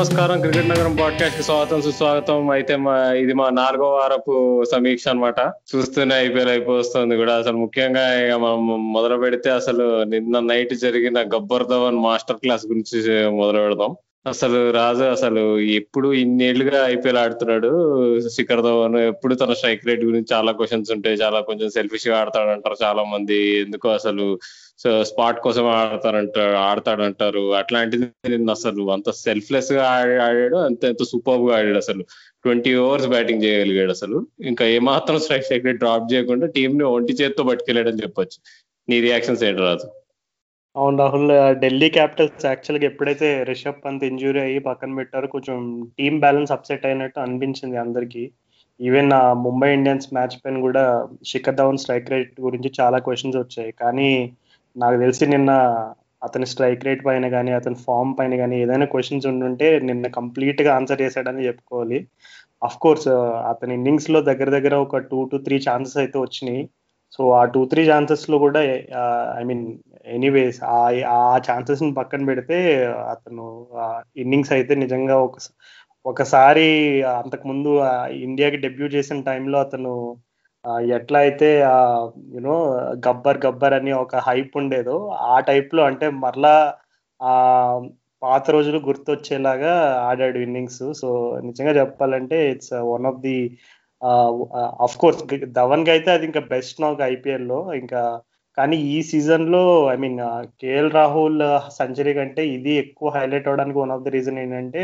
నమస్కారం క్రికెట్ నగరం పాడ్కాస్ట్కి స్వాగతం సుస్వాగతం. అయితే మా ఇది మా నాలుగో వారపు సమీక్ష అనమాట చూస్తూనే ఐపీఎల్ అయిపోతుంది కూడా. అసలు ముఖ్యంగా ఇక మనం మొదలు పెడితే అసలు నిన్న నైట్ జరిగిన గబ్బర్ ధవన్ మాస్టర్ క్లాస్ గురించి మొదలు పెడదాం. అసలు రాజు అసలు ఎప్పుడు ఇన్నేళ్ళుగా ఐపీఎల్ ఆడుతున్నాడు శిఖర్ ధవన్. ఎప్పుడు తన స్ట్రైక్ రేట్ గురించి చాలా క్వశ్చన్స్ ఉంటాయి చాలా కొంచెం సెల్ఫిష్గా ఆడతాడు అంటారు చాలా మంది ఎందుకో అసలు స్పాట్ కోసం ఆడతారంటారు ఆడతాడంటారు. అట్లాంటిది అసలు అంత సెల్ఫ్లెస్గా ఆడాడు అంత ఎంత సూపర్గా ఆడాడు అసలు. ట్వంటీ ఓవర్స్ బ్యాటింగ్ చేయగలిగాడు అసలు. ఇంకా ఏమాత్రం స్ట్రైక్ స్ట్రైక్ డ్రాప్ చేయకుండా టీం ని ఒంటి చేత్తో పట్టుకెళ్ళాడని చెప్పొచ్చు. నీ రియాక్షన్స్ ఏంటి రాదు అవును రాహుల్ ఢిల్లీ క్యాపిటల్స్ యాక్చువల్గా ఎప్పుడైతే రిషబ్ పంత్ ఇంజురీ అయ్యి పక్కన పెట్టారో కొంచెం టీం బ్యాలెన్స్ అప్సెట్ అయినట్టు అనిపించింది అందరికీ. ఈవెన్ ముంబై ఇండియన్స్ మ్యాచ్ పైన కూడా శిఖర్ ధవన్ స్ట్రైక్ రేట్ గురించి చాలా క్వశ్చన్స్ వచ్చాయి. కానీ నాకు తెలిసి నిన్న అతని స్ట్రైక్ రేట్ పైన కానీ అతని ఫామ్ పైన కానీ ఏదైనా క్వశ్చన్స్ ఉండుంటే నిన్న కంప్లీట్గా ఆన్సర్ చేశాడని చెప్పుకోవాలి. అఫ్ కోర్స్ అతని ఇన్నింగ్స్లో దగ్గర దగ్గర ఒక టూ టు త్రీ ఛాన్సెస్ అయితే వచ్చినాయి. సో ఆ టూ త్రీ ఛాన్సెస్లో కూడా ఐ మీన్ ఎనీవేస్ ఆ ఛాన్సెస్ని పక్కన పెడితే అతను ఇన్నింగ్స్ అయితే నిజంగా ఒక ఒకసారి అంతకు ముందు ఇండియాకి డెబ్యూ చేసిన టైంలో అతను ఎట్లా అయితే యునో గబ్బర్ గబ్బర్ అని ఒక హైప్ ఉండేదో ఆ టైప్లో అంటే మరలా ఆ పాత రోజులు గుర్తొచ్చేలాగా ఆడాడు ఇన్నింగ్స్. సో నిజంగా చెప్పాలంటే it's one of the of course ధవన్కి అయితే అది ఇంకా బెస్ట్ నాకు ఐపీఎల్లో. ఇంకా కానీ ఈ సీజన్లో I mean KL Rahul century కంటే ఇది ఎక్కువ హైలైట్ అవడానికి వన్ ఆఫ్ ద రీజన్ ఏంటంటే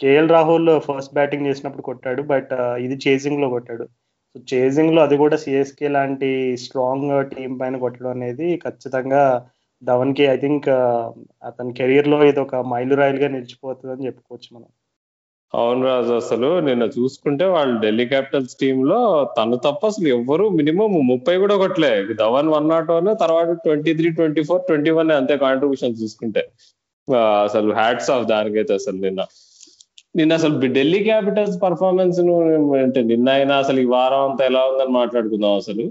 కేఎల్ రాహుల్ ఫస్ట్ బ్యాటింగ్ చేసినప్పుడు కొట్టాడు బట్ ఇది చేసింగ్లో కొట్టాడు. సో చేజింగ్లో అది కూడా సిఎస్కే లాంటి స్ట్రాంగ్ టీం పైన కొట్టడం అనేది ఖచ్చితంగా ధవన్కి ఐ థింక్ అతని కెరీర్లో ఇది ఒక మైలురాయిలుగా నిలిచిపోతుంది అని చెప్పుకోవచ్చు మనం. అవును రాజు అసలు నిన్న చూసుకుంటే వాళ్ళు ఢిల్లీ క్యాపిటల్స్ టీమ్లో తను తప్ప అసలు ఎవ్వరు మినిమం ముప్పై కూడా కొట్టలే. ధవన్ వన్ నాట్ వన్ తర్వాత twenty three twenty four twenty one అంతే కాంట్రిబ్యూషన్ చూసుకుంటే. అసలు హ్యాట్స్ ఆఫ్ దానికైతే అసలు నిన్న. నిన్న అసలు ఢిల్లీ క్యాపిటల్స్ పర్ఫార్మెన్స్ అంటే నిన్న అయినా అసలు ఈ వారం అంతా ఎలా ఉందని మాట్లాడుకుందాం అసలు.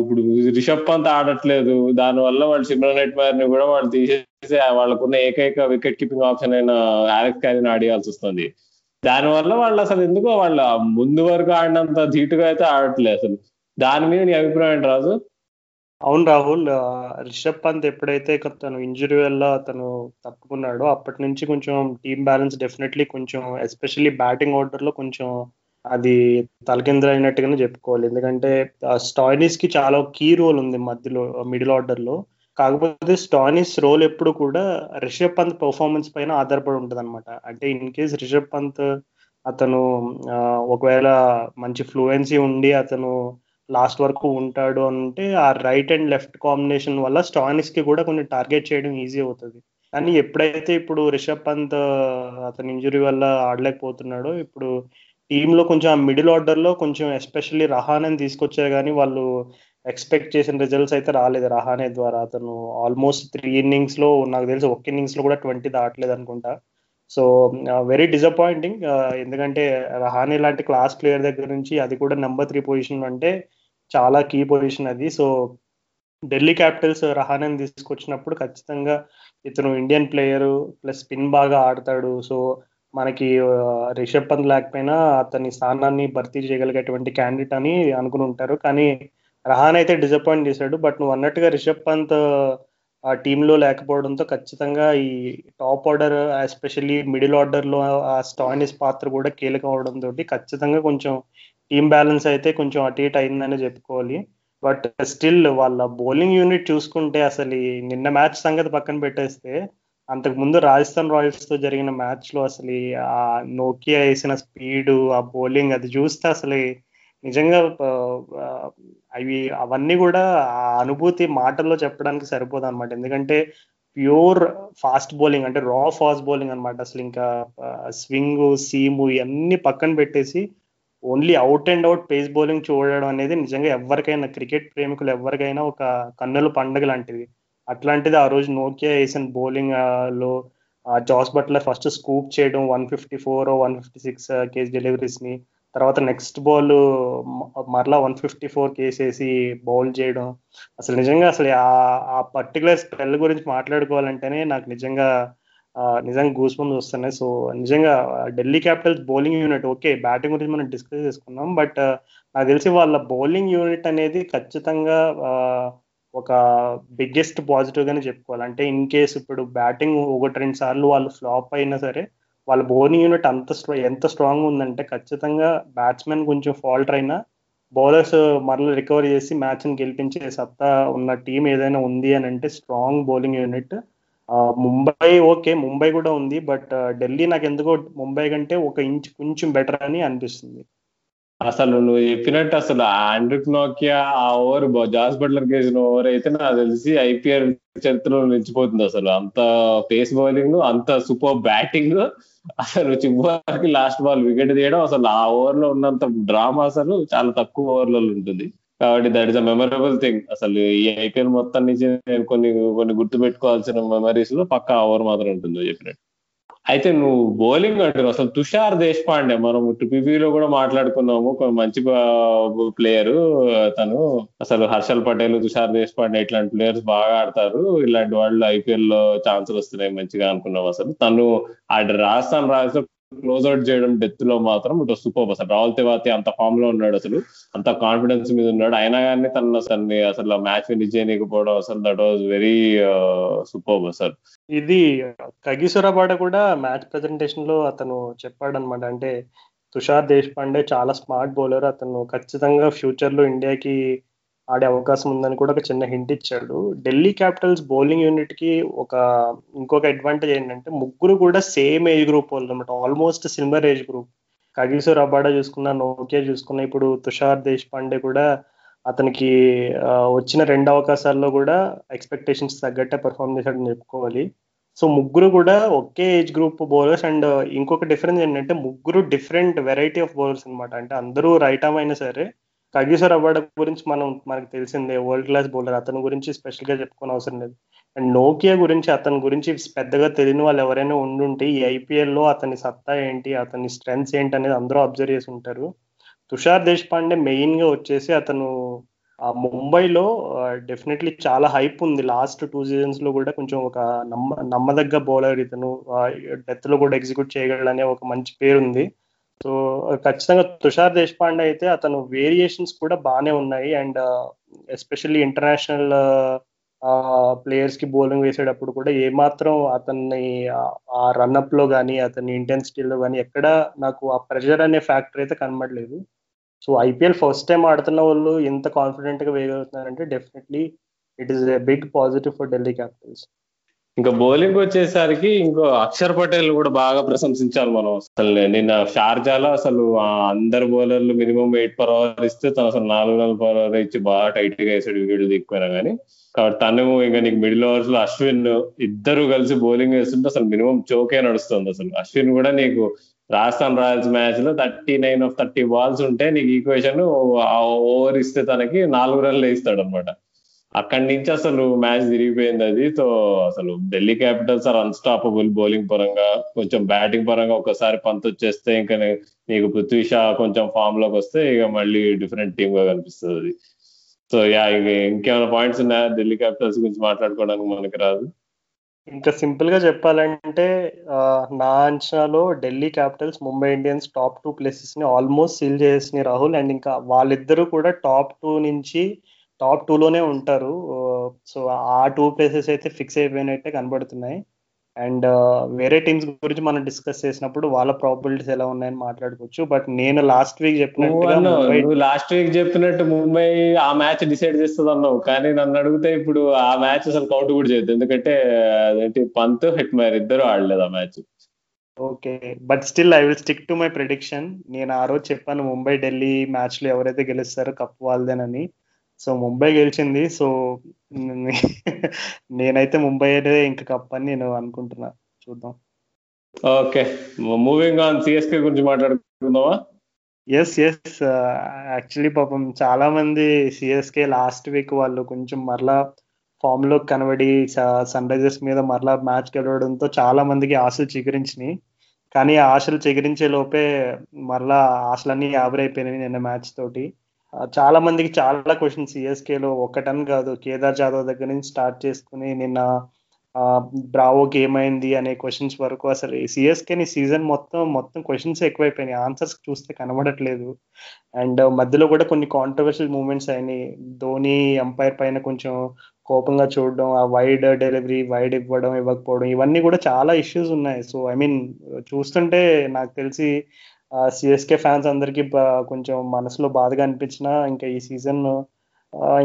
ఇప్పుడు రిషబ్ పంత్ ఆడట్లేదు. దానివల్ల వాళ్ళు సిమ్రన్ నెట్మేర్ని కూడా వాళ్ళు తీసేసి వాళ్ళకున్న ఏకైక వికెట్ కీపింగ్ ఆప్షన్ అయిన ఆలెక్స్ క్యారీని ఆడియాల్సి వస్తుంది. దానివల్ల వాళ్ళు అసలు ఎందుకో వాళ్ళ ముందు వరకు ఆడినంత ధీటుగా అయితే ఆడట్లేదు అసలు. దాని మీద నీ అభిప్రాయం రాజు? అవును రాహుల్ రిషబ్ పంత్ ఎప్పుడైతే తను ఇంజురీ వల్ల తను తప్పుకున్నాడో అప్పటి నుంచి కొంచెం టీమ్ బ్యాలెన్స్ డెఫినెట్లీ కొంచెం ఎస్పెషల్లీ బ్యాటింగ్ ఆర్డర్లో కొంచెం అది తలకిందులైనట్టుగానే చెప్పుకోవాలి. ఎందుకంటే స్టాయినిస్కి చాలా కీ రోల్ ఉంది మధ్యలో మిడిల్ ఆర్డర్లో కాకపోతే స్టాయినిస్ రోల్ ఎప్పుడు కూడా రిషబ్ పంత్ పర్ఫార్మెన్స్ పైన ఆధారపడి ఉంటుంది అనమాట అంటే ఇన్ కేస్ రిషబ్ పంత్ అతను ఒకవేళ మంచి ఫ్లూయెన్సీ ఉండి అతను లాస్ట్ వరకు ఉంటాడు అంటే ఆ రైట్ అండ్ లెఫ్ట్ కాంబినేషన్ వల్ల స్టానిస్కి కూడా కొంచెం టార్గెట్ చేయడం ఈజీ అవుతుంది. కానీ ఎప్పుడైతే ఇప్పుడు రిషబ్ పంత్ అతని ఇంజురీ వల్ల ఆడలేకపోతున్నాడో ఇప్పుడు టీంలో కొంచెం ఆ మిడిల్ ఆర్డర్లో కొంచెం ఎస్పెషల్లీ రహానే తీసుకొచ్చారు కానీ వాళ్ళు ఎక్స్పెక్ట్ చేసిన రిజల్ట్స్ అయితే రాలేదు రహానే ద్వారా. అతను ఆల్మోస్ట్ త్రీ ఇన్నింగ్స్లో నాకు తెలిసి ఒక ఇన్నింగ్స్లో కూడా ట్వంటీ దాటలేదు అనుకుంటా. సో వెరీ డిసప్పాయింటింగ్ ఎందుకంటే రహానే లాంటి క్లాస్ ప్లేయర్ దగ్గర నుంచి అది కూడా నెంబర్ త్రీ పొజిషన్ అంటే చాలా కీ పొజిషన్ అది. సో ఢిల్లీ క్యాపిటల్స్ రహానేని తీసుకొచ్చినప్పుడు ఖచ్చితంగా ఇతను ఇండియన్ ప్లేయరు ప్లస్ స్పిన్ బాగా ఆడతాడు. సో మనకి రిషబ్ పంత్ లేకపోయినా అతని స్థానాన్ని భర్తీ చేయగలిగేటువంటి క్యాండిడేట్ అని అనుకుని ఉంటారు. కానీ రహాన్ అయితే డిసప్పాయింట్ చేశాడు. బట్ నువ్వు అన్నట్టుగా రిషబ్ పంత్ ఆ టీంలో లేకపోవడంతో ఖచ్చితంగా ఈ టాప్ ఆర్డర్ ఎస్పెషల్లీ మిడిల్ ఆర్డర్లో ఆ స్టాయినిస్ పాత్ర కూడా కీలకం అవడంతో ఖచ్చితంగా కొంచెం టీమ్ బ్యాలెన్స్ అయితే కొంచెం అటు ఇటు అయిందని చెప్పుకోవాలి. బట్ స్టిల్ వాళ్ళ బౌలింగ్ యూనిట్ చూసుకుంటే అసలు నిన్న మ్యాచ్ సంగతి పక్కన పెట్టేస్తే అంతకు ముందు రాజస్థాన్ రాయల్స్తో జరిగిన మ్యాచ్లో అసలు ఆ నోకియా వేసిన స్పీడు ఆ బౌలింగ్ అది చూస్తే అసలు నిజంగా అవి అవన్నీ కూడా ఆ అనుభూతి మాటల్లో చెప్పడానికి సరిపోదు అనమాట ఎందుకంటే ప్యూర్ ఫాస్ట్ బౌలింగ్ అంటే రా ఫాస్ట్ బౌలింగ్ అనమాట అసలు ఇంకా స్వింగ్ సీము ఇవన్నీ పక్కన పెట్టేసి only out and out pace bowling చూడడం అనేది నిజంగా ఎవరికైనా క్రికెట్ ప్రేమికులు ఎవరికైనా ఒక కన్నుల పండుగ లాంటిది. అట్లాంటిది ఆ రోజు నోకియా వేసిన బౌలింగ్లో జాస్ బట్లర్ ఫస్ట్ స్కూప్ చేయడం one fifty four one fifty six cage డెలివరీస్ని తర్వాత నెక్స్ట్ బాల్ మరలా వన్ ఫిఫ్టీ ఫోర్ కేసేసి బౌల్ చేయడం. అసలు నిజంగా అసలు ఆ పర్టికులర్ స్పెల్ గురించి మాట్లాడుకోవాలంటేనే నాకు నిజంగా నిజంగా గూస్ బంప్స్ వస్తున్నాయి. సో నిజంగా Delhi Capitals bowling unit okay batting గురించి మనం డిస్కస్ చేసుకున్నాం బట్ నాకు తెలిసి వాళ్ళ బౌలింగ్ యూనిట్ అనేది ఖచ్చితంగా ఒక బిగ్గెస్ట్ పాజిటివ్ గానే చెప్పుకోవాలి. అంటే ఇన్ కేస్ ఇప్పుడు బ్యాటింగ్ ఒకటి రెండు సార్లు వాళ్ళు ఫ్లాప్ అయినా సరే వాళ్ళ బౌలింగ్ యూనిట్ అంత స్ట్రా ఎంత స్ట్రాంగ్ ఉందంటే ఖచ్చితంగా బ్యాట్స్మెన్ కొంచెం ఫాల్టర్ అయినా బౌలర్స్ మరలా రికవర్ చేసి మ్యాచ్ని గెలిపించే సత్తా ఉన్న టీం ఏదైనా ఉంది అని అంటే strong bowling unit Mumbai okay Mumbai కూడా ఉంది బట్ ఢిల్లీ నాకు ఎందుకో ముంబై కంటే ఒక ఇంచ్ కొంచెం బెటర్ అని అనిపిస్తుంది. అసలు నువ్వు చెప్పినట్టు అసలు ఆండ్రిక్ నోకియా ఆ ఓవర్ జాస్ బట్లర్ వేసిన ఓవర్ అయితే నాకు తెలిసి ఐపీఎల్ చరిత్రలో నిలిచిపోతుంది అసలు. అంత పేస్ బౌలింగ్ అంత సూపర్ బ్యాటింగ్ అసలు చివరికి లాస్ట్ బాల్ వికెట్ తీయడం అసలు ఆ ఓవర్లో ఉన్నంత డ్రామా అసలు చాలా తక్కువ ఓవర్లలో ఉంటుంది. కాబట్టి that is a memorable thing అసలు ఈ ఐపీఎల్ మొత్తం నుంచి నేను కొన్ని కొన్ని గుర్తు పెట్టుకోవాల్సిన మెమరీస్లో పక్కా ఓవర్ మాత్రం ఉంటుంది. చెప్పినట్టు. అయితే నువ్వు బౌలింగ్ అంటారు అసలు తుషార్ దేశపాండే మనం లో కూడా మాట్లాడుకున్నాము. మంచి ప్లేయర్ తను. అసలు హర్షల్ పటేల్ తుషార్ దేశపాండే ఇట్లాంటి ప్లేయర్స్ బాగా ఆడతారు. ఇలాంటి వాళ్ళు ఐపీఎల్లో ఛాన్సులు వస్తున్నాయి మంచిగా అనుకున్నాం అసలు. తను ఆ రాజస్థాన్ రాయల్స్ క్లోజ్ అవుట్ చేయడం డెత్లో మాత్రం ఇట్ సూపర్ అసలు రాహుల్ తివాతి అంత ఫామ్లో ఉన్నాడు అసలు. అంత కాన్ఫిడెన్స్ మీద ఉన్నాడు. అయినా కానీ తను అసలు అసలు మ్యాచ్ ఫినిష్ చేయకపోవడం అసలు దట్ వాజ్ వెరీ సూపర్ అసలు ఇది కగిసురబాడ కూడా మ్యాచ్ ప్రెజెంటేషన్లో అతను చెప్పాడు అనమాట అంటే తుషార్ దేశ్ పాండే చాలా స్మార్ట్ బౌలర్ అతను ఖచ్చితంగా ఫ్యూచర్లో ఇండియాకి ఆడే అవకాశం ఉందని కూడా ఒక చిన్న హింట్ ఇచ్చాడు. ఢిల్లీ క్యాపిటల్స్ బౌలింగ్ యూనిట్కి ఒక ఇంకొక అడ్వాంటేజ్ ఏంటంటే ముగ్గురు కూడా సేమ్ ఏజ్ గ్రూప్ వాళ్ళు అనమాట almost silver age group Kagiso Rabada చూసుకున్నా నోకియా చూసుకున్నా ఇప్పుడు తుషార్ దేశపాండే కూడా అతనికి వచ్చిన రెండు అవకాశాల్లో కూడా ఎక్స్పెక్టేషన్స్ తగ్గట్టే పర్ఫామ్ చేశాడని చెప్పుకోవాలి. సో ముగ్గురు కూడా ఒకే ఏజ్ గ్రూప్ బౌలర్స్ అండ్ ఇంకొక డిఫరెన్స్ ఏంటంటే ముగ్గురు డిఫరెంట్ వెరైటీ ఆఫ్ బౌలర్స్ అనమాట అంటే అందరూ రైట్ ఆమ్ అయినా సరే కగీశ్వర్ అవార్డు గురించి మనం మనకు తెలిసిందే. వరల్డ్ క్లాస్ బౌలర్ అతని గురించి స్పెషల్గా చెప్పుకోని అవసరం లేదు. అండ్ నోకియా గురించి అతని గురించి పెద్దగా తెలియని వాళ్ళు ఎవరైనా ఉండుంటే ఈ ఐపీఎల్లో అతని సత్తా ఏంటి అతని స్ట్రెంగ్స్ ఏంటి అనేది అందరూ అబ్జర్వ్ చేసి ఉంటారు. తుషార్ దేశపాండే మెయిన్గా వచ్చేసి అతను ఆ ముంబైలో డెఫినెట్లీ చాలా హైప్ ఉంది. లాస్ట్ టూ సీజన్స్లో కూడా కొంచెం ఒక నమ్మ నమ్మదగ్గ బౌలర్ ఇతను డెత్లో కూడా ఎగ్జిక్యూట్ చేయగలడనే ఒక మంచి పేరు ఉంది సో ఖచ్చితంగా తుషార్ దేశపాండే అయితే అతను వేరియేషన్స్ కూడా బాగానే ఉన్నాయి. అండ్ ఎస్పెషల్లీ ఇంటర్నేషనల్ ప్లేయర్స్కి బౌలింగ్ వేసేటప్పుడు కూడా ఏమాత్రం అతన్ని ఆ రన్అప్లో కానీ అతని ఇంటెన్సిటీలో కానీ ఎక్కడ నాకు ఆ ప్రెషర్ అనే ఫ్యాక్టర్ అయితే కనబడలేదు. సో ఐపీఎల్ ఫస్ట్ టైం ఆడుతున్న వాళ్ళు ఇంత కాన్ఫిడెంట్గా వేయగలుగుతున్నారంటే definitely it is a big positive for Delhi Capitals ఇంకా బౌలింగ్ వచ్చేసరికి ఇంకో అక్షర్ పటేల్ కూడా బాగా ప్రశంసించాలి మనం అసలు. నిన్న షార్జాలో అసలు అందరు బౌలర్లు మినిమం ఎయిట్ పర్ అవర్ ఇస్తే తను అసలు నాలుగు నాలుగు పర్ అవర్ ఇచ్చి బాగా టైట్గా వేసాడు వికెట్లు దిక్కుపోయినా కానీ కాబట్టి తను ఇంకా నీకు మిడిల్ ఓవర్స్లో అశ్విన్ ఇద్దరు కలిసి బౌలింగ్ వేస్తుంటే అసలు మినిమం చోకే నడుస్తుంది అసలు. అశ్విన్ కూడా నీకు రాజస్థాన్ రాయల్స్ మ్యాచ్లో thirty nine off thirty balls ఉంటే నీకు ఈక్వేషన్ ఓవర్ ఇస్తే తనకి నాలుగు రన్లు వేస్తాడు అనమాట అక్కడి నుంచి అసలు మ్యాచ్ తిరిగిపోయింది అది. సో అసలు Delhi Capitals are unstoppable bowling పరంగా కొంచెం బ్యాటింగ్ పరంగా ఒకసారి పంత్ వచ్చేస్తే ఇంకా నీకు పృథ్వీ షా కొంచెం ఫామ్లోకి వస్తే ఇక మళ్ళీ డిఫరెంట్ టీమ్గా కనిపిస్తుంది అది. సో యా ఇక ఇంకేమైనా పాయింట్స్ ఉన్నాయా ఢిల్లీ క్యాపిటల్స్ గురించి మాట్లాడుకోవడానికి మనకి రాదు? ఇంకా సింపుల్గా చెప్పాలంటే నా అంచనాలో Delhi Capitals Mumbai Indians top two ప్లేసెస్ని almost seal చేసినాయి రాహుల్. అండ్ ఇంకా వాళ్ళిద్దరూ కూడా టాప్ టూ నుంచి టాప్ టూలోనే ఉంటారు. సో ఆ టూ ప్లేసెస్ అయితే ఫిక్స్ అయిపోయినట్టే కనబడుతున్నాయి. అండ్ వేరే టీమ్స్ గురించి మనం డిస్కస్ చేసినప్పుడు వాళ్ళ ప్రాబిలిటీస్ ఎలా ఉన్నాయని మాట్లాడుకోవచ్చు. బట్ నేను లాస్ట్ వీక్ చెప్పినట్టుగా నువ్వు లాస్ట్ వీక్ చెప్పినట్టు ముంబై ఆ మ్యాచ్ డిసైడ్ చేస్తుంది అన్నావు. కానీ నన్ను అడిగితే ఇప్పుడు ఆ మ్యాచ్ అసలు కౌంట్ కూడా చేయదు ఎందుకంటే అదేంటి పంత్ హిట్ మైర్ ఇద్దరు ఆడలేదు ఆ match. Okay. But still I will stick to my prediction. నేను ఆ రోజు చెప్పాను ముంబై ఢిల్లీ మ్యాచ్లో ఎవరైతే గెలుస్తారో కప్పు వాళ్ళదేనని. సో ముంబై గెలిచింది. సో నేనైతే ముంబై అయితే ఇంకా కప్ అని నేను అనుకుంటున్నా. చూద్దాం. ఓకే. మూవింగ్ ఆన్ సిఎస్కే గురించి మాట్లాడుకుందామా? ఎస్ ఎస్ యాక్చువల్లీ పాపం చాలా మంది సిఎస్కే లాస్ట్ వీక్ వాళ్ళు కొంచెం మరలా ఫామ్లో కనబడి సన్ రైజర్స్ మీద మరలా మ్యాచ్ గెలవడంతో చాలా మందికి ఆశలు చిగురించినాయి. కానీ ఆశలు చిగురించే లోపే మరలా ఆశలన్నీ ఆవిరైపోయినాయి నిన్న మ్యాచ్ తోటి. చాలా మందికి చాలా క్వశ్చన్స్ సిఎస్కేలో ఒక్కటని కాదు కేదార్ జాదవ్ దగ్గర నుంచి స్టార్ట్ చేసుకుని నిన్న బ్రావోకి ఏమైంది అనే క్వశ్చన్స్ వరకు అసలు సిఎస్కేని సీజన్ మొత్తం మొత్తం క్వశ్చన్స్ ఎక్కువైపోయినాయి. ఆన్సర్స్ చూస్తే కనబడట్లేదు. అండ్ మధ్యలో కూడా కొన్ని కాంట్రవర్షియల్ మూమెంట్స్ అయినాయి. ధోని ఎంపైర్ పైన కొంచెం కోపంగా చూడడం ఆ వైడ్ డెలివరీ వైడ్ ఇవ్వడం ఇవ్వకపోవడం ఇవన్నీ కూడా చాలా ఇష్యూస్ ఉన్నాయి. సో ఐ మీన్ చూస్తుంటే నాకు తెలిసి సిఎస్కే ఫ్యాన్స్ అందరికీ కొంచెం మనసులో బాధగా అనిపించినా ఇంకా ఈ సీజన్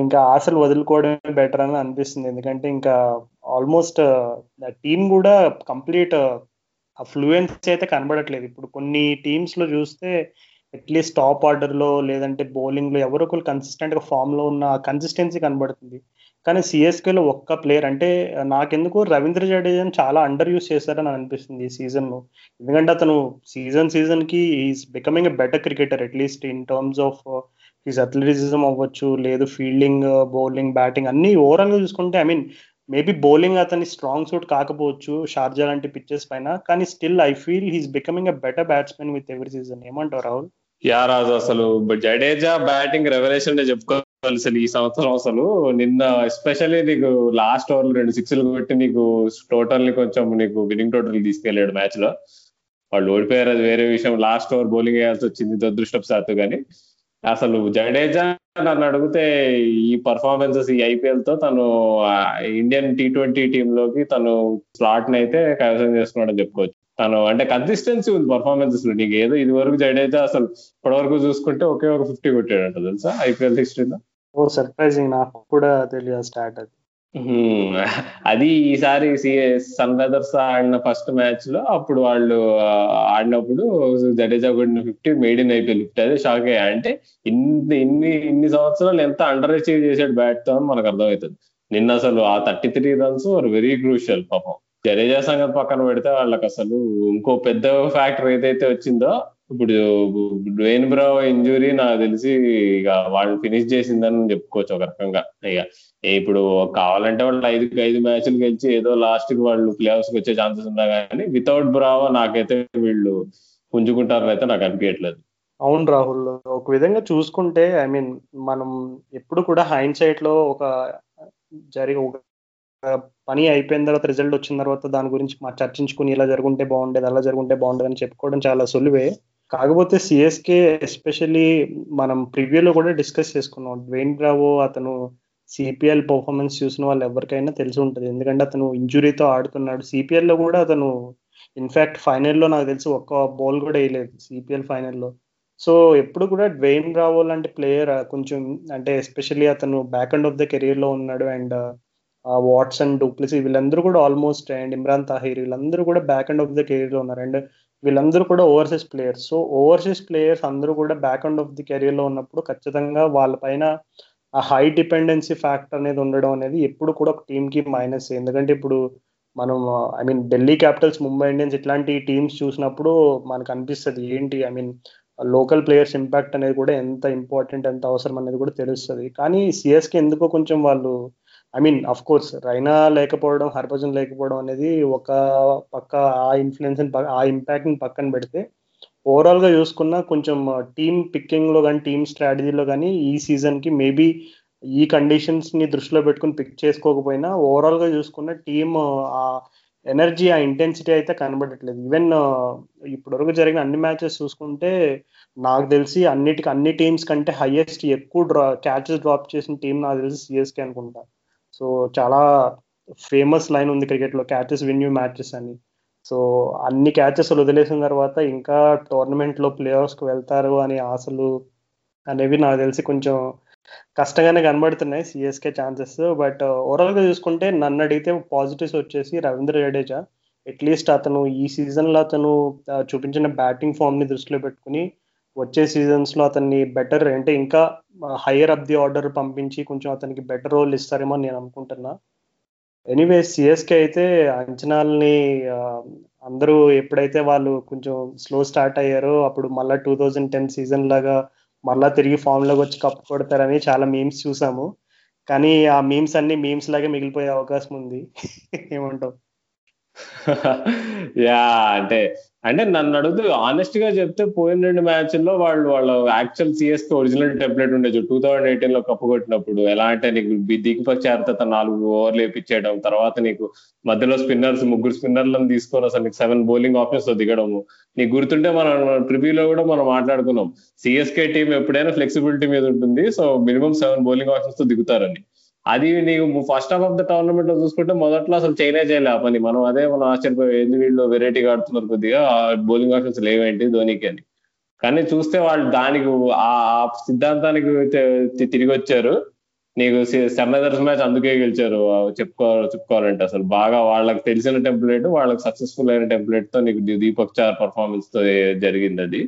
ఇంకా ఆశలు వదులుకోవడమే బెటర్ అని అనిపిస్తుంది. ఎందుకంటే ఇంకా ఆల్మోస్ట్ టీం కూడా కంప్లీట్ ఆ ఫ్లూయెన్సీ అయితే కనబడట్లేదు. ఇప్పుడు కొన్ని టీమ్స్లో చూస్తే అట్లీస్ట్ టాప్ ఆర్డర్లో లేదంటే బౌలింగ్లో ఎవరో ఒకరు కన్సిస్టెంట్గా ఫామ్లో ఉన్న కన్సిస్టెన్సీ కనబడుతుంది. కానీ సిఎస్కేలో ఒక్క ప్లేయర్ అంటే నాకెందుకు రవీంద్ర జడేజాని చాలా అండర్ యూస్ చేశారని అనిపిస్తుంది ఈ సీజన్లో ఎందుకంటే అతను సీజన్ సీజన్కి is becoming a better cricketer at least in terms of his athleticism అవ్వచ్చు లేదు ఫీల్డింగ్ బౌలింగ్ బ్యాటింగ్ అన్ని ఓవరాల్గా చూసుకుంటే ఐ మీన్ మేబీ బౌలింగ్ అతని స్ట్రాంగ్ సూట్ కాకపోవచ్చు షార్జా లాంటి పిచ్చెస్ పైన కానీ still I feel he's becoming a better batsmen with every season ఏమంటావు రాహుల్? యా రాజు అసలు జడేజా బ్యాటింగ్ రెవల్యూషన్ చెప్పుకోవాలి అసలు ఈ సంవత్సరం అసలు. నిన్న ఎస్పెషల్లీ నీకు లాస్ట్ ఓవర్ రెండు సిక్స్లు కొట్టి నీకు టోటల్ని కొంచెం నీకు విన్నింగ్ టోటల్ తీసుకెళ్ళాడు మ్యాచ్లో. వాళ్ళు ఓడిపోయారు అది వేరే విషయం. లాస్ట్ ఓవర్ బౌలింగ్ వేయాల్సి వచ్చింది దురదృష్టపు శాతం కానీ అసలు జడేజా నన్ను అడిగితే ఈ పర్ఫార్మెన్సెస్ ఈ ఐపీఎల్తో తను ఇండియన్ టీ ట్వంటీ టీమ్లోకి తను స్లాట్ అయితే కైవసం చేసుకున్నాడని చెప్పుకోవచ్చు. తను అంటే కన్సిస్టెన్సీ ఉంది పర్ఫార్మెన్సెస్లో. నీకు ఏదో ఇది వరకు జడేజా అసలు ఇప్పటివరకు చూసుకుంటే ఒకే ఒక ఫిఫ్టీ కొట్టాడంట తెలుసా? ఐపీఎల్ హిస్టరీలో? ఓ సర్ప్రైజింగ్ నాకు కూడా తెలియదు స్టార్ట్ అది. అది ఈసారి సన్ రైజర్స్ ఆడిన ఫస్ట్ మ్యాచ్లో అప్పుడు వాళ్ళు ఆడినప్పుడు జడేజా కొట్టిన fifty made in IPL fifty అదే షాక్ అయ్యా. అంటే ఇన్ని ఇన్ని ఇన్ని సంవత్సరాలు ఎంత అండర్ అచీవ్ చేసాడు బ్యాట్తో అని మనకు అర్థమవుతుంది. నిన్న అసలు ఆ thirty three runs very crucial పాపం. జడేజా సంగతి పక్కన పెడితే వాళ్ళకి అసలు ఇంకో పెద్ద ఫ్యాక్టర్ ఏదైతే వచ్చిందో ఇప్పుడు డ్వేన్ బ్రావ్ ఇంజురీ నాకు తెలిసి ఇక వాళ్ళు ఫినిష్ చేసిందని చెప్పుకోవచ్చు ఒక రకంగా. ఇక ఇప్పుడు కావాలంటే వాళ్ళు ఐదు ఐదు మ్యాచ్లు గెలిచి ఏదో లాస్ట్కి వాళ్ళు ప్లే ఆఫ్స్ వచ్చే ఛాన్సెస్ ఉన్నా కానీ వితౌట్ బ్రావో నాకైతే వీళ్ళు పుంజుకుంటారని అయితే నాకు అనిపించట్లేదు అవును రాహుల్. ఒక విధంగా చూసుకుంటే ఐ మీన్ మనం ఎప్పుడు కూడా హైండ్ సైట్లో ఒక జరిగి ఒక పని అయిపోయిన తర్వాత రిజల్ట్ వచ్చిన తర్వాత దాని గురించి మా చర్చించుకుని ఇలా జరుగుంటే బాగుండేది అలా జరుగుంటే బాగుండేది అని చెప్పుకోవడం చాలా సులువే. కాకపోతే సిఎస్కే ఎస్పెషల్లీ మనం ప్రివ్యూలో కూడా డిస్కస్ చేసుకున్నాం. డ్వేన్ బ్రావో అతను సిపిఎల్ పర్ఫార్మెన్స్ చూసిన వాళ్ళు ఎవరికైనా తెలిసి ఉంటుంది. ఎందుకంటే అతను ఇంజురీతో ఆడుతున్నాడు. సిపిఎల్లో కూడా అతను ఇన్ఫాక్ట్ ఫైనల్లో నాకు తెలిసి ఒక్క బాల్ కూడా వేయలేదు సిపిఎల్ ఫైనల్లో సో ఎప్పుడు కూడా డ్వెయిన్ రావో లాంటి ప్లేయర్ కొంచెం అంటే ఎస్పెషల్లీ అతను బ్యాక్ అండ్ ఆఫ్ ద కెరీర్లో ఉన్నాడు. అండ్ వాట్సన్ డూప్లిసీ వీళ్ళందరూ కూడా ఆల్మోస్ట్ అండ్ ఇమ్రాన్ తాహిర్ వీళ్ళందరూ కూడా బ్యాక్ అండ్ ఆఫ్ ద కెరీర్లో ఉన్నారు. అండ్ వీళ్ళందరూ కూడా overseas players so overseas players అందరూ కూడా బ్యాక్ అండ్ ఆఫ్ ది కెరీర్లో ఉన్నప్పుడు ఖచ్చితంగా వాళ్ళ పైన ఆ హై డిపెండెన్సీ ఫ్యాక్టర్ అనేది ఉండడం అనేది ఎప్పుడు కూడా ఒక టీంకి మైనస్ ఎందుకంటే ఇప్పుడు మనం I mean Delhi Capitals Mumbai Indians ఇట్లాంటి టీమ్స్ చూసినప్పుడు మనకు అనిపిస్తుంది ఏంటి? I mean local players impact అనేది కూడా ఎంత ఇంపార్టెంట్ ఎంత అవసరం అనేది కూడా తెలుస్తుంది. కానీ సిఎస్కి ఎందుకో కొంచెం వాళ్ళు I mean of course Raina లేకపోవడం హర్భజన్ లేకపోవడం అనేది ఒక పక్క ఆ ఇన్ఫ్లుయెన్స్ ఆ ఇంపాక్ట్ని పక్కన పెడితే ఓవరాల్గా చూసుకున్న కొంచెం టీమ్ పిక్కింగ్లో కానీ టీమ్ స్ట్రాటజీలో కానీ ఈ సీజన్కి మేబీ ఈ కండిషన్స్ని దృష్టిలో పెట్టుకుని పిక్ చేసుకోకపోయినా ఓవరాల్గా చూసుకున్న టీమ్ uh, ఆ ఎనర్జీ ఆ ఇంటెన్సిటీ అయితే కనబడట్లేదు. ఈవెన్ uh, ఇప్పటివరకు జరిగిన అన్ని మ్యాచెస్ చూసుకుంటే నాకు తెలిసి అన్నిటికీ అన్ని టీమ్స్ కంటే హైయెస్ట్ ఎక్కువ డ్రా క్యాచెస్ డ్రాప్ చేసిన టీం నాకు తెలిసి సిఎస్కే అనుకుంటా. సో చాలా ఫేమస్ లైన్ ఉంది క్రికెట్లో క్యాచెస్ విన్యూ మ్యాచెస్ అని. సో అన్ని క్యాచెస్ వదిలేసిన తర్వాత ఇంకా టోర్నమెంట్లో ప్లేయర్స్కి ప్లే వెళ్తారు అనే ఆశలు అనేవి నాకు తెలిసి కొంచెం కష్టంగానే కనబడుతున్నాయి సిఎస్కే ఛాన్సెస్ బట్ ఓవరాల్గా చూసుకుంటే నన్ను అడిగితే పాజిటివ్స్ వచ్చేసి రవీంద్ర జడేజా. అట్లీస్ట్ అతను ఈ సీజన్లో అతను uh, చూపించిన బ్యాటింగ్ ఫామ్ని దృష్టిలో పెట్టుకుని వచ్చే సీజన్స్లో అతన్ని బెటర్ అంటే ఇంకా హయ్యర్ అప్ ది ఆర్డర్ పంపించి కొంచెం అతనికి బెటర్ రోల్ ఇస్తారేమో నేను అనుకుంటున్నా. ఎనీవే సిఎస్కే అయితే అంచనాలని అందరూ ఎప్పుడైతే వాళ్ళు కొంచెం స్లో స్టార్ట్ అయ్యారో అప్పుడు మళ్ళీ టూ థౌజండ్ టెన్ సీజన్ లాగా మళ్ళా తిరిగి ఫామ్లోకి వచ్చి కప్పు కొడతారని చాలా మీమ్స్ చూసాము. కానీ ఆ మీమ్స్ అన్ని మీమ్స్ లాగే మిగిలిపోయే అవకాశం ఉంది. ఏమంటావు? యా అంటే అంటే నన్ను అడుగుతూ ఆనెస్ట్గా చెప్తే పోయిన రెండు మ్యాచ్ల్లో వాళ్ళు వాళ్ళ యాక్చువల్ సిఎస్కి ఒరిజినల్ టెంప్లెట్ ఉండేది టూ థౌసండ్ ఎయిటీన్లో కప్పు కొట్టినప్పుడు ఎలా అంటే నీకు దీపక్ చేరత నాలుగు ఓవర్లు వేపించేయడం తర్వాత నీకు మధ్యలో స్పిన్నర్స్ ముగ్గురు స్పిన్నర్లను తీసుకొని అసలు నీకు సెవెన్ బౌలింగ్ ఆప్షన్స్తో దిగడము. నీకు గుర్తుంటే మనం ప్రివ్యూలో కూడా మనం మాట్లాడుకున్నాం. సిఎస్కే టీం ఎప్పుడైనా ఫ్లెక్సిబిలిటీ మీద ఉంటుంది సో మినిమం సెవెన్ బౌలింగ్ ఆప్షన్స్తో దిగుతారని. అది నీకు ఫస్ట్ హాఫ్ ఆఫ్ ద టోర్నమెంట్లో చూసుకుంటే మొదట్లో అసలు చైనా చేయలే ఆ పని. మనం అదే మనం ఆశ్చర్యపోయి ఎందుకు వీళ్ళు వెరైటీగా ఆడుతున్నారు కొద్దిగా? బౌలింగ్ ఆప్షన్స్ లేవేంటి ధోనికి? అని. కానీ చూస్తే వాళ్ళు దానికి ఆ సిద్ధాంతానికి తిరిగి వచ్చారు. నీకు సన్ రైజర్స్ మ్యాచ్ అందుకే గెలిచారు. చెప్పుకో చెప్పుకోవాలంటే అసలు బాగా వాళ్ళకి తెలిసిన టెంప్లెట్ వాళ్ళకి సక్సెస్ఫుల్ అయిన టెంప్లెట్తో నీకు దీపక్ చార్ పర్ఫార్మెన్స్తో జరిగింది అది.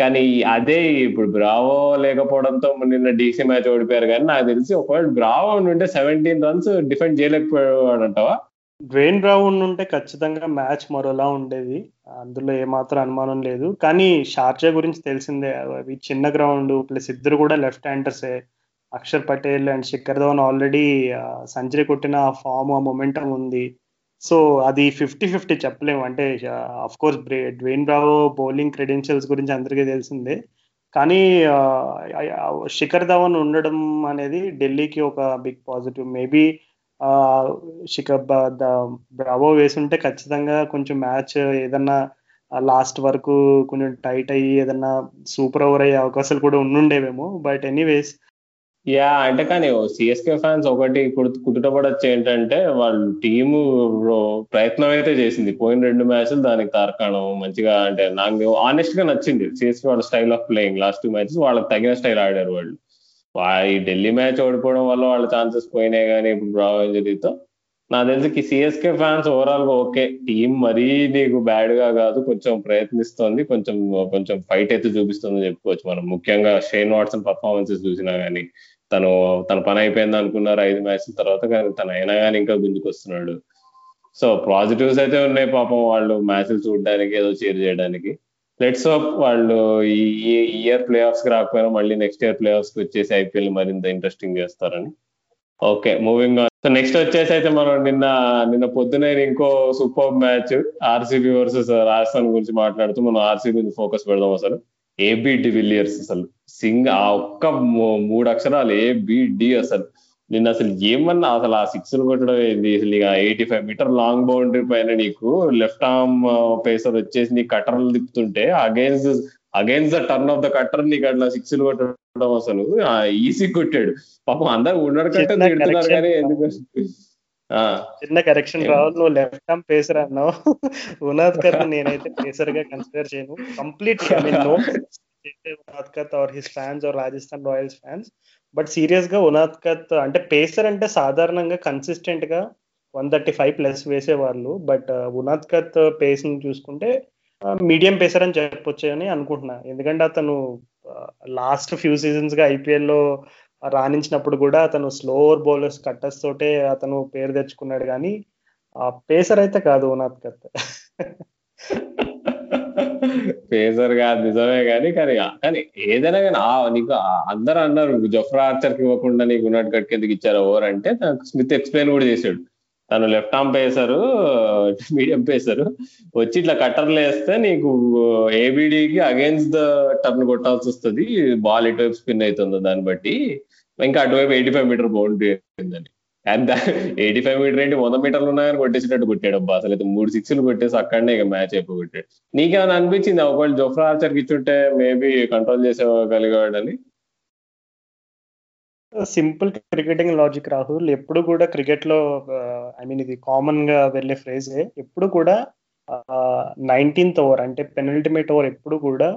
కానీ అదే ఇప్పుడు బ్రావో లేకపోవడంతో నిన్న డీసీ మ్యాచ్ ఓడిపోయారు కానీ నాకు తెలిసి ఒకవేళ బ్రావో ఉంటే సెవెంటీన్ రన్స్ డిఫెండ్ చేయలేకపోయాడంటావా డ్వేన్ బ్రావో ఉంటే ఖచ్చితంగా మ్యాచ్ మరోలా ఉండేది. అందులో ఏమాత్రం అనుమానం లేదు. కానీ షార్జా గురించి తెలిసిందే. అవి చిన్న గ్రౌండ్ ప్లస్ ఇద్దరు కూడా left హ్యాండర్సే Akshar Patel and Shikhar Dhawan already century కొట్టిన ఫామ్ ఆ మొమెంటం ఉంది. సో అది ఫిఫ్టీ ఫిఫ్టీ చెప్పలేము. అంటే of course Dwayne Bravo bowling credentials గురించి అందరికీ తెలిసిందే. కానీ శిఖర్ ధవన్ ఉండడం అనేది ఢిల్లీకి ఒక big positive maybe Shikhar Bravo వేసుంటే ఖచ్చితంగా కొంచెం మ్యాచ్ ఏదన్నా లాస్ట్ వరకు కొంచెం టైట్ అయ్యి ఏదన్నా సూపర్ ఓవర్ అయ్యే అవకాశాలు కూడా ఉండుండేవేమో. బట్ ఎనీవేస్ యా అంటే కానీ సిఎస్కే ఫ్యాన్స్ ఒకటి కుదుటపడచ్చు ఏంటంటే వాళ్ళు టీము ప్రయత్నం అయితే చేసింది. పోయిన రెండు మ్యాచ్లు దానికి తార్కాణం. మంచిగా అంటే నాకు ఆనెస్ట్గా నచ్చింది. సిఎస్కే వాళ్ళ style of playing last two matches వాళ్ళకి తగిన స్టైల్ ఆడారు వాళ్ళు. ఈ ఢిల్లీ మ్యాచ్ ఓడిపోవడం వల్ల వాళ్ళ ఛాన్సెస్ పోయినాయి కానీ ఇప్పుడు బ్రావ్ ఇంజరీతో నాకు తెలిసి సిఎస్కే ఫ్యాన్స్ ఓవరాల్గా ఓకే. టీం మరీ నీకు బ్యాడ్గా కాదు కొంచెం ప్రయత్నిస్తోంది. కొంచెం కొంచెం ఫైట్ అయితే చూపిస్తుందని చెప్పుకోవచ్చు మనం. ముఖ్యంగా షేన్ వాట్సన్ పర్ఫార్మెన్సెస్ చూసినా కానీ తను తన పని అయిపోయింది అనుకున్నారు ఐదు మ్యాచ్ల తర్వాత కానీ తను అయినా కానీ ఇంకా గుంజుకొస్తున్నాడు. సో పాజిటివ్స్ అయితే ఉన్నాయి పాపం వాళ్ళు మ్యాచ్లు చూడడానికి ఏదో చేర్ చేయడానికి. లెట్స్ హోప్ వాళ్ళు ఈ ఇయర్ ప్లే ఆఫ్స్కి రాకపోయినా మళ్ళీ నెక్స్ట్ ఇయర్ ప్లే ఆఫ్స్కి వచ్చేసి ఐపీఎల్ మరింత ఇంట్రెస్టింగ్ చేస్తారని. Okay moving on so next వచ్చేసి అయితే మనం నిన్న నిన్న పొద్దునే ఇంకో super match RCB versus Rajasthan గురించి మాట్లాడుతూ మనం ఆర్సీబీ ఫోకస్ పెడదాం అసలు. ఏబి డివిలియర్స్ అసలు. సింగ్ ఆ ఒక్క మూడు అక్షరాలు ఏబిడి అసలు. నిన్న అసలు ఏమన్నా అసలు ఆ సిక్స్ కొట్టడం ఏంది? అసలు ఇక eighty five meter long boundary పైన నీకు లెఫ్ట్ ఆర్మ్ పేసర్ వచ్చేసి నీ కట్టర్లు తిప్పుతుంటే against against the turn of the cutter నీకు అట్లా సిక్స్ కొట్టడం అసలు ఈజీ కొట్టాడు. పాపం అందరు ఉండడు కంటే తిడుతున్నారు కానీ ఎందుకు? చిన్న కరెక్షన్ రావాలి నువ్వు లెఫ్ట్ ఆర్మ్ పేసర్ అన్నావు. ఉనాద్ కర్ నేనైతే పేసర్గా కన్సిడర్ చేయను. Complete I mean no Unadkat or his fans or Rajasthan Royals fans but సీరియస్గా ఉనాద్ కత్ అంటే పేసర్ అంటే సాధారణంగా కన్సిస్టెంట్గా వన్ థర్టీ ఫైవ్ ప్లస్ వేసేవాళ్ళు బట్ ఉనాద్ కత్ పేస్ని చూసుకుంటే మీడియం పేసర్ అని చెప్పొచ్చు అని అనుకుంటున్నా. ఎందుకంటే అతను లాస్ట్ ఫ్యూ సీజన్స్గా ఐపీఎల్లో రాణించినప్పుడు కూడా అతను స్లోవర్ బౌలర్స్ కట్టర్స్ తోటే అతను పేరు తెచ్చుకున్నాడు కానీ ఆ పేసర్ అయితే కాదు ఓనాథ్ కత్ పేసర్ కాదు నిజమే కానీ కానీ కానీ ఏదైనా కానీ నీకు అందరూ అన్నారు జఫ్రా ఆర్చర్కి ఇవ్వకుండా నీకు ఉన్నట్టు కట్కి ఎందుకు ఇచ్చారు ఓవర్ అంటే స్మిత్ ఎక్స్ప్లెయిన్ కూడా చేశాడు తను left arm pacer medium pacer వచ్చి ఇట్లా కట్టర్లు వేస్తే నీకు ఏబిడికి అగైన్స్ ద టర్న్ కొట్టాల్సి వస్తుంది బాల్ ఇటువైపు స్పిన్ అవుతుందో దాన్ని బట్టి. ఇంకా అటువైపు ఎయిటీ ఫైవ్ మీటర్ బౌండరీ అయిందని అండ్ ఎయిటీ ఫైవ్ మీటర్ ఏంటి? వంద మీటర్లు ఉన్నాయని కొట్టేసినట్టు కొట్టాడు అబ్బా అసలు అయితే మూడు సిక్స్లు కొట్టేసి అక్కడనే ఇక మ్యాచ్ అయిపోగొట్టాడు. నీకేమైనా అనిపించింది? ఒకవేళ జోఫ్రా ఆర్చర్కి ఇచ్చుంటే maybe control చేసేవాడని. Simple cricketing logic Rahul. ఎప్పుడు కూడా క్రికెట్లో ఐ మీన్ ఇది కామన్గా వెళ్ళే ఫ్రేజే ఎప్పుడు కూడా నైన్టీన్త్ ఓవర్ అంటే పెనల్టిమేట్ ఓవర్ ఎప్పుడు కూడా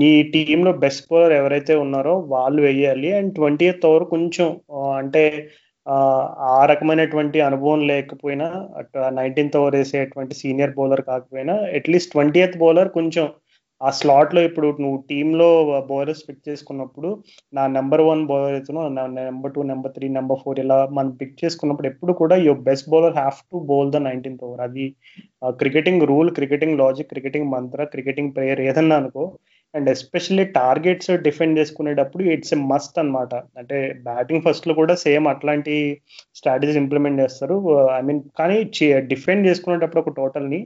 నీ టీంలో బెస్ట్ బౌలర్ ఎవరైతే ఉన్నారో వాళ్ళు వేయాలి అండ్ ట్వంటీ ఎయిత్ ఓవర్ కొంచెం అంటే ఆ రకమైనటువంటి అనుభవం లేకపోయినా నైన్టీన్త్ ఓవర్ వేసేటువంటి సీనియర్ బౌలర్ కాకపోయినా at least twenty eighth bowler కొంచెం ఆ స్లాట్లో ఇప్పుడు నువ్వు టీంలో బౌలర్స్ పిక్ చేసుకున్నప్పుడు నా నెంబర్ వన్ బౌలర్ అవుతున్నా నా number two number three number four ఇలా మనం పిక్ చేసుకున్నప్పుడు ఎప్పుడు కూడా your best bowler have to bowl the nineteenth over అది cricketing rule cricketing logic cricketing మంత్ర క్రికెటింగ్ ప్లేయర్ ఏదన్నా అనుకో అండ్ ఎస్పెషల్లీ టార్గెట్స్ డిఫెండ్ చేసుకునేటప్పుడు ఇట్స్ ఎ మస్ట్ అనమాట అంటే బ్యాటింగ్ ఫస్ట్లో కూడా సేమ్ అట్లాంటి స్ట్రాటజీస్ ఇంప్లిమెంట్ చేస్తారు. ఐ మీన్ కానీ డిఫెండ్ చేసుకునేటప్పుడు ఒక టోటల్ని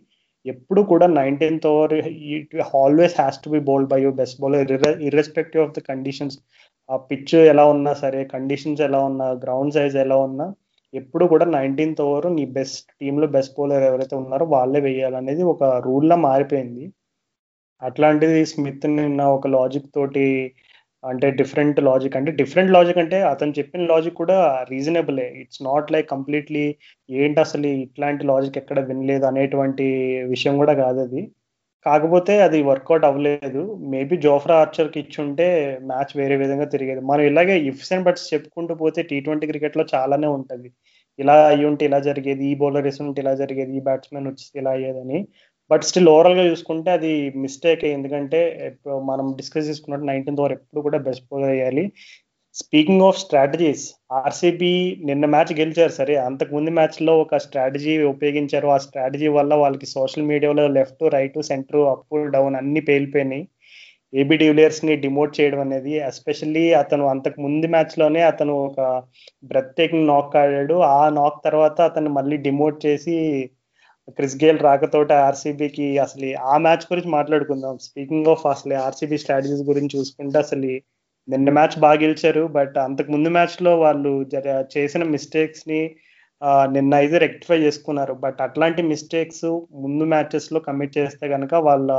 ఎప్పుడు కూడా nineteenth over it always has to be bowled by your best bowler. Irrespective of the conditions ఆ పిచ్ ఎలా ఉన్నా సరే కండిషన్స్ ఎలా ఉన్నా గ్రౌండ్ సైజ్ ఎలా ఉన్నా ఎప్పుడు కూడా నైన్టీన్త్ ఓవర్ నీ బెస్ట్ టీంలో బెస్ట్ బౌలర్ ఎవరైతే ఉన్నారో వాళ్ళే వేయాలనేది ఒక రూల్లా మారిపోయింది. అట్లాంటిది స్మిత్ నిన్న ఒక లాజిక్ తోటి అంటే డిఫరెంట్ లాజిక్ అంటే డిఫరెంట్ లాజిక్ అంటే అతను చెప్పిన లాజిక్ కూడా రీజనబులే ఇట్స్ నాట్ లైక్ కంప్లీట్లీ ఏంటి అసలు ఇట్లాంటి లాజిక్ ఎక్కడ వినలేదు అనేటువంటి విషయం కూడా కాదు అది. కాకపోతే అది వర్కౌట్ అవ్వలేదు. మేబీ జోఫ్రా ఆర్చర్కి ఇచ్చుంటే మ్యాచ్ వేరే విధంగా తిరిగేది. మనం ఇలాగే ఇఫ్స్ అండ్ బట్స్ చెప్పుకుంటూ పోతే టీ ట్వంటీ క్రికెట్లో చాలానే ఉంటుంది. ఇలా అయ్యి ఉంటే ఇలా జరిగేది ఈ బౌలర్ వేసి ఉంటే ఇలా జరిగేది ఈ బ్యాట్స్మెన్ వచ్చి ఇలా అయ్యేదని. బట్ స్టిల్ ఓవరాల్గా చూసుకుంటే అది మిస్టేక్ ఎందుకంటే మనం డిస్కస్ చేసుకున్నట్టు నైన్టీన్త్ ఓవర్ ఎప్పుడు కూడా బెస్ట్ బౌలర్ అయ్యాలి. స్పీకింగ్ ఆఫ్ స్ట్రాటజీస్ ఆర్సీబీ నిన్న మ్యాచ్ గెలిచారు సరే అంతకు ముందు ఒక స్ట్రాటజీ ఉపయోగించారు. ఆ స్ట్రాటజీ వల్ల వాళ్ళకి సోషల్ మీడియాలో left right centre up down అన్ని పేలిపోయినాయి. ఏబీ డివిలియర్స్ని డిమోట్ చేయడం అనేది ఎస్పెషల్లీ అతను అంతకు ముందు మ్యాచ్లోనే అతను ఒక బ్రెత్ టేకింగ్ నాక్ ఆడాడు. ఆ నాక్ తర్వాత అతను మళ్ళీ డిమోట్ చేసి క్రిస్ గేల్ రాకతోటి ఆర్సీబీకి అసలు ఆ మ్యాచ్ గురించి మాట్లాడుకుందాం. స్పీకింగ్ ఆఫ్ అసలు ఆర్సీబీ స్ట్రాటజీస్ గురించి చూసుకుంటే అసలు నిన్న మ్యాచ్ బాగా గెలిచారు. బట్ అంతకు ముందు మ్యాచ్లో వాళ్ళు చేసిన మిస్టేక్స్ని నిన్న అయితే రెక్టిఫై చేసుకున్నారు. బట్ అట్లాంటి మిస్టేక్స్ ముందు మ్యాచెస్లో కమిట్ చేస్తే కనుక వాళ్ళ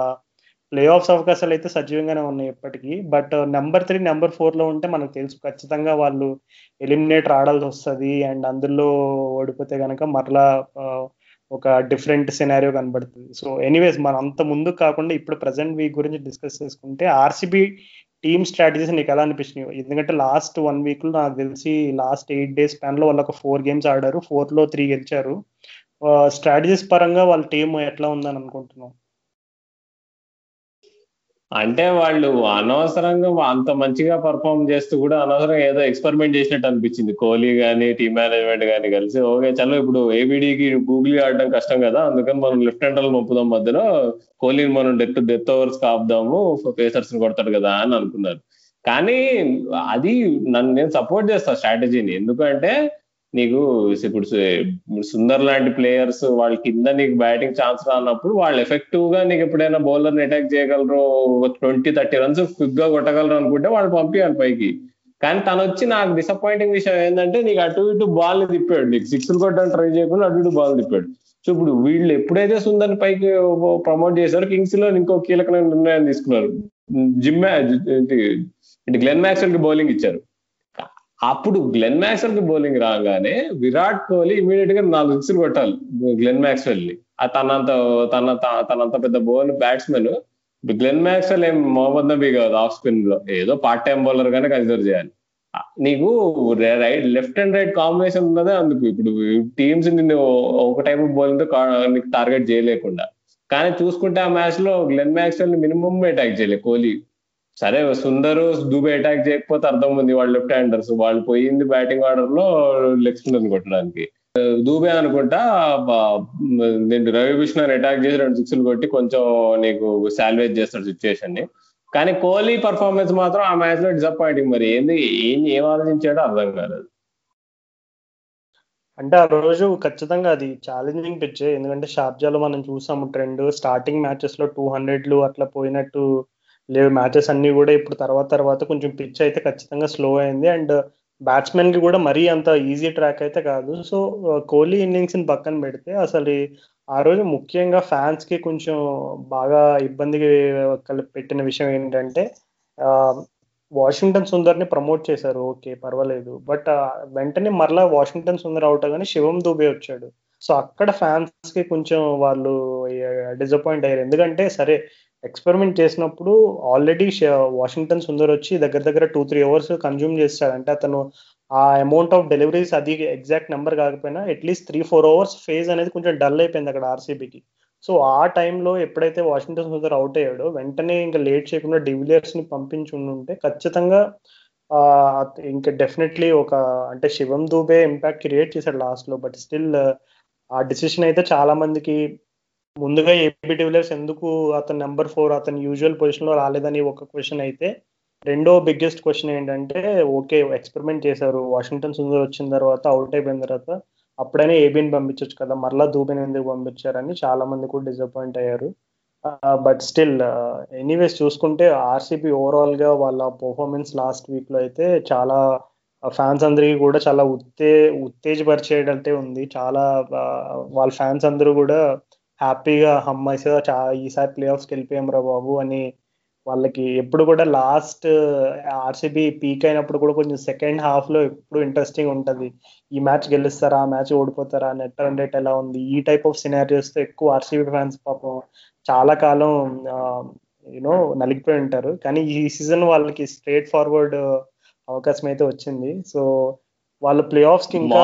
ప్లే ఆఫ్స్ అవకాశాలు అయితే సజీవంగానే ఉన్నాయి ఇప్పటికీ. బట్ నెంబర్ త్రీ నెంబర్ ఫోర్లో ఉంటే మనకు తెలుసు ఖచ్చితంగా వాళ్ళు ఎలిమినేటర్ ఆడాల్సి వస్తుంది. అండ్ అందులో ఓడిపోతే కనుక మరలా ఒక డిఫరెంట్ సినారియో కనబడుతుంది. సో ఎనీవేస్ మనం అంత ముందు కాకుండా ఇప్పుడు ప్రజెంట్ వీక్ గురించి డిస్కస్ చేసుకుంటే ఆర్సీబీ టీమ్ స్ట్రాటజీస్ నీకు ఎలా అనిపించినాయి ఎందుకంటే లాస్ట్ వన్ వీక్లో నాకు తెలిసి లాస్ట్ ఎయిట్ డేస్ స్పాన్లో వాళ్ళు ఒక ఫోర్ గేమ్స్ ఆడారు. ఫోర్త్లో త్రీ గెలిచారు. Uh, స్ట్రాటజీస్ పరంగా వాళ్ళ టీం ఎట్లా ఉందని అనుకుంటున్నాం అంటే వాళ్ళు అనవసరంగా అంత మంచిగా పర్ఫామ్ చేస్తూ కూడా అనవసరంగా ఏదో ఎక్స్పెరిమెంట్ చేసినట్టు అనిపించింది. కోహ్లీ కానీ టీమ్ మేనేజ్మెంట్ కానీ కలిసి ఓకే చలో ఇప్పుడు ఏబిడికి గూగుల్ ఆడడం కష్టం కదా అందుకని మనం లెఫ్ట్ హ్యాండర్ పంపుదాం మధ్యలో కోహ్లీని మనం డెత్ డెత్ ఓవర్స్ కాపుదాము పేసర్స్ కొడతాడు కదా అని అనుకున్నారు. కానీ అది నన్ను నేను సపోర్ట్ చేస్తా స్ట్రాటజీని ఎందుకంటే నీకు ఇప్పుడు సుందర్ లాంటి ప్లేయర్స్ వాళ్ళ కింద నీకు బ్యాటింగ్ ఛాన్స్ రానప్పుడు వాళ్ళు ఎఫెక్టివ్గా నీకు ఎప్పుడైనా బౌలర్ని అటాక్ చేయగలరు ట్వంటీ థర్టీ రన్స్ క్విక్గా కొట్టగలరు అనుకుంటే వాళ్ళు పంపించాలి పైకి. కానీ తను వచ్చి నాకు డిసప్పాయింటింగ్ విషయం ఏంటంటే నీకు అటు ఇటు బాల్ తిప్పాడు. నీకు సిక్స్ కొట్టడానికి ట్రై చేయకుండా అటు ఇటు బాల్ తిప్పాడు. సో ఇప్పుడు వీళ్ళు ఎప్పుడైతే సుందర్ పైకి ప్రమోట్ చేశారో కింగ్స్లో ఇంకో కీలకమైన నిర్ణయం తీసుకున్నారు. జిమ్ అంటే గ్లెన్ మ్యాక్స్వెల్కి బౌలింగ్ ఇచ్చారు. అప్పుడు గ్లెన్ మ్యాక్స్వెల్కి బౌలింగ్ రాగానే విరాట్ కోహ్లీ ఇమీడియట్గా నాలుగు సిక్స్లు కొట్టాలి గ్లెన్ మ్యాక్స్వెల్ని. తనంత తన తనంత పెద్ద బౌల్ బ్యాట్స్మెన్ గ్లెన్ మ్యాక్స్వెల్ ఏం మొహమ్మద్ నబీ కాదు ఆఫ్ స్పిన్లో. ఏదో పార్ట్ టైం బౌలర్ గానే కన్సిడర్ చేయాలి. నీకు right left and right combination ఉన్నదే అందుకు. ఇప్పుడు టీమ్స్ నిన్ను ఒక టైప్ బౌలింగ్తో నీకు టార్గెట్ చేయలేకుండా. కానీ చూసుకుంటే ఆ మ్యాచ్లో గ్లెన్ మ్యాక్స్వెల్ మినిమం అటాక్ చేయలేదు కోహ్లీ. సరే సుందర్ దుబే అటాక్ చేయకపోతే అర్థం ఉంది వాళ్ళు లెఫ్ట్ హ్యాండర్స్ వాళ్ళు పోయింది బ్యాటింగ్ ఆర్డర్లో లెగ్ స్పిన్నర్ కొట్టడానికి. దూబే అనుకుంటా నేను రవి బిష్ణర్ అటాక్ చేసి రెండు సిక్స్లు కొట్టి కొంచెం నీకు సాల్వేజ్ చేస్తాడు సిచ్యువేషన్ని. కానీ కోహ్లీ పర్ఫార్మెన్స్ మాత్రం ఆ మ్యాచ్లో డిసప్పాయింటింగ్ మరి. ఏంది ఏం ఏం ఆలోచించాడో అర్థం కాలేదు. అంటే ఆ రోజు ఖచ్చితంగా అది ఛాలెంజింగ్ పిచ్ ఎందుకంటే షార్జాలో మనం చూసాము. ట్రెండ్ స్టార్టింగ్ మ్యాచెస్లో టూ హండ్రెడ్లు అట్లా పోయినట్టు లేవు. మ్యాచెస్ అన్ని కూడా ఇప్పుడు తర్వాత తర్వాత కొంచెం పిచ్ అయితే ఖచ్చితంగా స్లో అయింది. అండ్ బ్యాట్స్మెన్కి కూడా మరీ అంత ఈజీ ట్రాక్ అయితే కాదు. సో కోహ్లీ ఇన్నింగ్స్ని పక్కన పెడితే అసలు ఆ రోజు ముఖ్యంగా ఫ్యాన్స్కి కొంచెం బాగా ఇబ్బంది పెట్టిన విషయం ఏంటంటే వాషింగ్టన్ సుందర్ని ప్రమోట్ చేశారు. ఓకే పర్వాలేదు. బట్ వెంటనే మరలా వాషింగ్టన్ సుందర్ అవుట్ కానీ శివం దూబే వచ్చాడు. సో అక్కడ ఫ్యాన్స్కి కొంచెం వాళ్ళు డిసప్పాయింట్ అయ్యారు. ఎందుకంటే సరే ఎక్స్పెరిమెంట్ చేసినప్పుడు ఆల్రెడీ వాషింగ్టన్ సుందర్ వచ్చి దగ్గర దగ్గర టూ త్రీ అవర్స్ కన్జ్యూమ్ చేస్తాడు. అంటే అతను ఆ అమౌంట్ ఆఫ్ డెలివరీస్ అది ఎగ్జాక్ట్ నెంబర్ కాకపోయినా at least three four overs phase అనేది కొంచెం డల్ అయిపోయింది అక్కడ ఆర్సీబీకి సో ఆ టైంలో ఎప్పుడైతే వాషింగ్టన్ సుందర్ అవుట్ అయ్యాడో వెంటనే ఇంకా లేట్ చేయకుండా డివిలియర్స్ని పంపించి ఉంటే ఖచ్చితంగా ఇంకా డెఫినెట్లీ ఒక అంటే శివం దూబే ఇంపాక్ట్ క్రియేట్ చేశాడు లాస్ట్లో. బట్ స్టిల్ ఆ డిసిషన్ అయితే చాలా మందికి ముందుగా ఏపీ డివిలియర్స్ ఎందుకు అతను నెంబర్ ఫోర్ అతను యూజువల్ పొజిషన్లో రాలేదని ఒక క్వశ్చన్ అయితే రెండో బిగ్గెస్ట్ క్వశ్చన్ ఏంటంటే ఓకే ఎక్స్పెరిమెంట్ చేశారు. వాషింగ్టన్ సుందర్ వచ్చిన తర్వాత అవుట్ అయిపోయిన తర్వాత అప్పుడైనా ఏబీని పంపించవచ్చు కదా. మరలా దూబిని ఎందుకు పంపించారని చాలా మంది కూడా డిసప్పాయింట్ అయ్యారు. బట్ స్టిల్ ఎనీవేస్ చూసుకుంటే ఆర్సీబీ ఓవరాల్గా వాళ్ళ పర్ఫార్మెన్స్ లాస్ట్ వీక్లో అయితే చాలా ఫ్యాన్స్ అందరికీ కూడా చాలా ఉత్తే ఉత్తేజపరిచేటట్టే ఉంది. చాలా వాళ్ళ ఫ్యాన్స్ అందరూ కూడా హ్యాపీగా హమ్మైసా చా ఈసారి ప్లే ఆఫ్స్కి వెళ్ళిపోయాం రా బాబు అని వాళ్ళకి ఎప్పుడు కూడా లాస్ట్ ఆర్సీబీ పీక్ అయినప్పుడు కూడా కొంచెం సెకండ్ హాఫ్లో ఎప్పుడు ఇంట్రెస్టింగ్ ఉంటుంది. ఈ మ్యాచ్ గెలుస్తారా ఆ మ్యాచ్ ఓడిపోతారా నెట్ రన్ రేట్ ఎలా ఉంది? ఈ టైప్ ఆఫ్ సినారియోస్తో ఎక్కువ ఆర్సీబీ ఫ్యాన్స్ పాపం చాలా కాలం యూనో నలిగిపోయి ఉంటారు. కానీ ఈ సీజన్ వాళ్ళకి స్ట్రేట్ ఫార్వర్డ్ అవకాశం అయితే వచ్చింది. సో వాళ్ళు ప్లే ఆఫ్స్కి ఇంకా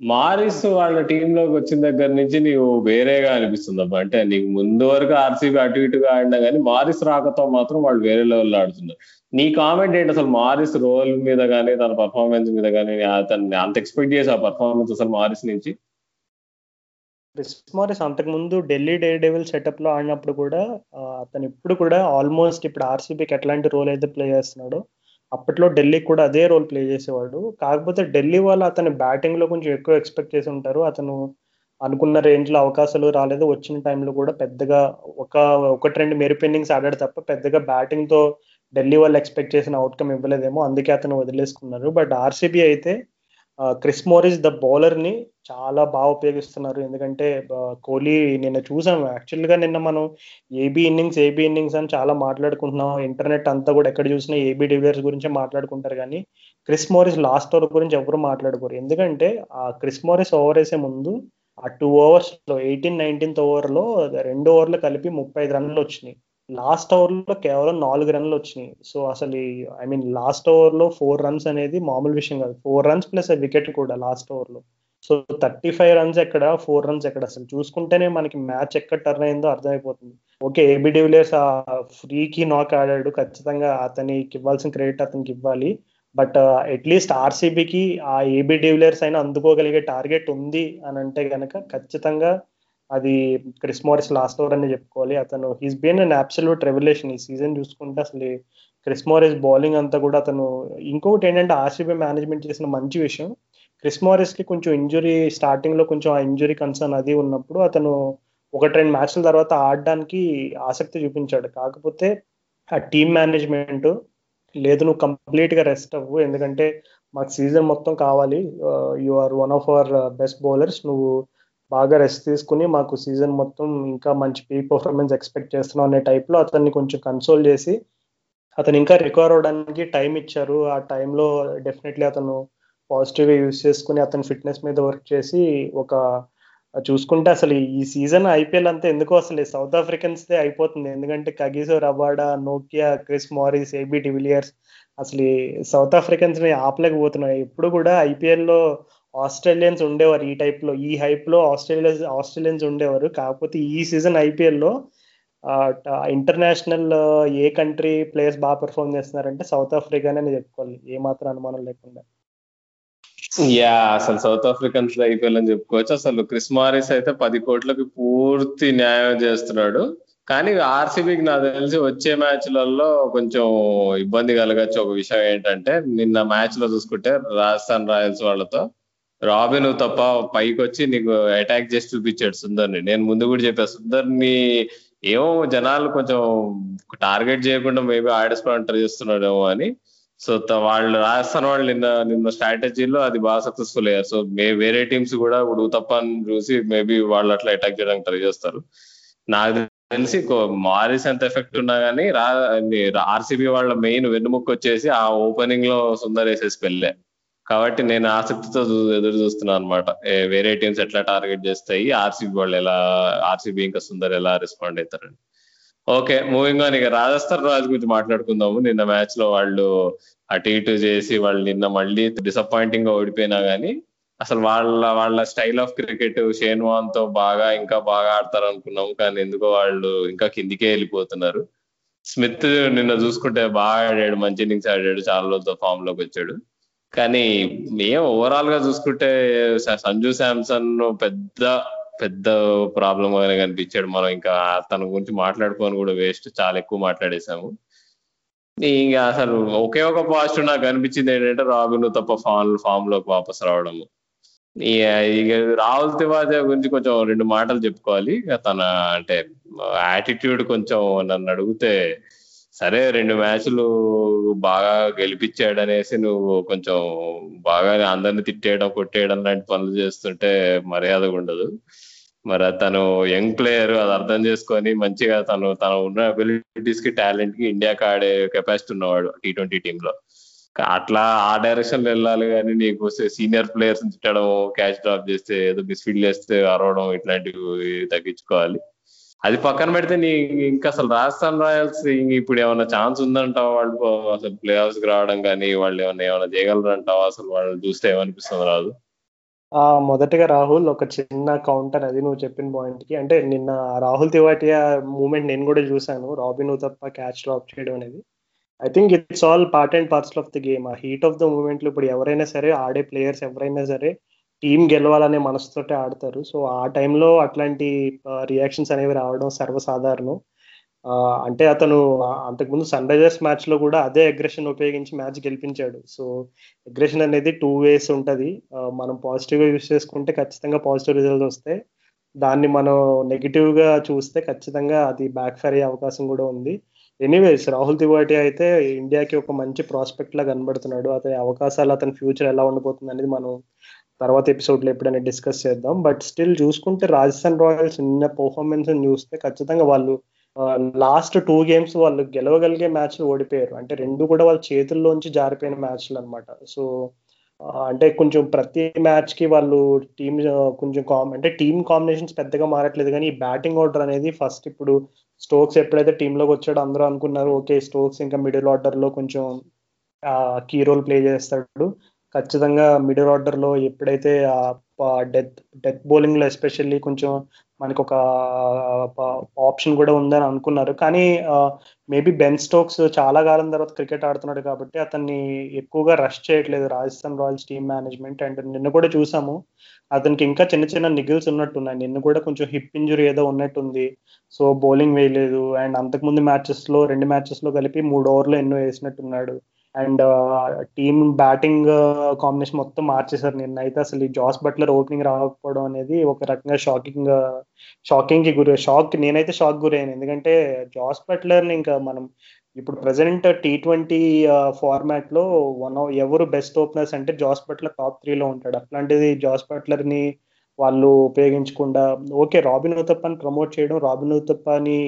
మారిస్ వాళ్ళ టీమ్లోకి వచ్చిన దగ్గర నుంచి నీవు వేరేగా అనిపిస్తుంది అబ్బా. అంటే నీకు ముందు వరకు ఆర్సీబీ అటు ఇటుగా ఆడినా కానీ మారిస్ రాకతో మాత్రం వాళ్ళు వేరే లెవెల్లో ఆడుతున్నారు. నీ కామెంట్ ఏంటి అసలు? మారిస్ రోల్ మీద కానీ తన పర్ఫార్మెన్స్ మీద కానీ అతన్ని అంత ఎక్స్పెక్ట్ చేసి ఆ పర్ఫార్మెన్స్ అసలు మారిస్ నుంచి? క్రిస్ మారిస్ అంతకుముందు ఢిల్లీ డే డెవిల్ సెటప్లో ఆడినప్పుడు కూడా అతను ఇప్పుడు కూడా ఆల్మోస్ట్ ఇప్పుడు ఆర్సీబీకి ఎట్లాంటి రోల్ అయితే ప్లే చేస్తున్నాడో అప్పట్లో ఢిల్లీ కూడా అదే రోల్ ప్లే చేసేవాడు. కాకపోతే ఢిల్లీ వాళ్ళు అతని బ్యాటింగ్లో కొంచెం ఎక్కువ ఎక్స్పెక్ట్ చేసి ఉంటారు. అతను అనుకున్న రేంజ్లో అవకాశాలు రాలేదు. వచ్చిన టైంలో కూడా పెద్దగా ఒక ఒకటి రెండు మెరుపు ఇన్నింగ్స్ ఆడాడు తప్ప పెద్దగా బ్యాటింగ్తో ఢిల్లీ వాళ్ళు ఎక్స్పెక్ట్ చేసిన అవుట్కమ్ ఇవ్వలేదేమో. అందుకే అతను వదిలేసుకున్నారు. బట్ ఆర్సీబీ అయితే క్రిస్ మోరిస్ ద బౌలర్ని చాలా బాగా ఉపయోగిస్తున్నారు. ఎందుకంటే కోహ్లీ నిన్న చూసాం యాక్చువల్గా నిన్న మనం ఏబీ ఇన్నింగ్స్ ఏబీ ఇన్నింగ్స్ అని చాలా మాట్లాడుకుంటున్నాం. ఇంటర్నెట్ అంతా కూడా ఎక్కడ చూసినా ఏబీ డివిలియర్స్ గురించి మాట్లాడుకుంటారు. కానీ క్రిస్ మోరిస్ లాస్ట్ ఓవర్ గురించి ఎవరు మాట్లాడుకోరు. ఎందుకంటే ఆ క్రిస్ మోరిస్ ఓవర్ వేసే ముందు ఆ టూ ఓవర్స్లో ఎయిటీన్ నైన్టీన్త్ ఓవర్లో రెండు ఓవర్లు కలిపి ముప్పై ఐదు రన్లు వచ్చినాయి. లాస్ట్ ఓవర్లో కేవలం నాలుగు రన్లు వచ్చినాయి. సో అసలు ఐ మీన్ లాస్ట్ ఓవర్లో ఫోర్ రన్స్ అనేది మామూలు విషయం కాదు. ఫోర్ రన్స్ ప్లస్ వికెట్ కూడా లాస్ట్ ఓవర్లో సో థర్టీ ఫైవ్ రన్స్ ఎక్కడ ఫోర్ రన్స్ ఎక్కడ? అసలు చూసుకుంటేనే మనకి మ్యాచ్ ఎక్కడ టర్న్ అయిందో అర్థమైపోతుంది. ఓకే ఏబి డివిలియర్స్ ఆ ఫ్రీకి నాక్ ఆడాడు. ఖచ్చితంగా అతనికి ఇవ్వాల్సిన క్రెడిట్ అతనికి ఇవ్వాలి. బట్ అట్లీస్ట్ ఆర్సీబీకి ఆ ఏబి డివిలియర్స్ అయినా అందుకోగలిగే టార్గెట్ ఉంది అని అంటే కనుక ఖచ్చితంగా అది క్రిస్ మోరిస్ లాస్ట్ ఓవర్ అని చెప్పుకోవాలి. అతను he's been an absolute revolution ఈ సీజన్ చూసుకుంటే అసలు క్రిస్ మోరిస్ బౌలింగ్ అంతా కూడా అతను ఇంకొకటి ఏంటంటే ఆర్సీబీ మేనేజ్మెంట్ చేసిన మంచి విషయం. క్రిస్ మోరిస్కి కొంచెం ఇంజురీ స్టార్టింగ్లో కొంచెం ఆ ఇంజురీ కన్సర్న్ అది ఉన్నప్పుడు అతను ఒకటి రెండు మ్యాచ్ల తర్వాత ఆడడానికి ఆసక్తి చూపించాడు. కాకపోతే ఆ టీమ్ మేనేజ్మెంట్ లేదు నువ్వు కంప్లీట్గా రెస్ట్ అవ్వు. ఎందుకంటే మాకు సీజన్ మొత్తం కావాలి. You are one of our best bowlers నువ్వు బాగా రెస్ట్ తీసుకుని మాకు సీజన్ మొత్తం ఇంకా మంచి పీక్ పర్ఫార్మెన్స్ ఎక్స్పెక్ట్ చేస్తున్నాం అనే టైప్లో అతన్ని కొంచెం కన్సోల్ చేసి అతను ఇంకా రికవర్ అవడానికి టైం ఇచ్చారు. ఆ టైంలో డెఫినెట్లీ అతను పాజిటివ్గా యూజ్ చేసుకుని అతని ఫిట్నెస్ మీద వర్క్ చేసి ఒక చూసుకుంటే అసలు ఈ సీజన్ ఐపీఎల్ అంతా ఎందుకో అసలు సౌత్ ఆఫ్రికన్స్ దే అయిపోతుంది. ఎందుకంటే Kagiso Rabada Nokia Chris Morris AB de Villiers అసలు సౌత్ ఆఫ్రికన్స్ని ఆపలేకపోతున్నాయి. ఎప్పుడు కూడా ఐపీఎల్లో ఆస్ట్రేలియన్స్ ఉండేవారు ఈ టైప్లో ఈ హైప్లో ఆస్ట్రేలియా ఆస్ట్రేలియన్స్ ఉండేవారు. కాకపోతే ఈ సీజన్ ఐపీఎల్లో ఇంటర్నేషనల్ ఏ కంట్రీ ప్లేయర్స్ బాగా పెర్ఫామ్ చేస్తున్నారంటే సౌత్ ఆఫ్రికానే నేను చెప్పుకోవాలి. ఏ మాత్రం అనుమానం లేకుండా. యా అసలు సౌత్ ఆఫ్రికన్స్ ఐపీఎల్ అని చెప్పుకోవచ్చు. అసలు క్రిస్ మారిస్ అయితే పది కోట్లకి పూర్తి న్యాయం చేస్తున్నాడు. కానీ ఆర్సీబీకి నాకు తెలిసి వచ్చే మ్యాచ్లలో కొంచెం ఇబ్బంది కలగచ్చు ఒక విషయం ఏంటంటే నిన్న మ్యాచ్లో చూసుకుంటే రాజస్థాన్ రాయల్స్ వాళ్ళతో రాబిన్ తప్ప పైకి వచ్చి నీకు అటాక్ చేసి చూపించాడు సుందర్ని. నేను ముందు కూడా చెప్పా సుందర్ని ఏమో జనాలు కొంచెం టార్గెట్ చేయకుండా మేబీ ఆడేసుకోవడానికి ట్రై చేస్తున్నాడేమో అని. సో వాళ్ళు రాజస్థాన్ వాళ్ళు నిన్న నిన్న స్ట్రాటజీలో అది బాగా సక్సెస్ఫుల్ అయ్యారు. సో మే వేరే టీమ్స్ కూడా ఇప్పుడు తప్ప చూసి మేబీ వాళ్ళు అట్లా అటాక్ చేయడానికి ట్రై చేస్తారు. నాకు తెలిసి మారిస్ ఎంత ఎఫెక్ట్ ఉన్నా కానీ రా ఆర్సీబీ వాళ్ళ మెయిన్ వెన్నుముక్క వచ్చేసి ఆ ఓపెనింగ్లో సుందర్ వేసేసి వెళ్ళే కాబట్టి నేను ఆసక్తితో ఎదురు చూస్తున్నాను అనమాట వేరే టీమ్స్ ఎట్లా టార్గెట్ చేస్తాయి? ఆర్సీబీ వాళ్ళు ఎలా ఆర్సీబీ ఇంకా సుందర్ ఎలా రెస్పాండ్ అవుతారని ఓకే మూవింగ్ ఆన్ ఇక రాజస్థాన్ రాజు గురించి మాట్లాడుకుందాము. నిన్న మ్యాచ్లో వాళ్ళు అటు ఇటు చేసి వాళ్ళు నిన్న మళ్ళీ డిసప్పాయింటింగ్గా ఓడిపోయినా గానీ అసలు వాళ్ళ వాళ్ళ స్టైల్ ఆఫ్ క్రికెట్ షేన్ వాన్తో బాగా ఇంకా బాగా ఆడతారు అనుకున్నాం కానీ ఎందుకో వాళ్ళు ఇంకా కిందికే వెళ్ళిపోతున్నారు. స్మిత్ నిన్న చూసుకుంటే బాగా ఆడాడు మంచి ఇన్నింగ్స్ ఆడాడు చాలా రోజులతో ఫామ్లోకి వచ్చాడు. కానీ ఏం ఓవరాల్గా చూసుకుంటే సంజు శాంసన్ పెద్ద పెద్ద ప్రాబ్లం గానే కనిపించాడు. మనం ఇంకా తన గురించి మాట్లాడుకోని కూడా వేస్ట్ చాలా ఎక్కువ మాట్లాడేశాము. ఇంకా అసలు ఒకే ఒక పాజిటివ్ నాకు అనిపించింది ఏంటంటే రాబిన్ తప్ప ఫామ్ ఫామ్లోకి వాపస్ రావడము. ఇక రాహుల్ తివాజా గురించి కొంచెం రెండు మాటలు చెప్పుకోవాలి. తన అంటే యాటిట్యూడ్ కొంచెం నన్ను అడిగితే సరే రెండు మ్యాచ్లు బాగా గెలిపించాడు అనేసి నువ్వు కొంచెం బాగా అందరిని తిట్టేయడం కొట్టేయడం లాంటి పనులు చేస్తుంటే మర్యాద ఉండదు. మరి తను యంగ్ ప్లేయర్ అది అర్థం చేసుకొని మంచిగా తను తను ఉన్న అబిలిటీస్కి టాలెంట్కి ఇండియాకి ఆడే కెపాసిటీ ఉన్నవాడు టీ ట్వంటీ టీమ్లో అట్లా ఆ డైరెక్షన్లో వెళ్ళాలి కానీ నీకు సీనియర్ ప్లేయర్స్ తిట్టడం క్యాచ్ డ్రాప్ చేస్తే ఏదో మిస్ఫీల్డ్ చేస్తే అరవడం ఇట్లాంటివి తగ్గించుకోవాలి. అది పక్కన పెడితే నీ ఇంకా అసలు రాజస్థాన్ రాయల్స్ ఇప్పుడు ఏమైనా ఛాన్స్ ఉందంటావా వాళ్ళు? అసలు ప్లే ఆఫ్స్కి రావడం కానీ వాళ్ళు ఏమైనా ఏమైనా చేయగలరు అసలు వాళ్ళు చూస్తే ఏమనిపిస్తుంది రాదు ఆ మొదటగా రాహుల్ ఒక చిన్న కౌంటర్ అది నువ్వు చెప్పిన పాయింట్కి. అంటే నిన్న రాహుల్ తివాటియా మూమెంట్ నేను కూడా చూశాను. రాబిన్ తప్ప క్యాచ్ డ్రాప్ చేయడం అనేది. I think it's all part and parcel of the game ఆ హీట్ ఆఫ్ ద మూమెంట్లు ఇప్పుడు ఎవరైనా సరే ఆడే ప్లేయర్స్ ఎవరైనా సరే టీం గెలవాలనే మనసుతోటే ఆడతారు. సో ఆ టైంలో అట్లాంటి రియాక్షన్స్ అనేవి రావడం సర్వసాధారణం. అంటే అతను అంతకుముందు సన్ రైజర్స్ మ్యాచ్లో కూడా అదే అగ్రెషన్ ఉపయోగించి మ్యాచ్ గెలిపించాడు. సో అగ్రెషన్ అనేది టూ వేస్ ఉంటుంది. మనం పాజిటివ్గా యూస్ చేసుకుంటే ఖచ్చితంగా పాజిటివ్ రిజల్ట్ వస్తాయి. దాన్ని మనం నెగిటివ్గా చూస్తే ఖచ్చితంగా అది బ్యాక్ ఫైర్ అయ్యే అవకాశం కూడా ఉంది. ఎనీవేస్ రాహుల్ తివాటి అయితే ఇండియాకి ఒక మంచి ప్రాస్పెక్ట్ లా కనబడుతున్నాడు. అతని అవకాశాలు అతని ఫ్యూచర్ ఎలా ఉండబోతుంది అనేది మనం తర్వాత ఎపిసోడ్లో ఎప్పుడైనా డిస్కస్ చేద్దాం. బట్ స్టిల్ చూసుకుంటే రాజస్థాన్ రాయల్స్ నిన్న పర్ఫార్మెన్స్ చూస్తే ఖచ్చితంగా వాళ్ళు లాస్ట్ టూ గేమ్స్ వాళ్ళు గెలవగలిగే మ్యాచ్లు ఓడిపోయారు. అంటే రెండు కూడా వాళ్ళ చేతుల్లోంచి జారిపోయిన మ్యాచ్లు అనమాట సో అంటే కొంచెం ప్రతి మ్యాచ్కి వాళ్ళు టీమ్ కొంచెం కామ్ అంటే టీమ్ కాంబినేషన్స్ పెద్దగా మారట్లేదు. కానీ ఈ బ్యాటింగ్ ఆర్డర్ అనేది ఫస్ట్ ఇప్పుడు స్టోక్స్ ఎప్పుడైతే టీంలోకి వచ్చాడో అందరూ అనుకున్నారు ఓకే స్టోక్స్ ఇంకా మిడిల్ ఆర్డర్లో కొంచెం కీ రోల్ ప్లే చేస్తాడు. ఖచ్చితంగా మిడిల్ ఆర్డర్లో ఎప్పుడైతే డెత్ డెత్ బౌలింగ్లో ఎస్పెషల్లీ కొంచెం మనకు ఒక ఆప్షన్ కూడా ఉందని అనుకున్నారు. కానీ మేబీ బెన్ స్టోక్స్ చాలా కాలం తర్వాత క్రికెట్ ఆడుతున్నాడు కాబట్టి అతన్ని ఎక్కువగా రష్ చేయట్లేదు. Rajasthan Royals team management and నిన్న కూడా చూసాము. అతనికి ఇంకా చిన్న చిన్న నిగిల్స్ ఉన్నట్టున్నాయి. నిన్న కూడా కొంచెం హిప్ ఇంజురీ ఏదో ఉన్నట్టుంది. సో బౌలింగ్ వేయలేదు. అండ్ అంతకుముందు మ్యాచెస్లో రెండు మ్యాచెస్లో కలిపి మూడు ఓవర్లు ఎన్నో వేసినట్టున్నాడు. అండ్ టీమ్ బ్యాటింగ్ కాంబినేషన్ మొత్తం మార్చేశారు నిన్న అయితే అసలు ఈ జాస్ బట్లర్ ఓపెనింగ్ రాకపోవడం అనేది ఒక రకంగా షాకింగ్ షాకింగ్కి గురి షాక్ నేనైతే షాక్ గురయ్యాను. ఎందుకంటే జాస్ బట్లర్ ఇంకా మనం ఇప్పుడు ప్రజెంట్ టీ ట్వంటీ ఫార్మాట్లో వన్ ఎవరు బెస్ట్ ఓపెనర్స్ అంటే జాస్ బట్లర్ టాప్ త్రీలో ఉంటాడు. అట్లాంటిది జాస్ బట్లర్ని వాళ్ళు ఉపయోగించకుండా ఓకే రాబిన్ ఉతప్పని ప్రమోట్ చేయడం రాబిన్ ఉతప్పని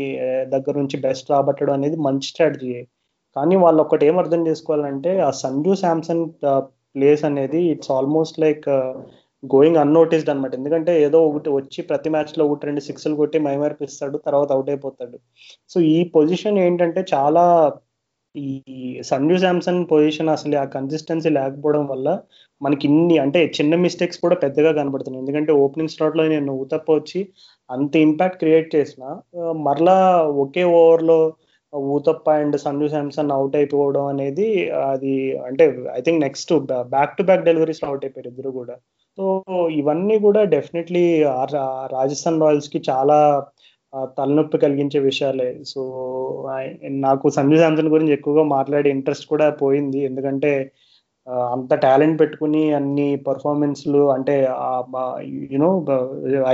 దగ్గర నుంచి బెస్ట్ రాబట్టడం అనేది మంచి స్ట్రాటజీ. కానీ వాళ్ళు ఒకటి ఏం అర్థం చేసుకోవాలంటే ఆ సంజు శాంసన్ ప్లేస్ అనేది it's almost like going unnoticed అనమాట ఎందుకంటే ఏదో ఒకటి వచ్చి ప్రతి మ్యాచ్లో ఒకటి రెండు సిక్స్లు కొట్టి మైమర్పిస్తాడు తర్వాత అవుట్ అయిపోతాడు. సో ఈ పొజిషన్ ఏంటంటే చాలా ఈ సంజు శాంసన్ పొజిషన్ అసలు ఆ కన్సిస్టెన్సీ లేకపోవడం వల్ల మనకి ఇన్ని అంటే చిన్న మిస్టేక్స్ కూడా పెద్దగా కనబడుతున్నాయి. ఎందుకంటే ఓపెనింగ్ స్లాట్లో నేను ఊతప్ప వచ్చి అంత ఇంపాక్ట్ క్రియేట్ చేసిన మరలా ఒకే ఓవర్లో Uthappa and Sanju Samson out అయిపోవడం అనేది అది అంటే I think next back to back deliveries out అయిపోయారు ఇద్దరు కూడా. సో ఇవన్నీ కూడా డెఫినెట్లీ రాజస్థాన్ రాయల్స్కి చాలా తలనొప్పి కలిగించే విషయాలే. సో నాకు సంజు శాంసన్ గురించి ఎక్కువగా మాట్లాడే ఇంట్రెస్ట్ కూడా పోయింది. ఎందుకంటే అంత టాలెంట్ పెట్టుకుని అన్ని పర్ఫార్మెన్స్లు అంటే యూనో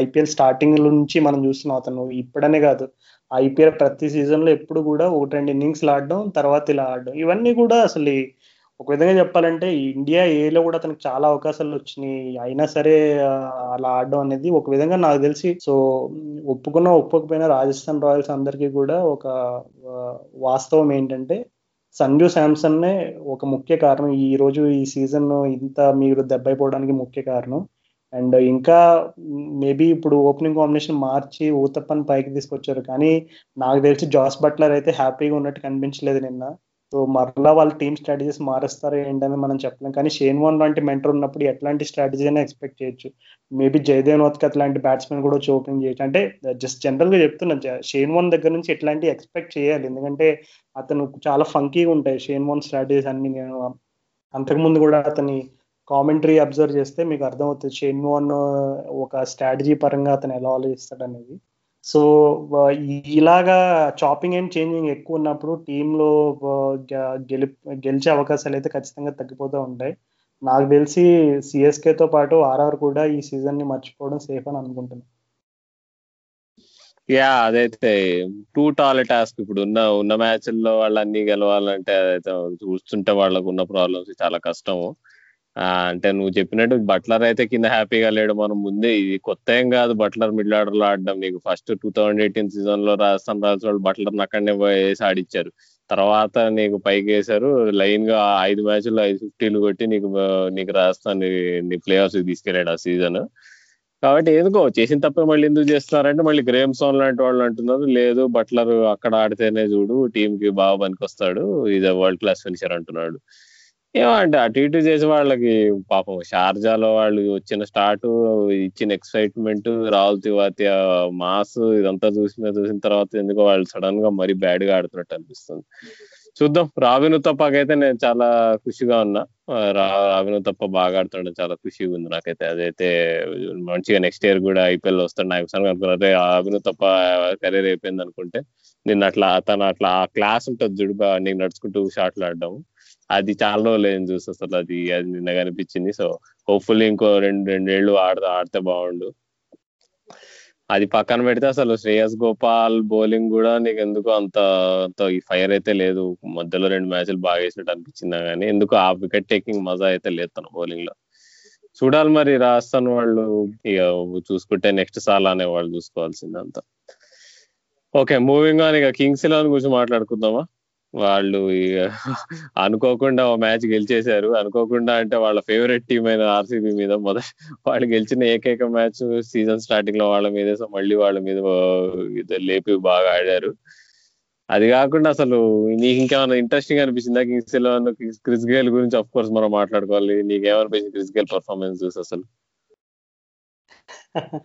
ఐపీఎల్ స్టార్టింగ్ నుంచి మనం చూస్తున్నాం అతను. ఇప్పుడనే కాదు. ఐపీఎల్ ప్రతి సీజన్లో ఎప్పుడు కూడా ఒకటి రెండు ఇన్నింగ్స్ ఆడడం తర్వాత ఇలా ఆడడం. ఇవన్నీ కూడా అసలు ఒక విధంగా చెప్పాలంటే ఇండియా ఏలో కూడా అతనికి చాలా అవకాశాలు వచ్చినాయి. అయినా సరే అలా ఆడడం అనేది ఒక విధంగా నాకు తెలిసి సో ఒప్పుకున్నా ఒప్పుకోకపోయినా రాజస్థాన్ రాయల్స్ అందరికీ కూడా ఒక వాస్తవం ఏంటంటే సంజు శాంసన్నే ఒక ముఖ్య కారణం. ఈ రోజు ఈ సీజన్ ఇంత మీరు దెబ్బైపోవడానికి ముఖ్య కారణం. అండ్ ఇంకా మేబీ ఇప్పుడు ఓపెనింగ్ కాంబినేషన్ మార్చి ఊతప్పని పైకి తీసుకొచ్చారు. కానీ నాకు తెలిసి జాస్ బట్లర్ అయితే హ్యాపీగా ఉన్నట్టు కనిపించలేదు నిన్న. సో మరలా వాళ్ళ టీమ్ స్ట్రాటజీస్ మారుస్తారు ఏంటని మనం చెప్పలేం. కానీ షేన్ వాన్ లాంటి మెంటర్ ఉన్నప్పుడు ఎట్లాంటి స్ట్రాటజీ అయినా ఎక్స్పెక్ట్ చేయొచ్చు. మేబీ జయదేవ్ నోత్కత్ లాంటి బ్యాట్స్మెన్ కూడా వచ్చి ఓపెనింగ్ చేయొచ్చు. అంటే జస్ట్ జనరల్గా చెప్తున్నా షేన్ వాన్ దగ్గర నుంచి ఎట్లాంటి ఎక్స్పెక్ట్ చేయాలి. ఎందుకంటే అతను చాలా ఫంకీగా ఉంటాయి షేన్ వాన్ స్ట్రాటజీస్ అన్ని. నేను అంతకుముందు కూడా అతని కామెంటరీ అబ్జర్వ్ చేస్తే మీకు అర్థమవుతుంది. షేన్ వాన్ uh, ఒక స్ట్రాటజీ పరంగా అతను ఎలా ఆలోచిస్తాడు అనేది సో uh, ఇలాగా చాపింగ్ అండ్ చేంజింగ్ ఎక్కువ ఉన్నప్పుడు టీంలో uh, గెలి గెలిచే అవకాశాలు అయితే ఖచ్చితంగా తగ్గిపోతూ ఉంటాయి. నాకు తెలిసి సిఎస్కే తో పాటు ఆర్ఆర్ కూడా ఈ సీజన్ని మర్చిపోవడం సేఫ్ అని అనుకుంటున్నాను యా అదైతే టూ టాల్ టాస్క్ ఇప్పుడు ఉన్న ఉన్న మ్యాచ్ల్లో వాళ్ళన్ని గెలవాలంటే అదైతే చూస్తుంటే వాళ్ళకు ఉన్న ప్రాబ్లమ్స్ చాలా కష్టము. అంటే నువ్వు చెప్పినట్టు బట్లర్ అయితే కింద హ్యాపీగా లేడు. మనం ముందే ఇది కొత్త ఏం కాదు బట్లర్ మిడిల్ ఆర్డర్లో ఆడడం. నీకు ఫస్ట్ టూ థౌసండ్ ఎయిటీన్ సీజన్లో రాజస్థాన్ రాయల్స్ వాళ్ళు బట్లర్ అక్కడనే వేసి ఆడిచ్చారు. తర్వాత నీకు పైకి వేశారు. లైన్గా ఐదు మ్యాచ్లు ఐదు ఫిఫ్టీలు కొట్టి నీకు నీకు రాజస్థాన్ నీ ప్లే ఆఫ్స్ తీసుకెళ్ళాడు ఆ సీజన్ కాబట్టి ఎందుకో చేసిన తప్పే మళ్ళీ ఎందుకు చేస్తున్నారంటే మళ్ళీ గ్రేమ్ సోన్ లాంటి వాళ్ళు అంటున్నారు. లేదు బట్లర్ అక్కడ ఆడితేనే చూడు టీం కి బాగా పనికొస్తాడు. ఇది వరల్డ్ క్లాస్ ఫినిషర్ అంటున్నాడు. ఏమంటే అటు ఇటు చేసే వాళ్ళకి పాపం షార్జాలో వాళ్ళు వచ్చిన స్టార్ట్ ఇచ్చిన ఎక్సైట్మెంట్ రాహుల్ తివాతి మాస్ ఇదంతా చూసిన చూసిన తర్వాత ఎందుకో వాళ్ళు సడన్గా మరీ బ్యాడ్గా ఆడుతున్నట్టు అనిపిస్తుంది. చూద్దాం. రావిను తప్పకైతే నేను చాలా ఖుషిగా ఉన్నా. రావిను తప్ప బాగా ఆడుతుండే చాలా ఖుషిగా ఉంది నాకైతే. అదైతే మంచిగా నెక్స్ట్ ఇయర్ కూడా ఐపీఎల్ వస్తాడు. నాకు ఒకసారి అనుకున్నారే రావిను తప్ప కెరీర్ అయిపోయింది అనుకుంటే నిన్న అట్లా తను అట్లా ఆ క్లాస్ ఉంటుంది చూడు నీకు నడుచుకుంటూ షాట్లు ఆడడం. అది చాలా రోజులు ఏం చూసి అసలు అది అది నిన్న కనిపించింది సో హోప్ఫుల్లీ ఇంకో రెండు రెండేళ్ళు ఆడతా ఆడితే బాగుండు. అది పక్కన పెడితే అసలు శ్రేయస్ గోపాల్ బౌలింగ్ కూడా నీకు ఎందుకు అంత అంత ఈ ఫైర్ అయితే లేదు. మధ్యలో రెండు మ్యాచ్లు బాగా వేసినట్టు అనిపించిందా కానీ ఎందుకు ఆ వికెట్ టేకింగ్ మజా అయితే లేదు తన బౌలింగ్లో. చూడాలి మరి రాజస్థాన్ వాళ్ళు ఇక చూసుకుంటే నెక్స్ట్ సాల్ అనే వాళ్ళు చూసుకోవాల్సింది అంతా ఓకే మూవింగ్ ఆన్ ఇక కింగ్స్ ఎలెవన్ గురించి మాట్లాడుకుందామా? వాళ్ళు ఇక అనుకోకుండా మ్యాచ్ గెలిచేశారు. అనుకోకుండా అంటే వాళ్ళ ఫేవరెట్ టీం అయిన ఆర్సీబీ మీద మొదటి వాళ్ళు గెలిచిన ఏకైక మ్యాచ్ సీజన్ స్టార్టింగ్లో వాళ్ళ మీద మళ్ళీ వాళ్ళ మీద లేపి బాగా ఆడారు. అది కాకుండా అసలు నీకు ఇంకేమైనా ఇంట్రెస్టింగ్ అనిపించిందా కింగ్స్ ఎలెవెన్ క్రిస్ గేల్ గురించి? అఫ్ కోర్స్ మనం మాట్లాడుకోవాలి. నీకేమనిపించింది క్రిస్ గేల్ పర్ఫార్మెన్స్ చూసి అసలు?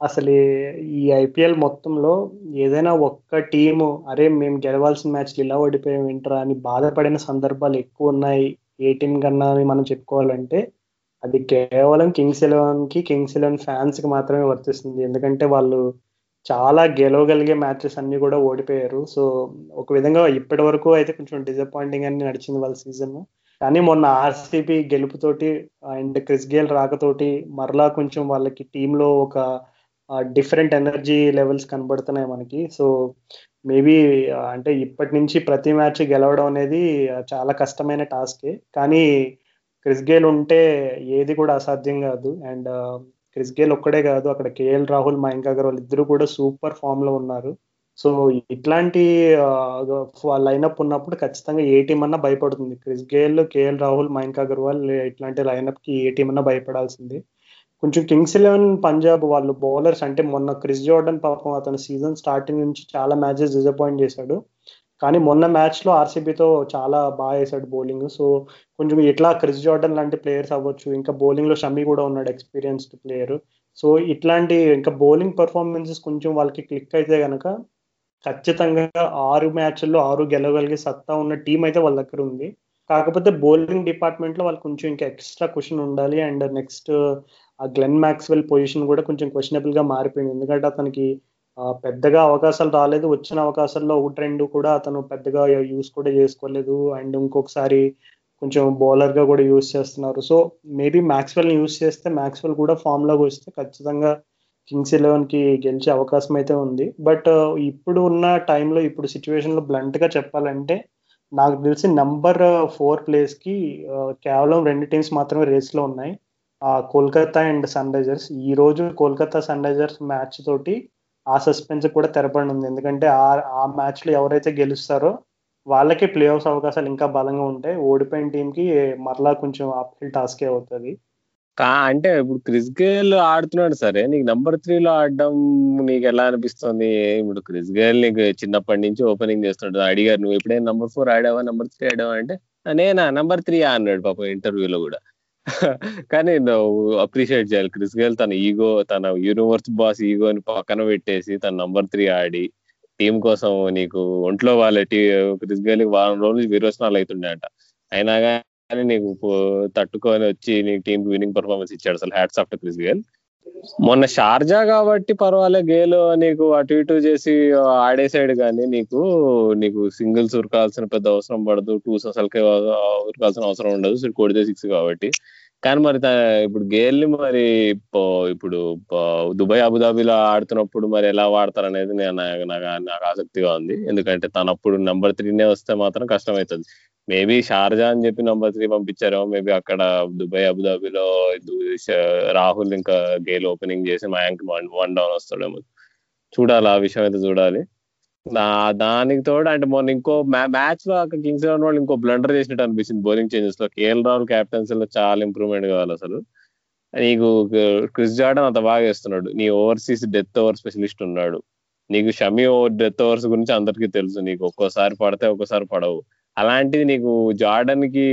అసలు ఈ ఐపీఎల్ మొత్తంలో ఏదైనా ఒక్క టీము అరే మేము గెలవాల్సిన మ్యాచ్లు ఇలా ఓడిపోయాం వింటరా అని బాధపడిన సందర్భాలు ఎక్కువ ఉన్నాయి. ఏ టీం కన్నా అని మనం చెప్పుకోవాలంటే అది కేవలం కింగ్స్ ఎలెవెన్కి కింగ్స్ ఎలెవెన్ ఫ్యాన్స్కి మాత్రమే వర్తిస్తుంది. ఎందుకంటే వాళ్ళు చాలా గెలవగలిగే మ్యాచెస్ అన్ని కూడా ఓడిపోయారు. సో ఒక విధంగా ఇప్పటి వరకు అయితే కొంచెం డిసప్పాయింటింగ్ అని నడిచింది వాళ్ళ సీజన్ కానీ మొన్న ఆర్సీబీ గెలుపుతోటి అండ్ క్రిస్ గేల్ రాకతోటి మరలా కొంచెం వాళ్ళకి టీంలో ఒక డిఫరెంట్ ఎనర్జీ లెవెల్స్ కనబడుతున్నాయి మనకి. సో మేబీ అంటే ఇప్పటి నుంచి ప్రతి మ్యాచ్ గెలవడం అనేది చాలా కష్టమైన టాస్కే కానీ క్రిస్ గేల్ ఉంటే ఏది కూడా అసాధ్యం కాదు. అండ్ క్రిస్ గేల్ ఒక్కడే కాదు అక్కడ కేఎల్ రాహుల్ మయాంక్ అగర్వాల్ ఇద్దరు కూడా సూపర్ ఫామ్లో ఉన్నారు. సో ఇట్లాంటి లైనప్ ఉన్నప్పుడు ఖచ్చితంగా ఏ టీం అన్నా భయపడుతుంది. Chris Gayle KL Rahul Mayank Agarwal ఇట్లాంటి లైనప్కి ఏ టీం అన్నా భయపడాల్సింది. కొంచెం కింగ్స్ ఎలెవెన్ పంజాబ్ వాళ్ళు బౌలర్స్ అంటే మొన్న క్రిస్ జోర్డన్ పాపం అతను సీజన్ స్టార్టింగ్ నుంచి చాలా మ్యాచెస్ డిసప్పాయింట్ చేశాడు. కానీ మొన్న మ్యాచ్లో ఆర్సీబీతో చాలా బాగా వేసాడు బౌలింగ్. సో కొంచెం ఇట్లా క్రిస్ జోర్డన్ లాంటి ప్లేయర్స్ అవ్వచ్చు. ఇంకా బౌలింగ్లో షమీ కూడా ఉన్నాడు ఎక్స్పీరియన్స్డ్ ప్లేయర్. సో ఇట్లాంటి ఇంకా బౌలింగ్ పర్ఫార్మెన్సెస్ కొంచెం వాళ్ళకి క్లిక్ అయితే కనుక ఖచ్చితంగా ఆరు మ్యాచ్ల్లో ఆరు గెలవగలిగే సత్తా ఉన్న టీం అయితే వాళ్ళ దగ్గర ఉంది. కాకపోతే బౌలింగ్ డిపార్ట్మెంట్లో వాళ్ళు కొంచెం ఇంకా ఎక్స్ట్రా క్వశ్చన్ ఉండాలి. అండ్ నెక్స్ట్ ఆ గ్లెన్ మ్యాక్స్వెల్ పొజిషన్ కూడా కొంచెం క్వశ్చనబుల్గా మారిపోయింది. ఎందుకంటే అతనికి పెద్దగా అవకాశాలు రాలేదు. వచ్చిన అవకాశాల్లో ఒకటి రెండు కూడా అతను పెద్దగా యూస్ కూడా చేసుకోలేదు. అండ్ ఇంకొకసారి కొంచెం బౌలర్గా కూడా యూస్ చేస్తున్నారు. సో మేబీ మ్యాక్స్వెల్ యూస్ చేస్తే మ్యాక్స్వెల్ కూడా ఫామ్లోకి వస్తే ఖచ్చితంగా కింగ్స్ ఎలెవెన్కి గెలిచే అవకాశం అయితే ఉంది. బట్ ఇప్పుడు ఉన్న టైంలో ఇప్పుడు సిచ్యువేషన్లో బ్లంట్గా చెప్పాలంటే నాకు తెలిసి నంబర్ ఫోర్ ప్లేస్కి కేవలం రెండు టీమ్స్ మాత్రమే రేస్లో ఉన్నాయి. కోల్కతా అండ్ సన్ రైజర్స్ ఈ రోజు కోల్కతా సన్ రైజర్స్ మ్యాచ్ తోటి ఆ సస్పెన్స్ కూడా తెరపడి ఉంది. ఎందుకంటే ఆ ఆ మ్యాచ్లో ఎవరైతే గెలుస్తారో వాళ్ళకి ప్లే ఆఫ్స్ అవకాశాలు ఇంకా బలంగా ఉంటాయి ఓడిపోయిన టీంకి మరలా కొంచెం అప్హిల్ టాస్కే అవుతుంది. అంటే ఇప్పుడు క్రిస్ గేల్ ఆడుతున్నాడు సరే నీకు నంబర్ త్రీలో ఆడడం నీకు ఎలా అనిపిస్తుంది? ఇప్పుడు క్రిస్ గేల్ నీకు చిన్నప్పటి నుంచి ఓపెనింగ్ చేస్తున్నాడు. అడిగారు నువ్వు ఎప్పుడైనా నంబర్ ఫోర్ ఆడావా? నంబర్ త్రీ ఆడావా? అంటే నేనా? నంబర్ త్రీ అన్నాడు పాపం ఇంటర్వ్యూలో కూడా. కానీ నువ్వు అప్రిషియేట్ చేయాలి. క్రిస్ గేల్ తన ఈగో తన యూనివర్స్ బాస్ ఈగోని పక్కన పెట్టేసి తన నంబర్ త్రీ ఆడి టీం కోసం నీకు ఒంట్లో వాళ్ళ టీ క్రిస్ గేల్ వారం రోజులు విరోచనాలు అవుతుండే అంట అయినా కానీ నీకు తట్టుకొని వచ్చి నీకు టీం విన్నింగ్ పర్ఫార్మెన్స్ ఇచ్చాడు అసలు. హ్యాట్స్ ఆఫ్టర్ క్రిస్ గేల్ మొన్న షార్జా కాబట్టి పర్వాలే గేలు నీకు అటు ఇటు చేసి ఆడేసాడు కానీ నీకు నీకు సింగిల్స్ ఉరకాల్సిన పెద్ద అవసరం పడదు టూస్ అసలుకే ఉరకాల్సిన అవసరం ఉండదు సో కొడితే సిక్స్ కాబట్టి. కానీ మరి ఇప్పుడు గేల్ని మరి పో- ఇప్పుడు దుబాయ్ అబుదాబిలో ఆడుతున్నప్పుడు మరి ఎలా వాడతారు అనేది నేను నాకు నాకు- ఆసక్తిగా ఉంది. ఎందుకంటే తను అప్పుడు నెంబర్ త్రీనే వస్తే మాత్రం కష్టమవుతుంది మేబీ షార్జా అని చెప్పి నెంబర్ త్రీ పంపించారేమో మేబీ అక్కడ దుబాయ్ అబుదాబిలో రాహుల్ ఇంకా గేల్ ఓపెనింగ్ చేసి మయాంక్ వన్ వన్ డౌన్ వస్తాడేమో. చూడాలి ఆ విషయం అయితే చూడాలి. దానికి తోడు అంటే మొన్న ఇంకో మ్యాచ్లో కింగ్స్ ఎలెవన్ వాళ్ళు ఇంకో బ్లండర్ చేసినట్టు అనిపించింది బౌలింగ్ చేంజెస్లో కేఎల్ రాహుల్ క్యాప్టెన్సీ లో చాలా ఇంప్రూవ్మెంట్ కావాలి అసలు. నీకు క్రిస్ జార్డన్ అంత బాగా వేస్తున్నాడు. నీ ఓవర్సీస్ డెత్ ఓవర్ స్పెషలిస్ట్ ఉన్నాడు. నీకు షమి ఓవర్ డెత్ ఓవర్స్ గురించి అందరికీ తెలుసు. నీకు ఒక్కోసారి పడితే ఒక్కోసారి పడవు. అలాంటిది నీకు జార్డన్కి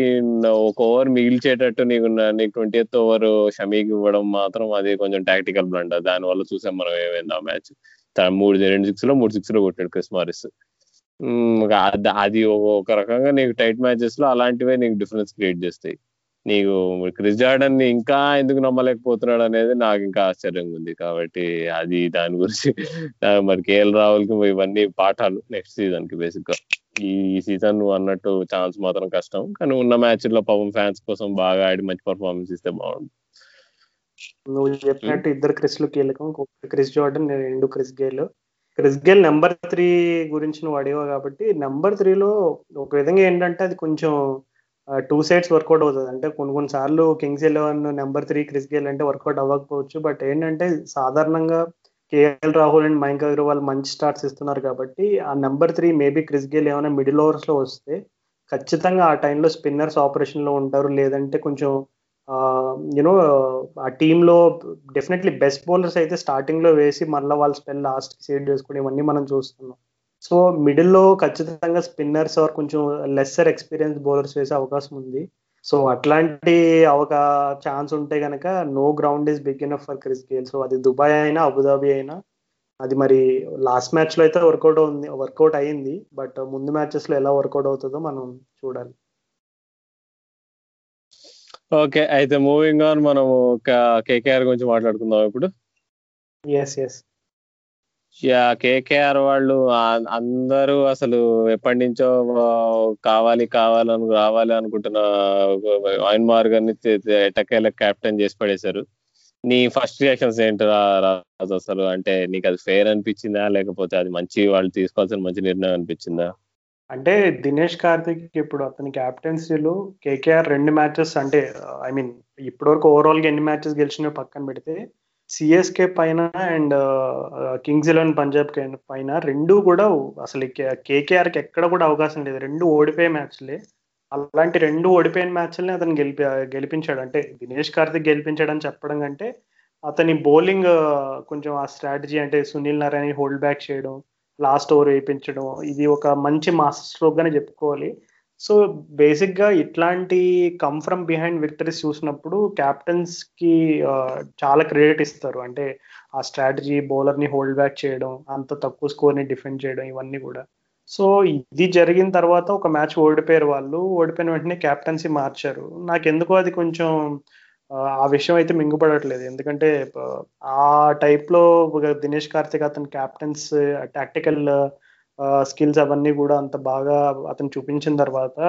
ఒక ఓవర్ మిగిల్చేటట్టు నీకు నీకు ట్వంటీ ఎత్ ఓవర్ షమీకి ఇవ్వడం మాత్రం అది కొంచెం టాక్టికల్ బ్లండర్ దాని వల్ల చూసాం మనం ఏమైంది ఆ మ్యాచ్. మూడు రెండు సిక్స్లో మూడు సిక్స్లో కొట్టాడు క్రిస్ మారిస్. అది ఒక- రకంగా నీకు టైట్ మ్యాచెస్లో అలాంటివే నీకు డిఫరెన్స్ క్రియేట్ చేస్తాయి. నీకు క్రిస్ జార్డన్ని ఇంకా ఎందుకు నమ్మలేకపోతున్నాడు అనేది నాకు ఇంకా ఆశ్చర్యంగా ఉంది కాబట్టి అది దాని గురించి మరి కేఎల్ రాహుల్కి ఇవన్నీ పాఠాలు నెక్స్ట్ సీజన్కి బేసిక్గా ఈ సీజన్ నువ్వు అన్నట్టు ఛాన్స్ మాత్రం కష్టం. కానీ ఉన్న మ్యాచ్లో పాపం ఫ్యాన్స్ కోసం బాగా ఆడి మంచి పర్ఫార్మెన్స్ ఇస్తే బాగుంటుంది నువ్వు చెప్పినట్టు ఇద్దరు క్రిస్లు కీలకం క్రిస్ జార్డన్ రెండు Chris Gayle. Chris Gayle number three గురించి నువ్వు అడిగావు కాబట్టి నెంబర్ త్రీలో ఒక విధంగా ఏంటంటే అది కొంచెం టూ సైడ్స్ వర్కౌట్ అవుతుంది. అంటే కొన్ని కొన్ని సార్లు Kings Eleven number three Chris Gayle అంటే వర్కౌట్ అవ్వకపోవచ్చు. బట్ ఏంటంటే సాధారణంగా కేఎల్ రాహుల్ అండ్ మయాంక్ అగర్వాల్ మంచి స్టార్ట్స్ ఇస్తున్నారు కాబట్టి ఆ number three maybe Chris Gayle ఏమైనా మిడిల్ ఓవర్స్లో వస్తే ఖచ్చితంగా ఆ టైంలో స్పిన్నర్స్ ఆపరేషన్లో ఉంటారు. లేదంటే కొంచెం Um, యూనో uh, ఆ టీంలో డెఫినెట్లీ బెస్ట్ బౌలర్స్ అయితే స్టార్టింగ్లో వేసి మళ్ళీ వాళ్ళ స్పెల్ లాస్ట్ సేవ్ చేసుకుని ఇవన్నీ మనం చూస్తున్నాం. సో మిడిల్లో ఖచ్చితంగా స్పిన్నర్స్ ఆర్ కొంచెం లెస్సర్ ఎక్స్పీరియన్స్ బౌలర్స్ వేసే అవకాశం ఉంది. సో అట్లాంటి ఒక ఛాన్స్ ఉంటే కనుక no ground is big enough for Chris Gayle so అది దుబాయ్ అయినా అబుదాబి అయినా అది మరి లాస్ట్ మ్యాచ్లో అయితే వర్కౌట్ ఉంది వర్కౌట్ అయింది. బట్ uh, ముందు మ్యాచెస్లో ఎలా వర్కౌట్ అవుతుందో మనం చూడాలి. ఓకే అయితే మూవింగ్ ఆన్ మనం కేకేఆర్ గురించి మాట్లాడుకుందాం ఇప్పుడు. ఎస్ ఎస్ యా కేకేఆర్ వాళ్ళు అందరూ అసలు ఎప్పటి నుంచో కావాలి కావాలని రావాలి అనుకుంటున్న ఆయిన్ మార్గన్ ఎటకేల కెప్టెన్ చేసి పడేశారు. నీ ఫస్ట్ రియాక్షన్స్ ఏంటి రాజు అసలు? అంటే నీకు అది ఫెయిర్ అనిపించిందా? లేకపోతే అది మంచి వాళ్ళు తీసుకోవాల్సిన మంచి నిర్ణయం అనిపించిందా? అంటే దినేష్ కార్తిక్ ఇప్పుడు అతని క్యాప్టెన్సీలో కేకేఆర్ రెండు మ్యాచెస్ అంటే ఐ మీన్ ఇప్పటివరకు ఓవరాల్గా ఎన్ని మ్యాచెస్ గెలిచినా పక్కన పెడితే సిఎస్కే పైన అండ్ కింగ్స్ ఎలెవన్ పంజాబ్ పైన రెండు కూడా అసలు కేకేఆర్కి ఎక్కడ కూడా అవకాశం లేదు. రెండు ఓడిపోయే మ్యాచ్లే. అలాంటి రెండు ఓడిపోయిన మ్యాచ్లని అతను గెలిపి గెలిపించాడు. అంటే దినేష్ కార్తిక్ గెలిపించాడని చెప్పడం కంటే అతని బౌలింగ్ కొంచెం ఆ స్ట్రాటజీ అంటే సునీల్ నారాయణ హోల్డ్ బ్యాక్ చేయడం లాస్ట్ ఓవర్ వేయించడం ఇది ఒక మంచి మాస్టర్ స్ట్రోక్ గానే చెప్పుకోవాలి. సో బేసిక్గా ఇట్లాంటి కమ్ ఫ్రమ్ బిహైండ్ విక్టరీస్ చూసినప్పుడు క్యాప్టెన్స్కి చాలా క్రెడిట్ ఇస్తారు. అంటే ఆ స్ట్రాటజీ బౌలర్ని హోల్డ్ బ్యాక్ చేయడం అంత తక్కువ స్కోర్ని డిఫెండ్ చేయడం ఇవన్నీ కూడా. సో ఇది జరిగిన తర్వాత ఒక మ్యాచ్ ఓడిపోయారు వాళ్ళు. ఓడిపోయిన వెంటనే క్యాప్టెన్సీ మార్చారు. నాకు ఎందుకో అది కొంచెం ఆ, విషయం అయితే మింగుపడట్లేదు. ఎందుకంటే ఆ, టైప్లో దినేష్ కార్తిక్ అతని క్యాప్టెన్స్ టాక్టికల్ స్కిల్స్ అవన్నీ కూడా అంత బాగా అతను చూపించిన తర్వాత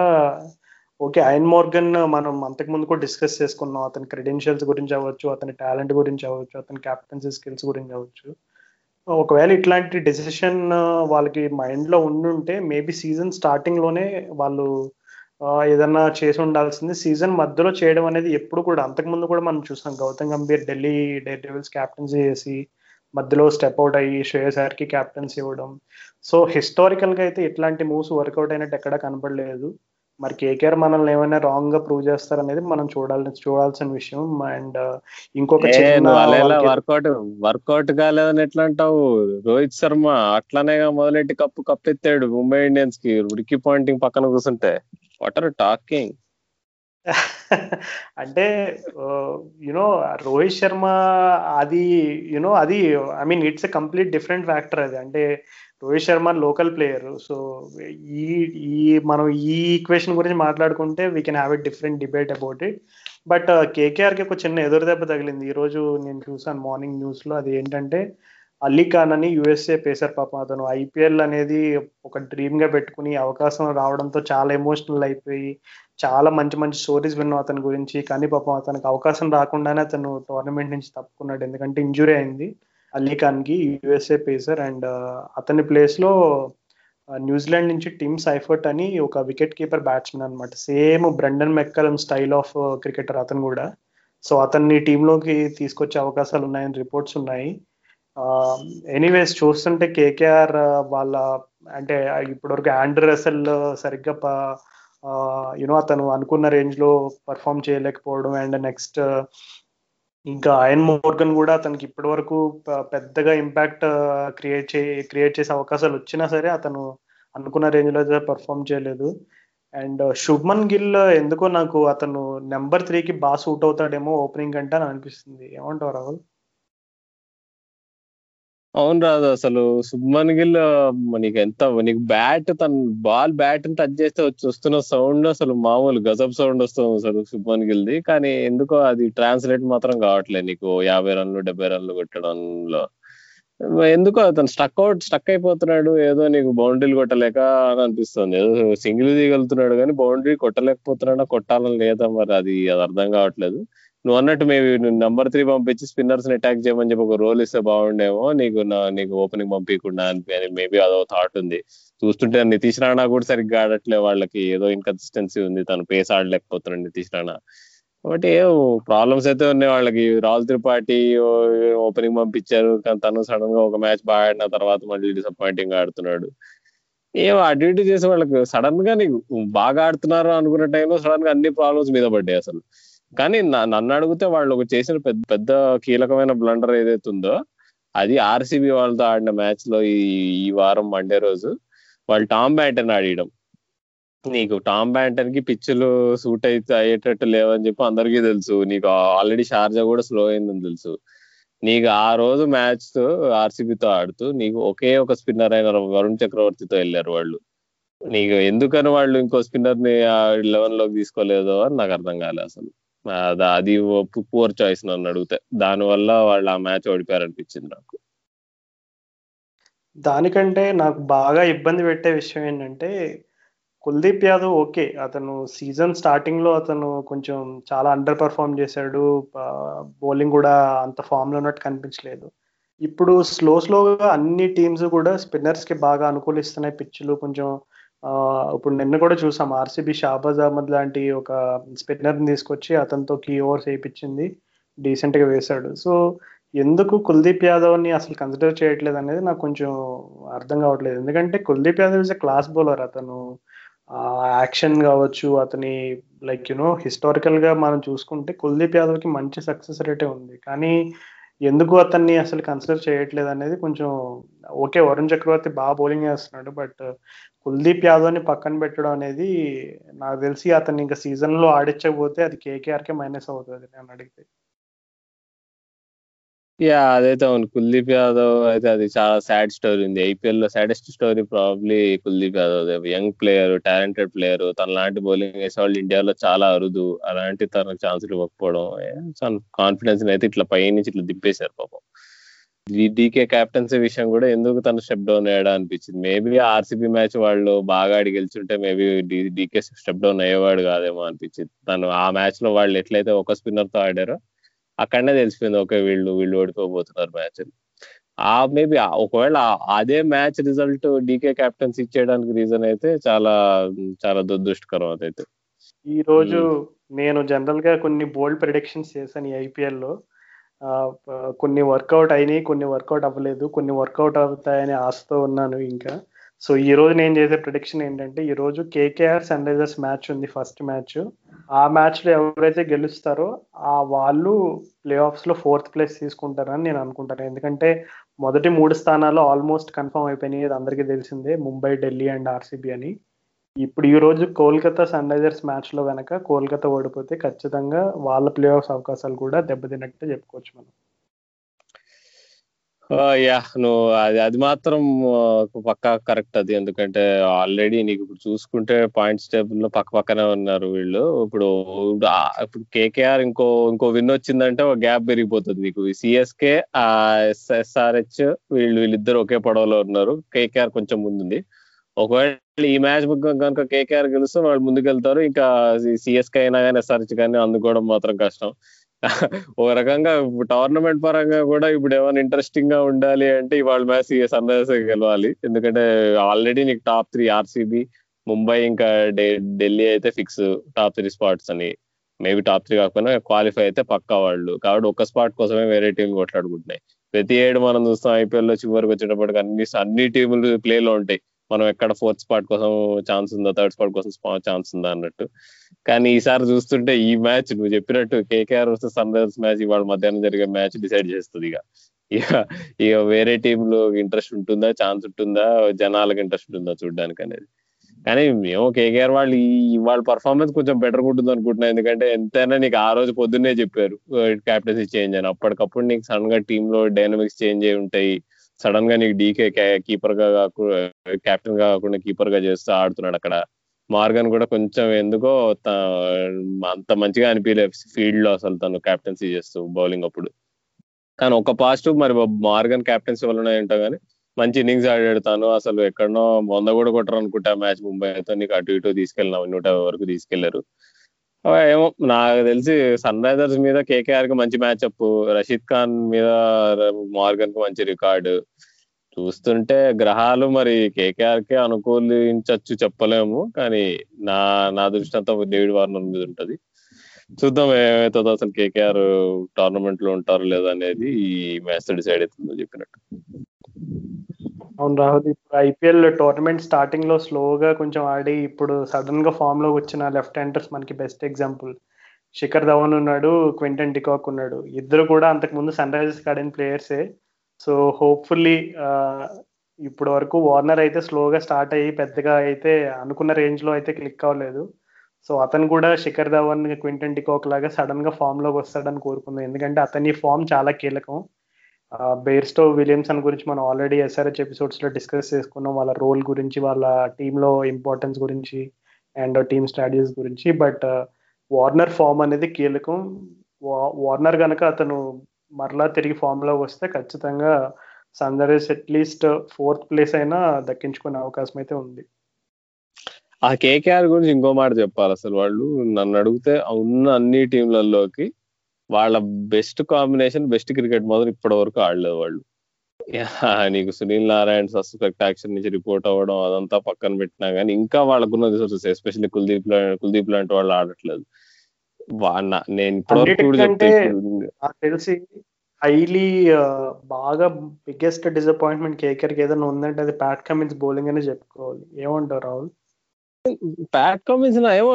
ఓకే అయన్ మోర్గన్ మనం అంతకు ముందు కూడా డిస్కస్ చేసుకున్నాం. అతని క్రెడెన్షియల్స్ గురించి అవ్వచ్చు అతని టాలెంట్ గురించి అవ్వచ్చు అతని క్యాప్టెన్సీ స్కిల్స్ గురించి అవ్వచ్చు. ఒకవేళ ఇట్లాంటి డెసిషన్ వాళ్ళకి మైండ్లో ఉండుంటే మేబీ సీజన్ స్టార్టింగ్లోనే వాళ్ళు ఏదన్నా చేసి ఉండాల్సింది. సీజన్ మధ్యలో చేయడం అనేది ఎప్పుడు కూడా అంతకుముందు కూడా మనం చూసాం. Gautam Gambhir Delhi Dare Devils captaincy చేసి మధ్యలో స్టెప్ అవుట్ అయ్యి శ్రేయస్కి క్యాప్టెన్సీ ఇవ్వడం. సో హిస్టారికల్గా అయితే ఇట్లాంటి మూవ్స్ వర్కౌట్ అయినట్టు ఎక్కడా కనపడలేదు. మరి కేకేఆర్ మనల్ని ఏమైనా రాంగ్గా ప్రూవ్ చేస్తారనేది మనం చూడాలి చూడాల్సిన విషయం. అండ్ ఇంకొక వర్కౌట్ వర్కౌట్ కాలేదని ఎట్లా అంటావు? రోహిత్ శర్మ అట్లనేగా మొదలెట్టి కప్పు కప్పెత్తాడు ముంబై ఇండియన్స్కి రికీ పాయింటింగ్ పక్కన కూర్చుంటే. What are talking? అంటే యునో రోహిత్ శర్మ అది యునో అది I mean it's a complete different factor అది. అంటే Rohit Sharma local player. So ఈ ఈ మనం ఈ ఈక్వేషన్ గురించి మాట్లాడుకుంటే we can have a different debate about it but uh, కేకేఆర్కి ఒక చిన్న ఎదురు దెబ్బ తగిలింది. ఈ రోజు నేను చూసాను మార్నింగ్ న్యూస్లో అది ఏంటంటే అలీ ఖాన్ అని యుఎస్ఏ పేసర్ పాపం అతను ఐపీఎల్ అనేది ఒక డ్రీమ్గా పెట్టుకుని అవకాశం రావడంతో చాలా ఎమోషనల్ అయిపోయి చాలా మంచి మంచి స్టోరీస్ విన్నాం అతని గురించి. కానీ పాపం అతనికి అవకాశం రాకుండానే అతను టోర్నమెంట్ నుంచి తప్పుకున్నాడు. ఎందుకంటే ఇంజురీ అయింది. అలీ ఖాన్కి యుఎస్ఏ పేసర్ అండ్ అతని ప్లేస్లో న్యూజిలాండ్ నుంచి టిమ్ సైఫర్ట్ అని ఒక వికెట్ కీపర్ బ్యాట్స్మెన్ అనమాట same Brendon McCullum style of cricketer అతను కూడా. సో అతన్ని టీంలోకి తీసుకొచ్చే అవకాశాలు ఉన్నాయని రిపోర్ట్స్ ఉన్నాయి. Um, ఎనీవేస్ చూస్తుంటే కేకేఆర్ uh, వాళ్ళ అంటే ఇప్పటివరకు ఆండ్రూ రసెల్ సరిగ్గా యూనో uh, అతను అనుకున్న రేంజ్లో పర్ఫామ్ చేయలేకపోవడం అండ్ నెక్స్ట్ uh, ఇంకా అయన్ మోర్గన్ కూడా అతనికి ఇప్పటి వరకు పెద్దగా ఇంపాక్ట్ క్రియేట్ చే క్రియేట్ చేసే అవకాశాలు వచ్చినా సరే అతను అనుకున్న రేంజ్లో అయితే పర్ఫామ్ చేయలేదు. అండ్ శుభ్మన్ గిల్ ఎందుకో నాకు అతను నెంబర్ త్రీకి బాగా సూట్ అవుతాడేమో ఓపెనింగ్ అంటే అని అనిపిస్తుంది. ఏమంటావు రాహుల్? అవును రాదు అసలు సుబ్మన్ గిల్ నీకు ఎంత నీకు బ్యాట్ తన బాల్ బ్యాట్ టచ్ చేస్తే వచ్చి వస్తున్న సౌండ్ అసలు మామూలు గజబ్ సౌండ్ వస్తుంది అసలు శుభ్మన్ గిల్ది. కానీ ఎందుకో అది ట్రాన్స్లేట్ మాత్రం కావట్లేదు నీకు యాభై రన్లు డెబ్బై రన్లు కొట్టడంలో. ఎందుకో అతను స్టక్ అవుట్ స్టక్ అయిపోతున్నాడు. ఏదో నీకు బౌండరీలు కొట్టలేక అని అనిపిస్తుంది. ఏదో సింగిల్ దిగలుతున్నాడు కానీ బౌండరీ కొట్టలేకపోతున్నాడా కొట్టాలని లేదా మరి అది అది అర్థం కావట్లేదు. నువ్వు అన్నట్టు మేము నెంబర్ త్రీ పంపించి స్పిన్నర్స్ని అటాక్ చేయమని చెప్పి ఒక రోల్ ఇస్తే బాగుండేమో నీకు నీకు ఓపెనింగ్ పంపించకుండా అని మేబీ అదో థాట్ ఉంది. చూస్తుంటే నితీష్ రాణా కూడా సరిగ్గా ఆడట్లే వాళ్ళకి ఏదో ఇన్కన్సిస్టెన్సీ ఉంది తను పేస్ ఆడలేకపోతున్నాడు నితీష్ రాణా. కాబట్టి ప్రాబ్లమ్స్ అయితే ఉన్నాయి వాళ్ళకి. రాహుల్ త్రిపాఠి ఓపెనింగ్ పంపించారు కానీ తను సడన్గా ఒక మ్యాచ్ బాగా ఆడిన తర్వాత మళ్ళీ డిసప్పాయింటింగ్ ఆడుతున్నాడు. ఏమో అటు ఇటు చేసి వాళ్ళకి సడన్గా నీకు బాగా ఆడుతున్నారు అనుకున్న టైంలో సడన్గా అన్ని ప్రాబ్లమ్స్ మీద పడ్డాయి అసలు. కానీ నన్ను అడిగితే వాళ్ళు ఒక చేసిన పెద్ద పెద్ద కీలకమైన బ్లండర్ ఏదైతే ఉందో అది ఆర్సీబీ వాళ్ళతో ఆడిన మ్యాచ్లో ఈ ఈ వారం మండే రోజు వాళ్ళు టామ్ బ్యాంటన్ ఆడియడం. నీకు టామ్ బ్యాంటన్కి పిచ్చులు సూట్ అయితే అయ్యేటట్టు లేవని చెప్పి అందరికీ తెలుసు. నీకు ఆల్రెడీ షార్జా కూడా స్లో అయిందని తెలుసు. నీకు ఆ రోజు మ్యాచ్తో ఆర్సీబీతో ఆడుతూ నీకు ఒకే ఒక స్పిన్నర్ అయిన వరుణ్ చక్రవర్తితో వెళ్ళారు వాళ్ళు. నీకు ఎందుకని వాళ్ళు ఇంకో స్పిన్నర్ని లెవెన్లోకి తీసుకోలేదో అని నాకు అర్థం కాలేదు అసలు. అది పూర్ చాయిస్ నన్ను అడిగితే. దాని వల్ల వాళ్ళు ఆ మ్యాచ్ ఓడిపోయారు అనిపించింది నాకు. దానికంటే నాకు బాగా ఇబ్బంది పెట్టే విషయం ఏంటంటే కుల్దీప్ యాదవ్ ఓకే అతను సీజన్ స్టార్టింగ్లో అతను కొంచెం చాలా అండర్ పర్ఫామ్ చేశాడు బౌలింగ్ కూడా అంత ఫామ్లో ఉన్నట్టు కనిపించలేదు. ఇప్పుడు స్లో స్లోగా అన్ని టీమ్స్ కూడా స్పిన్నర్స్కి బాగా అనుకూలిస్తున్నాయి. పిచ్చులు కొంచెం ఇప్పుడు నిన్న కూడా చూసాం ఆర్సీబీ షాబాజ్ అహ్మద్ లాంటి ఒక స్పిన్నర్ తీసుకొచ్చి అతనితో కీ ఓవర్స్ వేయించింది డీసెంట్గా వేశాడు. సో ఎందుకు కుల్దీప్ యాదవ్ని అసలు కన్సిడర్ చేయట్లేదు అనేది నాకు కొంచెం అర్థం కావట్లేదు. ఎందుకంటే Kuldeep Yadav is a class bowler అతను. యాక్షన్ కావచ్చు అతని లైక్ యునో హిస్టారికల్గా మనం చూసుకుంటే కుల్దీప్ యాదవ్కి మంచి సక్సెస్ రేటే ఉంది. కానీ ఎందుకు అతన్ని అసలు కన్సిడర్ చేయట్లేదు అనేది కొంచెం ఓకే వరుణ్ చక్రవర్తి బాగా బౌలింగ్ చేస్తున్నాడు బట్ కుల్దీప్ యాదవ్ని పక్కన పెట్టడం అనేది నాకు తెలిసి అతన్ని ఇంకా సీజన్లో ఆడించకపోతే అది కేకేఆర్ కే మైనస్ అవుతుంది నేను అడిగితే. యా అదైతే అవును. కుల్దీప్ యాదవ్ అయితే అది చాలా సాడ్ స్టోరీ ఉంది. ఐపీఎల్లో saddest story probably Kuldeep Yadav. Young player talented player. తన లాంటి బౌలింగ్ వేసేవాళ్ళు ఇండియాలో చాలా అరుదు. అలాంటి తనకు ఛాన్సులు ఇవ్వకపోవడం కాన్ఫిడెన్స్ అయితే ఇట్లా పై నుంచి ఇట్లా దింపేశారు పాపం. డీకే క్యాప్టెన్సీ విషయం కూడా ఎందుకు తను స్టెప్ డౌన్ అయ్యాడా అనిపించింది. మేబీ ఆర్సీబీ మ్యాచ్ వాళ్ళు బాగా ఆడి గెలిచుంటే మేబీ డీకే స్టెప్ డౌన్ అయ్యేవాడు కాదేమో అనిపించింది. తను ఆ మ్యాచ్లో వాళ్ళు ఎట్లయితే ఒక స్పిన్నర్తో ఆడారో అక్కడనే తెలిసిపోయింది ఓకే వీళ్ళు వీళ్ళు ఓడిపోబోతున్నారు మ్యాచ్ ఆ మేబీ ఒకవేళ అదే మ్యాచ్ రిజల్ట్ డీకే క్యాప్టెన్స్ ఇచ్చేయడానికి రీజన్ అయితే చాలా చాలా దురదృష్టకరం అదైతే. ఈ రోజు నేను జనరల్గా కొన్ని బోల్డ్ ప్రిడిక్షన్స్ చేశాను ఐపీఎల్లో కొన్ని వర్కౌట్ అయినాయి కొన్ని వర్కౌట్ అవ్వలేదు కొన్ని వర్కౌట్ అవుతాయని ఆశతో ఉన్నాను ఇంకా. సో ఈ రోజు నేను చేసే ప్రిడిక్షన్ ఏంటంటే ఈ రోజు కేకేఆర్ సన్ రైజర్స్ మ్యాచ్ ఉంది ఫస్ట్ మ్యాచ్. ఆ మ్యాచ్లో ఎవరైతే గెలుస్తారో ఆ వాళ్ళు ప్లే ఆఫ్స్లో ఫోర్త్ ప్లేస్ తీసుకుంటారని నేను అనుకుంటాను. ఎందుకంటే మొదటి మూడు స్థానాలు ఆల్మోస్ట్ కన్ఫర్మ్ అయిపోయినాయి. అది అందరికీ తెలిసిందే. ముంబై ఢిల్లీ అండ్ ఆర్సీబీ అని. ఇప్పుడు ఈ రోజు కోల్కతా సన్ రైజర్స్ మ్యాచ్లో వెనక కోల్కతా ఓడిపోతే ఖచ్చితంగా వాళ్ళ ప్లే ఆఫ్ అవకాశాలు కూడా దెబ్బతిన్నట్టే చెప్పుకోవచ్చు మనం. యా నువ్వు అది అది మాత్రం పక్కా కరెక్ట్ అది. ఎందుకంటే ఆల్రెడీ నీకు ఇప్పుడు చూసుకుంటే పాయింట్స్ టేబుల్లో పక్క పక్కనే ఉన్నారు వీళ్ళు. ఇప్పుడు ఇప్పుడు కేకేఆర్ ఇంకో ఇంకో విన్ వచ్చిందంటే ఒక గ్యాప్ పెరిగిపోతుంది నీకు. సిఎస్కే ఆ ఎస్ఆర్హెచ్ వీళ్ళు వీళ్ళిద్దరు ఒకే పడవలో ఉన్నారు. కేకేఆర్ కొంచెం ముందుంది. ఒకవేళ ఈ మ్యాచ్ కనుక కేకేఆర్ గెలిస్తే వాళ్ళు ముందుకెళ్తారు. ఇంకా సిఎస్కే అయినా కానీ ఎస్ఆర్హెచ్ కానీ అందుకోవడం మాత్రం కష్టం. ఒక రకంగా టోర్నమెంట్ పరంగా కూడా ఇప్పుడు ఏమైనా ఇంట్రెస్టింగ్గా ఉండాలి అంటే ఇవాళ మ్యాచ్ సన్ రైజర్స్ గెలవాలి. ఎందుకంటే ఆల్రెడీ నీకు టాప్ త్రీ ఆర్సీబీ ముంబై ఇంకా ఢిల్లీ అయితే ఫిక్స్ టాప్ త్రీ స్పాట్స్ అని. మేబీ టాప్ త్రీ కాకపోయినా క్వాలిఫై అయితే పక్కా వాళ్ళు. కాబట్టి ఒక స్పాట్ కోసమే వేరే టీం కొట్లాడుకుంటున్నాయి. ప్రతి ఏడు మనం చూస్తాం ఐపీఎల్లో చివరికి వచ్చేటప్పటికి అన్ని అన్ని టీములు ప్లేలో ఉంటాయి. మనం ఎక్కడ ఫోర్త్ స్పాట్ కోసం ఛాన్స్ ఉందా థర్డ్ స్పాట్ కోసం ఛాన్స్ ఉందా అన్నట్టు. కానీ ఈసారి చూస్తుంటే ఈ మ్యాచ్ నువ్వు చెప్పినట్టు KKR versus sun Risers match ఇవాళ మధ్యాహ్నం జరిగే మ్యాచ్ డిసైడ్ చేస్తుంది ఇక. ఇక ఇక వేరే టీంలో ఇంట్రెస్ట్ ఉంటుందా ఛాన్స్ ఉంటుందా జనాలకు ఇంట్రెస్ట్ ఉంటుందా చూడడానికి అనేది. కానీ మేము కేకేఆర్ వాళ్ళు వాళ్ళ పర్ఫార్మెన్స్ కొంచెం బెటర్ ఉంటుంది అనుకుంటున్నా. ఎందుకంటే ఎంతైనా నీకు ఆ రోజు పొద్దున్నే చెప్పారు క్యాప్టెన్సీ చేంజ్ అని. అప్పటికప్పుడు నీకు సడన్గా టీమ్లో డైనమిక్స్ చేంజ్ అయి ఉంటాయి. సడన్గా నీకు డీకే కీపర్గా కాకుండా కెప్టెన్గా కాకుండా కీపర్గా చేస్తూ ఆడుతున్నాడు అక్కడ. మార్గన్ కూడా కొంచెం ఎందుకో అంత మంచిగా అనిపించలేదు ఫీల్డ్లో అసలు తను కెప్టెన్సీ చేస్తూ బౌలింగ్ అప్పుడు. కానీ ఒక పాజిటివ్ మరి మార్గన్ కెప్టెన్సీ వల్ల ఏంటో కానీ మంచి ఇన్నింగ్స్ ఆడాడు తను. అసలు ఎక్కడనో వంద కూడా కొట్టరు అనుకుంటా మ్యాచ్ ముంబై అయితే నీకు అటు ఇటు తీసుకెళ్ళిన నూట వరకు తీసుకెళ్ళారు. ఏమో నాకు తెలిసి సన్ రైజర్స్ మీద కేకేఆర్కి మంచి మ్యాచ్ అప్ రషీద్ ఖాన్ మీద మార్గన్కి మంచి రికార్డు. చూస్తుంటే గ్రహాలు మరి కేకేఆర్ కే అనుకూలించచ్చు చెప్పలేము కానీ నా నా దృష్టి డేవిడ్ వార్నర్ మీద ఉంటది. చూద్దాం ఏమవుతుందో అసలు కేకేఆర్ టోర్నమెంట్లో ఉంటారు లేదా అనేది ఈ మ్యాచ్ డిసైడ్ అవుతుందో చెప్పినట్టు. అవును రాహుల్ ఇప్పుడు ఐపీఎల్ టోర్నమెంట్ స్టార్టింగ్లో స్లోగా కొంచెం ఆడి ఇప్పుడు సడన్గా ఫామ్లో వచ్చిన లెఫ్ట్ హ్యాండర్స్ మనకి బెస్ట్ ఎగ్జాంపుల్ శిఖర్ ధవన్ ఉన్నాడు క్వింటన్ టికాక్ ఉన్నాడు. ఇద్దరు కూడా అంతకు ముందు సన్ రైజర్స్ ఆడిన ప్లేయర్సే సో హోప్ఫుల్లీ ఇప్పటి వరకు వార్నర్ అయితే స్లోగా స్టార్ట్ అయ్యి పెద్దగా అయితే అనుకున్న రేంజ్లో అయితే క్లిక్ అవ్వలేదు. సో అతను కూడా శిఖర్ ధవన్ క్వింటన్ టికాక్ లాగా సడన్గా ఫామ్లోకి వస్తాడని కోరుకుంది. ఎందుకంటే అతని ఫామ్ చాలా కీలకం. బేర్స్టో విలియమ్సన్ గురించి మనం ఆల్రెడీ ఎస్ఆర్హెచ్ ఎపిసోడ్స్లో డిస్కస్ చేసుకున్నాం. వాళ్ళ రోల్ గురించి వాళ్ళ టీంలో ఇంపార్టెన్స్ గురించి అండ్ టీమ్ స్ట్రాటజీస్ గురించి. బట్ వార్నర్ ఫామ్ అనేది కీలకం. వార్నర్ కనుక అతను మరలా తిరిగి ఫామ్లో వస్తే ఖచ్చితంగా Sunrisers at least fourth place అయినా దక్కించుకునే అవకాశం అయితే ఉంది. ఆ కేకేఆర్ గురించి ఇంకో మాట చెప్పాలి అసలు వాళ్ళు. నన్ను అడిగితే ఉన్న అన్ని టీంలలోకి వాళ్ళ బెస్ట్ కాంబినేషన్ బెస్ట్ క్రికెట్ మాత్రం ఇప్పటి వరకు ఆడలేదు వాళ్ళు. నీకు సునీల్ నారాయణ సస్పెక్ట్ యాక్షన్ నుంచి రిపోర్ట్ అవ్వడం అదంతా పక్కన పెట్టినా కానీ ఇంకా వాళ్ళకున్న రిసోర్సెస్ ఎస్పెషల్లీ కుల్దీప్ కుల్దీప్ లాంటి వాళ్ళు ఆడట్లేదు. నేను తెలిసి హైలీ బాగా బిగ్గెస్ట్ డిసప్పాయింట్మెంట్ కేకర్కి ఏదైనా ఉందంటే అది ప్యాట్ కమిన్స్ బౌలింగ్ అని చెప్పుకోవాలి. ఏమంటారు రాహుల్? ప్యాట్ కమిన్స్ ఏమో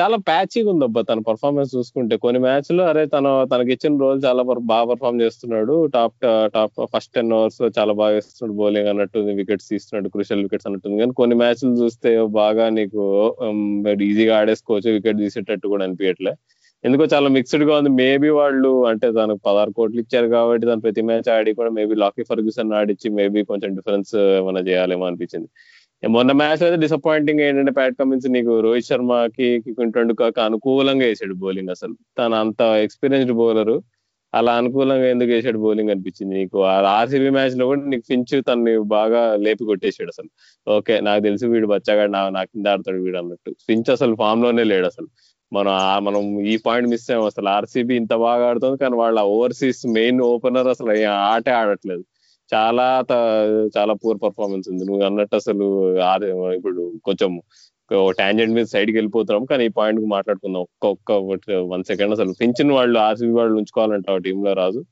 చాలా ప్యాచీగా ఉంది అబ్బా తన పర్ఫార్మెన్స్ చూసుకుంటే. కొన్ని మ్యాచ్లో అరే తన తనకి ఇచ్చిన రోల్ చాలా బాగా పర్ఫామ్ చేస్తున్నాడు. Top top first ten overs చాలా బాగా వేస్తున్నాడు బౌలింగ్ అన్నట్టుంది. వికెట్స్ తీస్తున్నాడు క్రూషల్ వికెట్స్ అన్నట్టుంది. కానీ కొన్ని మ్యాచ్లు చూస్తే బాగా నీకు ఈజీగా ఆడేసుకోవచ్చు వికెట్ తీసేటట్టు కూడా అనిపించట్లే ఎందుకో చాలా మిక్స్డ్గా ఉంది. మేబీ వాళ్ళు అంటే తనకు పదహారు కోట్లు ఇచ్చారు కాబట్టి తను ప్రతి మ్యాచ్ ఆడి కూడా మేబీ లాకీ ఫర్గ్యూసన్ ఆడిచ్చి మేబీ కొంచెం డిఫరెన్స్ ఏమైనా చేయాలేమో అనిపించింది. మొన్న మ్యాచ్ అయితే డిసప్పాయింటింగ్ ఏంటంటే ప్యాట్ కమిన్స్ నీకు రోహిత్ శర్మకి క్వింటన్ కాక అనుకూలంగా వేసాడు బౌలింగ్ అసలు. తను అంత ఎక్స్పీరియన్స్డ్ బౌలరు అలా అనుకూలంగా ఎందుకు వేసాడు బౌలింగ్ అనిపించింది నీకు? ఆర్సీబీ మ్యాచ్లో కూడా నీకు ఫించ్ తన్ని బాగా లేపి కొట్టేసాడు అసలు. ఓకే నాకు తెలిసి వీడు బచ్చగాడు నా నా కింద ఆడతాడు వీడు అన్నట్టు. ఫించ్ అసలు ఫామ్లోనే లేడు అసలు. మనం మనం ఈ పాయింట్ మిస్ అయ్యాం అసలు. ఆర్సీబీ ఇంత బాగా ఆడుతుంది కానీ వాళ్ళ ఓవర్సీస్ మెయిన్ ఓపెనర్ అసలు ఆటే ఆడట్లేదు. చాలా చాలా పూర్ పర్ఫార్మెన్స్ ఉంది. నువ్వు అన్నట్టు అసలు ఇప్పుడు కొంచెం టాంజెంట్ మీద సైడ్కి వెళ్ళిపోతున్నాం. కానీ ఈ పాయింట్ మాట్లాడుకుందాం. ఒక్క ఒక్క వన్ సెకండ్ అసలు. పెంచిన వాళ్ళు ఆర్సీబీ వాళ్ళు టీమ్ టీంలో రాజు?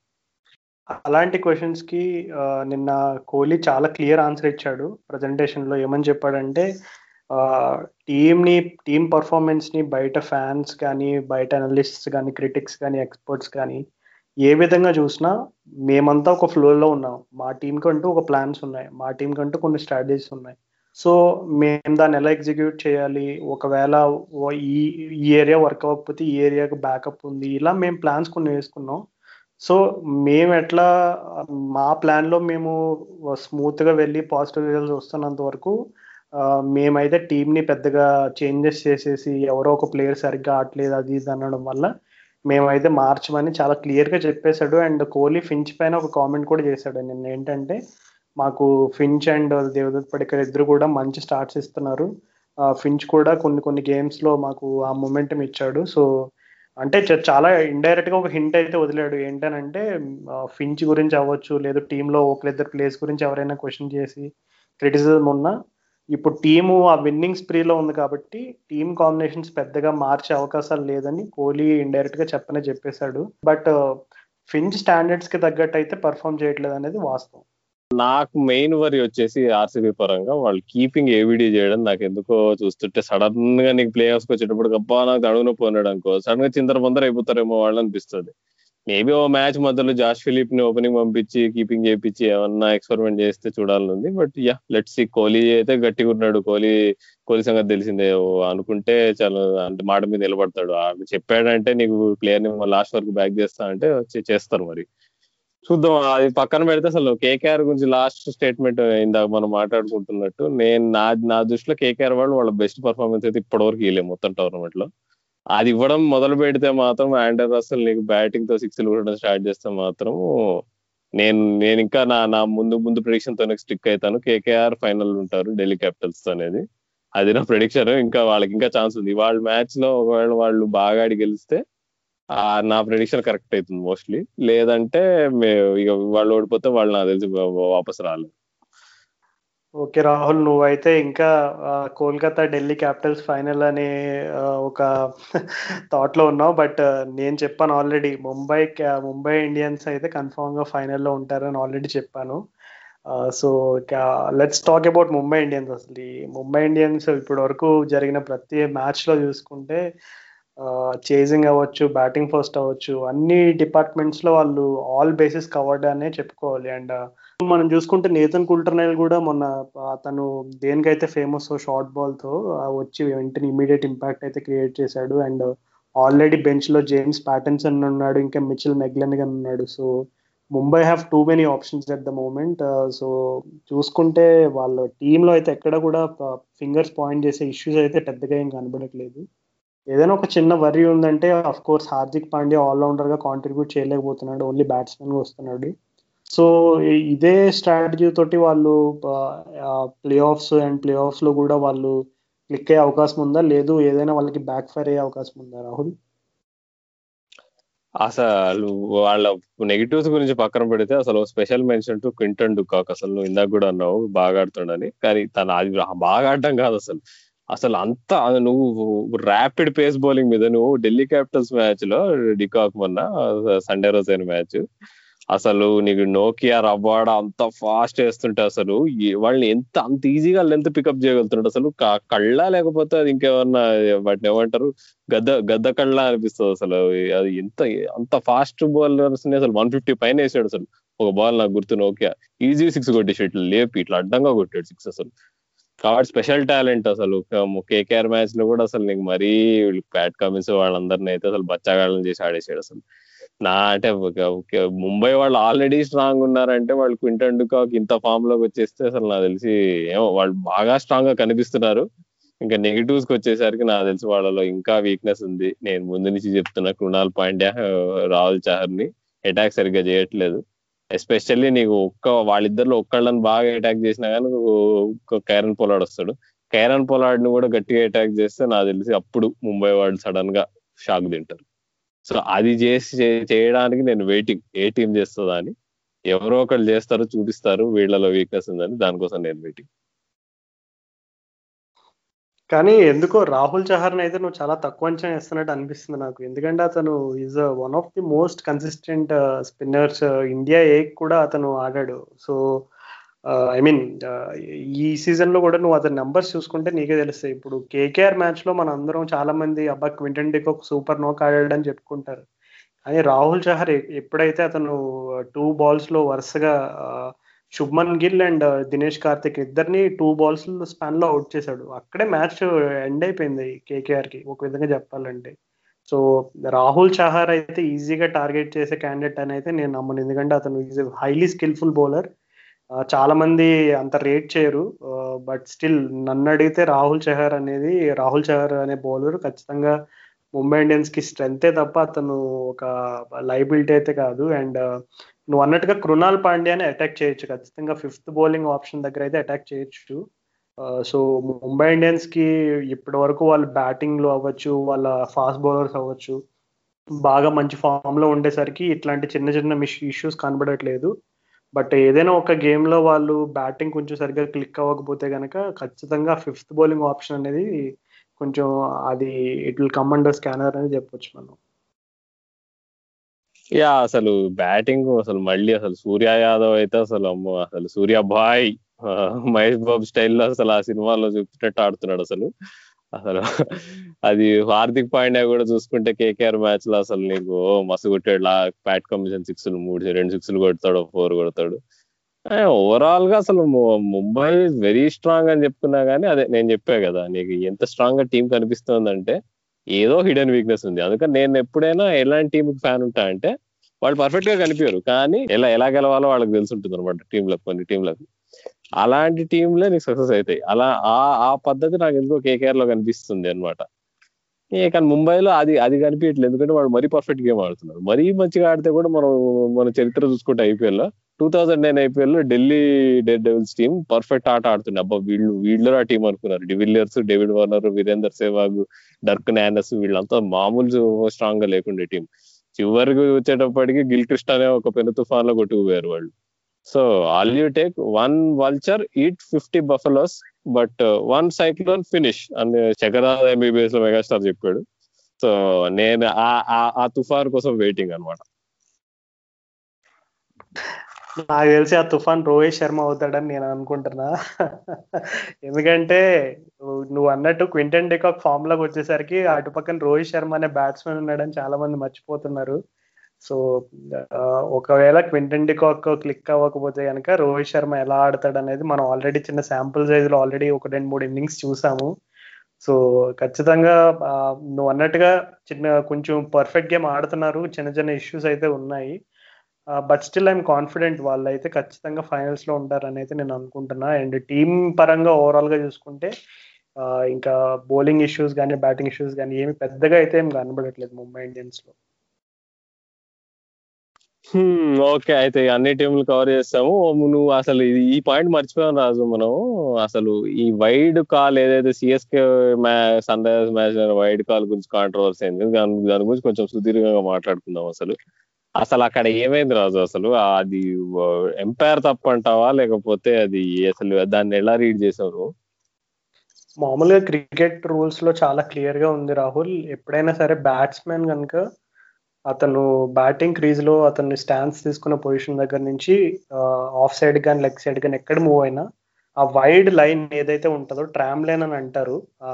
అలాంటి క్వశ్చన్స్కి నిన్న కోహ్లీ చాలా క్లియర్ ఆన్సర్ ఇచ్చాడు. ప్రజెంటేషన్లో ఏమని చెప్పాడంటే టీమ్ని టీమ్ పర్ఫార్మెన్స్ని బయట ఫ్యాన్స్ కానీ బయట అనలిస్ట్స్ కానీ క్రిటిక్స్ కానీ ఎక్స్పర్ట్స్ కానీ ఏ విధంగా చూసినా మేమంతా ఒక ఫ్లోలో ఉన్నాం. మా టీంకి అంటూ ఒక ప్లాన్స్ ఉన్నాయి. మా టీంకి అంటూ కొన్ని స్ట్రాటజీస్ ఉన్నాయి. సో మేము దాన్ని ఎలా ఎగ్జిక్యూట్ చేయాలి? ఒకవేళ ఈ ఈ ఏరియా వర్క్ అవ్వకపోతే ఈ ఏరియాకి బ్యాకప్ ఉంది. ఇలా మేము ప్లాన్స్ కొన్ని వేసుకున్నాం. సో మేము ఎట్లా మా ప్లాన్లో మేము స్మూత్గా వెళ్ళి పాజిటివ్ రిజల్ట్స్ వస్తున్నంత వరకు మేమైతే టీంని పెద్దగా చేంజెస్ చేసేసి ఎవరో ఒక ప్లేయర్ సరిగ్గా ఆడలేదు అది ఇది అనడం వల్ల మేమైతే మార్చమని చాలా క్లియర్గా చెప్పేశాడు. అండ్ కోహ్లీ ఫించ్ పైన ఒక కామెంట్ కూడా చేశాడు. నిన్న ఏంటంటే మాకు ఫించ్ అండ్ దేవదత్ పడికర్ ఇద్దరు కూడా మంచి స్టార్ట్స్ ఇస్తున్నారు. ఫించ్ కూడా కొన్ని కొన్ని గేమ్స్లో మాకు ఆ మూమెంటం ఇచ్చాడు. సో అంటే చాలా ఇండైరెక్ట్గా ఒక హింట్ అయితే వదిలాడు. ఏంటనంటే ఫించ్ గురించి అవ్వచ్చు లేదు టీంలో ఒకరిద్దరు ప్లేస్ గురించి ఎవరైనా క్వశ్చన్ చేసి క్రిటిసిజం ఉన్నా ఇప్పుడు టీము ఆ విన్నింగ్ స్ప్రీలో ఉంది కాబట్టి టీమ్ కాంబినేషన్స్ పెద్దగా మార్చే అవకాశాలు లేదని కోహ్లీ ఇండైరెక్ట్గా చెప్పనే చెప్పేశాడు. బట్ ఫించ్ స్టాండర్డ్స్కి తగ్గట్టు అయితే పర్ఫామ్ చేయట్లేదు అనేది వాస్తవం. నాకు మెయిన్ వరి వచ్చేసి ఆర్సీబీ పరంగా వాళ్ళు కీపింగ్ ఏవిడీ చేయడం నాకు ఎందుకో చూస్తుంటే సడన్గా నీకు ప్లే ఆఫ్స్ వచ్చేటప్పుడు గబ్బా నాకు అడుగున పోనాడు అనుకో సడన్గా చిందర ముందర అయిపోతారేమో వాళ్ళు అనిపిస్తుంది. మేబీ ఓ మ్యాచ్ మధ్యలో జాష్ ఫిలిప్ని ఓపెనింగ్ పంపించి కీపింగ్ చేయించి ఏమన్నా ఎక్స్పెరిమెంట్ చేస్తే చూడాలనుంది but ya let's see. Kohli అయితే గట్టిగా ఉన్నాడు. కోహ్లీ కోహ్లీ సంగతి తెలిసిందే. అనుకుంటే చాలా అంటే మాట మీద నిలబడతాడు. చెప్పాడంటే నీకు ప్లేయర్ని లాస్ట్ వరకు బ్యాక్ చేస్తా అంటే చేస్తారు మరి. చూద్దాం. అది పక్కన పెడితే అసలు కేకేఆర్ గురించి లాస్ట్ స్టేట్మెంట్ ఇందాక మనం మాట్లాడుకుంటున్నట్టు నేను నా నా దృష్టిలో కేకేఆర్ వాళ్ళు వాళ్ళ బెస్ట్ పర్ఫార్మెన్స్ అయితే ఇప్పటివరకు ఇవ్వలేము మొత్తం టోర్నమెంట్లో అది ఇవ్వడం మొదలు పెడితే మాత్రం ఆండర్ అసలు నీకు బ్యాటింగ్తో సిక్స్ కొట్టడం స్టార్ట్ చేస్తే మాత్రం నేను నేను ఇంకా నా నా ముందు ముందు ప్రిడిక్షన్ తోనే స్టిక్ అవుతాను. కేకేఆర్ ఫైనల్ ఉంటారు ఢిల్లీ క్యాపిటల్స్తో అనేది. అది నా ప్రిడిక్షన్ ఇంకా వాళ్ళకి ఇంకా ఛాన్స్ ఉంది. వాళ్ళ మ్యాచ్లో ఒకవేళ వాళ్ళు బాగా ఆడి గెలిస్తే నా ప్రిడిక్షన్ కరెక్ట్ అవుతుంది మోస్ట్లీ లేదంటే ఇక వాళ్ళు ఓడిపోతే వాళ్ళు నాకు తెలిసి వాపస్ రాలేదు. ఓకే రాహుల్ నువ్వైతే ఇంకా కోల్కతా ఢిల్లీ క్యాపిటల్స్ ఫైనల్ అనే ఒక థాట్లో ఉన్నావు. బట్ నేను చెప్పాను ఆల్రెడీ ముంబై ముంబై ఇండియన్స్ అయితే కన్ఫామ్గా ఫైనల్లో ఉంటారని ఆల్రెడీ చెప్పాను. So let's talk about Mumbai Indians అసలు. ఈ ముంబై ఇండియన్స్ ఇప్పటి వరకు జరిగిన ప్రతి మ్యాచ్లో చూసుకుంటే చేజింగ్ అవ్వచ్చు బ్యాటింగ్ ఫస్ట్ అవ్వచ్చు అన్ని డిపార్ట్మెంట్స్లో వాళ్ళు ఆల్ బేసిస్ కవర్డ్ అనే చెప్పుకోవాలి. అండ్ మనం చూసుకుంటే నేతన్ కుల్టర్నైల్ కూడా మొన్న తను దేనికైతే ఫేమస్ షార్ట్ బాల్తో వచ్చి వెంటనే ఇమీడియట్ ఇంపాక్ట్ అయితే క్రియేట్ చేశాడు. అండ్ ఆల్రెడీ బెంచ్లో జేమ్స్ అని ఉన్నాడు ఇంకా మిచిల్ మెగ్లెన్గా ఉన్నాడు so Mumbai have too many options at the moment so చూసుకుంటే వాళ్ళ టీంలో అయితే ఎక్కడ కూడా ఫింగర్స్ పాయింట్ చేసే ఇష్యూస్ అయితే పెద్దగా ఏం కనబడట్లేదు. ఏదైనా ఒక చిన్న వరి ఉందంటే అఫ్ కోర్స్ హార్దిక్ పాండ్యా ఆల్రౌండర్గా కాంట్రిబ్యూట్ చేయలేకపోతున్నాడు. ఓన్లీ బ్యాట్స్మెన్గా వస్తున్నాడు. సో ఇదే స్ట్రాటజీ తోటి వాళ్ళు ప్లే ఆఫ్స్ అండ్ ప్లే ఆఫ్స్లో కూడా వాళ్ళు క్లిక్ అయ్యే అవకాశం ఉందా? లేదు ఏదైనా వాళ్ళకి బ్యాక్ ఫైర్ అయ్యే అవకాశం ఉందా రాహుల్? అసలు వాళ్ళ నెగిటివ్స్ గురించి పక్కన పెడితే అసలు special mention to Quinton de Kock అసలు నువ్వు ఇందాక కూడా అన్నావు బాగా ఆడుతుండని. కానీ తన అది బాగా ఆడటం కాదు అసలు. అసలు అంత నువ్వు ర్యాపిడ్ పేస్ బౌలింగ్ మీద నువ్వు ఢిల్లీ క్యాపిటల్స్ మ్యాచ్లో డికాక్ మొన్న సండే రోజు అయిన మ్యాచ్ అసలు నీకు నోకియా రబాడ అంత ఫాస్ట్ వేస్తుంటే అసలు వాళ్ళని ఎంత అంత ఈజీగా లెంత్ పికప్ చేయగలుగుతుంటే అసలు. కళ్ళ లేకపోతే అది ఇంకేమన్నా వాటిని ఏమంటారు? గద్ద గద్ద కళ్ళ అనిపిస్తుంది అసలు. అది ఎంత అంత ఫాస్ట్ బౌలర్స్ని అసలు వన్ ఫిఫ్టీ పైన వేసాడు అసలు. ఒక బాల్ నాకు గుర్తు నోకియా ఈజీ సిక్స్ కొట్టేసి ఇట్లా లేపి ఇట్లా అడ్డంగా కొట్టాడు సిక్స్ అసలు. కాబట్టి స్పెషల్ టాలెంట్ అసలు. కేకేఆర్ మ్యాచ్లో కూడా అసలు నీకు మరీ ప్యాట్ కమిన్స్ వాళ్ళందరినీ అయితే అసలు బచ్చాగాళ్ళని చేసి ఆడేసాడు అసలు. నా అంటే ముంబై వాళ్ళు ఆల్రెడీ స్ట్రాంగ్ ఉన్నారంటే వాళ్ళు క్వింటన్ డుకాక్ ఇంత ఫామ్లోకి వచ్చేస్తే అసలు నాకు తెలిసి ఏమో వాళ్ళు బాగా స్ట్రాంగ్గా కనిపిస్తున్నారు. ఇంకా నెగిటివ్స్కి వచ్చేసరికి నాకు తెలిసి వాళ్ళలో ఇంకా వీక్నెస్ ఉంది. నేను ముందు నుంచి చెప్తున్నా కృణాల్ పాండ్యా రాహుల్ చహర్ని అటాక్ సరిగ్గా చేయట్లేదు. ఎస్పెషల్లీ నీకు ఒక్క వాళ్ళిద్దరిలో ఒక్కళ్ళని బాగా అటాక్ చేసినా కానీ కైరన్ పొలాడ్ వస్తాడు. కైరన్ పొలాడ్ని కూడా గట్టిగా అటాక్ చేస్తే నాకు తెలిసి అప్పుడు ముంబై వాళ్ళు సడన్గా షాక్ తింటారు. సో అది చేసి చేయడానికి నేను వెయిటింగ్ ఏ టీం చేస్తుందా అని. ఎవరో ఒకళ్ళు చేస్తారు చూపిస్తారు వీళ్ళలో వీక్నెస్ ఉందని దానికోసం నేను వెయిటింగ్ కానీ ఎందుకో రాహుల్ చహర్ని అయితే నువ్వు చాలా తక్కువ అంచనా వేస్తున్నట్టు అనిపిస్తుంది నాకు. ఎందుకంటే అతను is one of the most consistent spinners India ఏ కూడా అతను ఆడాడు. సో Uh, ఐ మీన్ uh, ఈ సీజన్లో కూడా నువ్వు అతని నెంబర్స్ చూసుకుంటే నీకే తెలుస్తాయి. ఇప్పుడు కేకేఆర్ మ్యాచ్లో మన అందరం చాలా మంది అబ్బా క్వింటన్ డిక్ ఒక సూపర్ నోక్ ఆడాడని చెప్పుకుంటారు. కానీ రాహుల్ చహర్ ఎప్పుడైతే అతను uh, టూ బాల్స్లో వరుసగా శుభ్మన్ గిల్ అండ్ దినేష్ కార్తిక్ ఇద్దరిని టూ బాల్స్ స్పాన్లో అవుట్ చేశాడు. అక్కడే మ్యాచ్ ఎండ్ అయిపోయింది కేకేఆర్కి ఒక విధంగా చెప్పాలంటే. సో రాహుల్ చహార్ అయితే ఈజీగా టార్గెట్ చేసే క్యాండిడేట్ అని అయితే నేను నమ్మను. ఎందుకంటే అతను ఈజ్ హైలీ స్కిల్ఫుల్ బౌలర్ చాలా మంది అంత రేట్ చేయరు. బట్ స్టిల్ నన్ను అడిగితే రాహుల్ చహర్ అనేది రాహుల్ చహర్ అనే బౌలర్ ఖచ్చితంగా ముంబై ఇండియన్స్కి స్ట్రెంతే తప్ప అతను ఒక లైబిలిటీ అయితే కాదు. అండ్ నువ్వు అన్నట్టుగా కృణాల్ పాండ్యాని అటాక్ చేయొచ్చు. ఖచ్చితంగా ఫిఫ్త్ బౌలింగ్ ఆప్షన్ దగ్గర అయితే అటాక్ చేయొచ్చు. సో ముంబై ఇండియన్స్కి ఇప్పటి వరకు వాళ్ళ బ్యాటింగ్లో అవ్వచ్చు వాళ్ళ ఫాస్ట్ బౌలర్స్ అవ్వచ్చు. బాగా మంచి ఫామ్లో ఉండేసరికి ఇట్లాంటి చిన్న చిన్న ఇష్యూస్ కనబడట్లేదు. బట్ ఏదైనా ఒక గేమ్లో వాళ్ళు బ్యాటింగ్ కొంచెం సరిగ్గా క్లిక్ అవ్వకపోతే కనుక ఖచ్చితంగా ఫిఫ్త్ బౌలింగ్ ఆప్షన్ అనేది కొంచెం అది it will come under scanner అని చెప్పొచ్చు మనం. యా అసలు బ్యాటింగ్ అసలు మళ్ళీ అసలు సూర్య యాదవ్ అయితే అసలు అమ్మో అసలు సూర్య బాయ్ మహేష్ బాబు స్టైల్లో అసలు ఆ సినిమాలో చూపించినట్టు ఆడుతున్నాడు అసలు. అసలు అది హార్దిక్ పాండ్యా కూడా చూసుకుంటే కేకేఆర్ మ్యాచ్లో అసలు నీకు మస్తు కొట్టాడు. లా ప్యాట్ కమిషన్ సిక్స్ మూడు రెండు సిక్స్ కొడతాడు ఫోర్ కొడతాడు. ఓవరాల్గా అసలు ముంబై వెరీ స్ట్రాంగ్ అని చెప్పుకున్నా గానీ అదే నేను చెప్పా కదా నీకు ఎంత స్ట్రాంగ్గా టీం కనిపిస్తుందంటే ఏదో హిడెన్ వీక్నెస్ ఉంది. అందుకని నేను ఎప్పుడైనా ఎలాంటి టీం ఫ్యాన్ ఉంటా అంటే వాళ్ళు పర్ఫెక్ట్గా కనిపించారు కానీ ఎలా ఎలా గెలవాలో వాళ్ళకి తెలిసి ఉంటుంది అనమాట టీంలకు కొన్ని టీంలకు అలాంటి టీంలే నీకు సక్సెస్ అవుతాయి. అలా ఆ ఆ పద్ధతి నాకు ఎందుకో కేకేఆర్లో కనిపిస్తుంది అనమాట కానీ ముంబైలో అది అది కనిపించట్లేదు ఎందుకంటే వాడు మరీ పర్ఫెక్ట్ గేమ్ ఆడుతున్నారు మరీ మంచిగా ఆడితే కూడా మనం మన చరిత్ర చూసుకుంటే ఐపీఎల్లో టూ థౌసండ్ నైన్ ఐపీఎల్లో Delhi dead Devils team perfect ఆట ఆడుతుండే. అబ్బా వీళ్ళు వీళ్ళు ఆ టీం అనుకున్నారు. De Villiers David Warner Virender Sehwag Dirk Nannes వీళ్ళంతా మామూలు స్ట్రాంగ్గా లేకుండే టీం. చివరికి వచ్చేటప్పటికి గిల్ క్రిస్ట్ అనే ఒక పెను తుఫాన్లో కొట్టుకుపోయారు వాళ్ళు. So all you take one vulture eat fifty buffaloes but one cyclone finish అని చక్రనాథ్ ఎంబీబీఎస్లో మెగాస్టార్ చెప్పాడు. సో నేను ఆ తుఫాన్ కోసం వెయిటింగ్ అనమాట నాకు తెలిసి ఆ తుఫాన్ రోహిత్ శర్మ అవుతాడని నేను అనుకుంటున్నా. ఎందుకంటే నువ్వు అన్నట్టు క్వింటన్ డికాక్ ఫామ్లోకి వచ్చేసరికి అటు పక్కన రోహిత్ శర్మ అనే బ్యాట్స్మెన్ ఉన్నాడని చాలా మంది మర్చిపోతున్నారు. సో ఒకవేళ క్వింటన్ డికాక్ క్లిక్ అవ్వకపోతే కనుక రోహిత్ శర్మ ఎలా ఆడతాడు అనేది మనం ఆల్రెడీ చిన్న శాంపుల్ సైజ్లో ఆల్రెడీ ఒక రెండు మూడు ఇన్నింగ్స్ చూసాము. సో ఖచ్చితంగా నువ్వు అన్నట్టుగా చిన్న కొంచెం పర్ఫెక్ట్ గేమ్ ఆడుతున్నారు. చిన్న చిన్న ఇష్యూస్ అయితే ఉన్నాయి. బట్ స్టిల్ ఐఎమ్ కాన్ఫిడెంట్ వాళ్ళు అయితే ఖచ్చితంగా ఫైనల్స్లో ఉంటారని అయితే నేను అనుకుంటున్నా. అండ్ టీం పరంగా ఓవరాల్గా చూసుకుంటే ఇంకా బౌలింగ్ ఇష్యూస్ కానీ బ్యాటింగ్ ఇష్యూస్ కానీ ఏమి పెద్దగా అయితే ఏం కనబడట్లేదు ముంబై ఇండియన్స్లో. ఓకే. అయితే అన్ని టీంలు కవర్ చేస్తాము. నువ్వు అసలు ఈ పాయింట్ మర్చిపోయాం రాజు మనం. అసలు ఈ వైడ్ కాల్ ఏదైతే CSK Sunrisers match wide call గురించి కాంట్రవర్సీ అయింది. దాని దాని గురించి కొంచెం సుదీర్ఘంగా మాట్లాడుకుందాం అసలు. అసలు అక్కడ ఏమైంది రాజు అసలు? అది ఎంపైర్ తప్పంటావా లేకపోతే అది అసలు దాన్ని ఎలా రీడ్ చేసావు మామూలుగా క్రికెట్ రూల్స్లో చాలా క్లియర్గా ఉంది రాహుల్. ఎప్పుడైనా సరే బ్యాట్స్మెన్ కనుక అతను బ్యాటింగ్ క్రీజ్లో అతన్ని స్టాండ్స్ తీసుకున్న పొజిషన్ దగ్గర నుంచి ఆఫ్ సైడ్ కానీ లెగ్ సైడ్ కానీ ఎక్కడ మూవ్ అయినా ఆ వైడ్ లైన్ ఏదైతే ఉంటుందో ట్రామ్ లైన్ అని అంటారు ఆ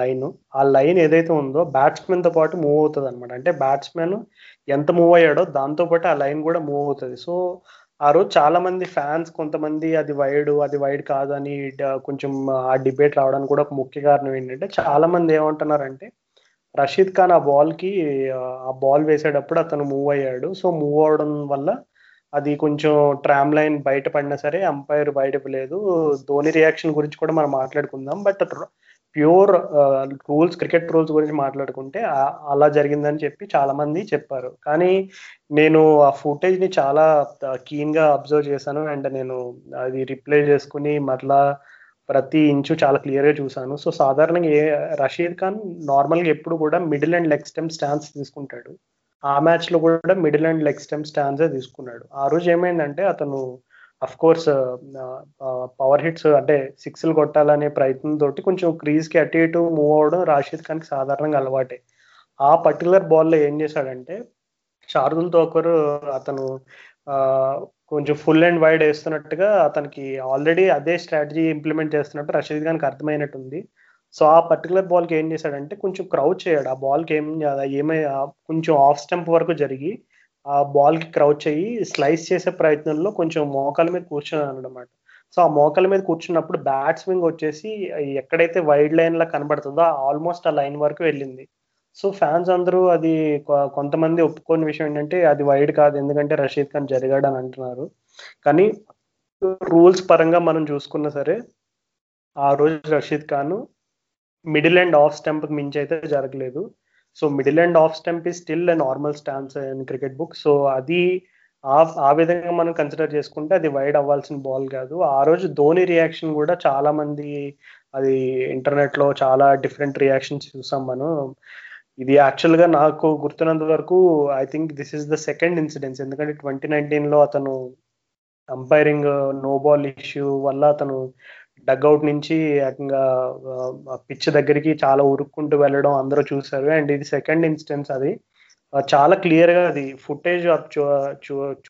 లైన్ ఆ లైన్ ఏదైతే ఉందో బ్యాట్స్మెన్తో పాటు మూవ్ అవుతుంది అనమాట అంటే బ్యాట్స్మెన్ ఎంత మూవ్ అయ్యాడో దాంతో పాటు ఆ లైన్ కూడా మూవ్ అవుతుంది. సో ఆ రోజు చాలా మంది ఫ్యాన్స్ కొంతమంది అది వైడ్ అది వైడ్ కాదని కొంచెం ఆ డిబేట్ రావడానికి కూడా ఒక ముఖ్య కారణం ఏంటంటే చాలా మంది ఏమంటున్నారంటే రషీద్ ఖాన్ ఆ బాల్కి ఆ బాల్ వేసేటప్పుడు అతను మూవ్ అయ్యాడు. సో మూవ్ అవడం వల్ల అది కొంచెం ట్రామ్ లైన్ బయట పడినా సరే అంపైర్ బయటకు లేదు. ధోని రియాక్షన్ గురించి కూడా మనం మాట్లాడుకుందాం. But pure rules cricket rules గురించి మాట్లాడుకుంటే అలా జరిగిందని చెప్పి చాలా మంది చెప్పారు. కానీ నేను ఆ ఫుటేజ్ని చాలా కీన్గా అబ్జర్వ్ చేశాను. అండ్ నేను అది రిప్లై చేసుకుని మరలా ప్రతి ఇంచు చాలా క్లియర్గా చూశాను. సో సాధారణంగా ఏ రషీద్ ఖాన్ నార్మల్గా ఎప్పుడు కూడా middle and leg stump stance తీసుకుంటాడు. ఆ మ్యాచ్లో కూడా మిడిల్ అండ్ లెగ్ స్టెమ్ స్టాన్సే తీసుకున్నాడు. ఆ రోజు ఏమైందంటే అతను అఫ్ కోర్స్ పవర్ హిట్స్ అంటే సిక్స్లు కొట్టాలనే ప్రయత్నంతో కొంచెం క్రీజ్కి అటు ఇటు మూవ్ అవడం రాషీద్ ఖాన్కి సాధారణంగా అలవాటే. ఆ పర్టికులర్ బాల్లో ఏం చేశాడంటే శార్దుల్ ఒకరు అతను కొంచెం ఫుల్ అండ్ వైడ్ వేస్తున్నట్టుగా అతనికి ఆల్రెడీ అదే స్ట్రాటజీ ఇంప్లిమెంట్ చేస్తున్నట్టు రషీద్ ఖాన్కి అర్థమైనట్టుంది. సో ఆ పర్టికులర్ బాల్కి ఏం చేశాడంటే కొంచెం క్రౌచ్ చేయడు. ఆ బాల్కి ఏం ఏమై కొంచెం ఆఫ్ స్టంప్ వరకు జరిగి ఆ బాల్కి క్రౌచ్ అయ్యి స్లైస్ చేసే ప్రయత్నంలో కొంచెం మోకాల మీద కూర్చున్నాను అనమాట సో ఆ మోకాల మీద కూర్చున్నప్పుడు బ్యాట్ స్వింగ్ వచ్చేసి ఎక్కడైతే వైడ్ లైన్ లా కనబడుతుందో ఆల్మోస్ట్ ఆ లైన్ వరకు వెళ్ళింది. సో ఫ్యాన్స్ అందరూ అది కొంతమంది ఒప్పుకోని విషయం ఏంటంటే అది వైడ్ కాదు. ఎందుకంటే రషీద్ ఖాన్ జరిగాడు అని అంటున్నారు. కానీ రూల్స్ పరంగా మనం చూసుకున్నా సరే ఆ రోజు Rashid Khan middle and off stump మించి అయితే జరగలేదు. So middle and off stump ఈ still normal stance and cricket book. So అది ఆ విధంగా మనం కన్సిడర్ చేసుకుంటే అది వైడ్ అవ్వాల్సిన బాల్ కాదు. ఆ రోజు ధోని రియాక్షన్ కూడా చాలా మంది అది ఇంటర్నెట్లో చాలా డిఫరెంట్ రియాక్షన్స్ చూసాం మనం. ఇది యాక్చువల్గా నాకు గుర్తున్నంత వరకు I think this is the second incidence ఎందుకంటే ట్వంటీ నైన్టీన్లో అతను అంపైరింగ్ నో బాల్ ఇష్యూ వల్ల అతను డగ్అవుట్ నుంచి ఏకంగా పిచ్ దగ్గరికి చాలా ఉరుక్కుంటూ వెళ్ళడం అందరూ చూశారు. అండ్ ఇది సెకండ్ ఇన్సిడెన్స్ అది. చాలా క్లియర్గా అది ఫుటేజ్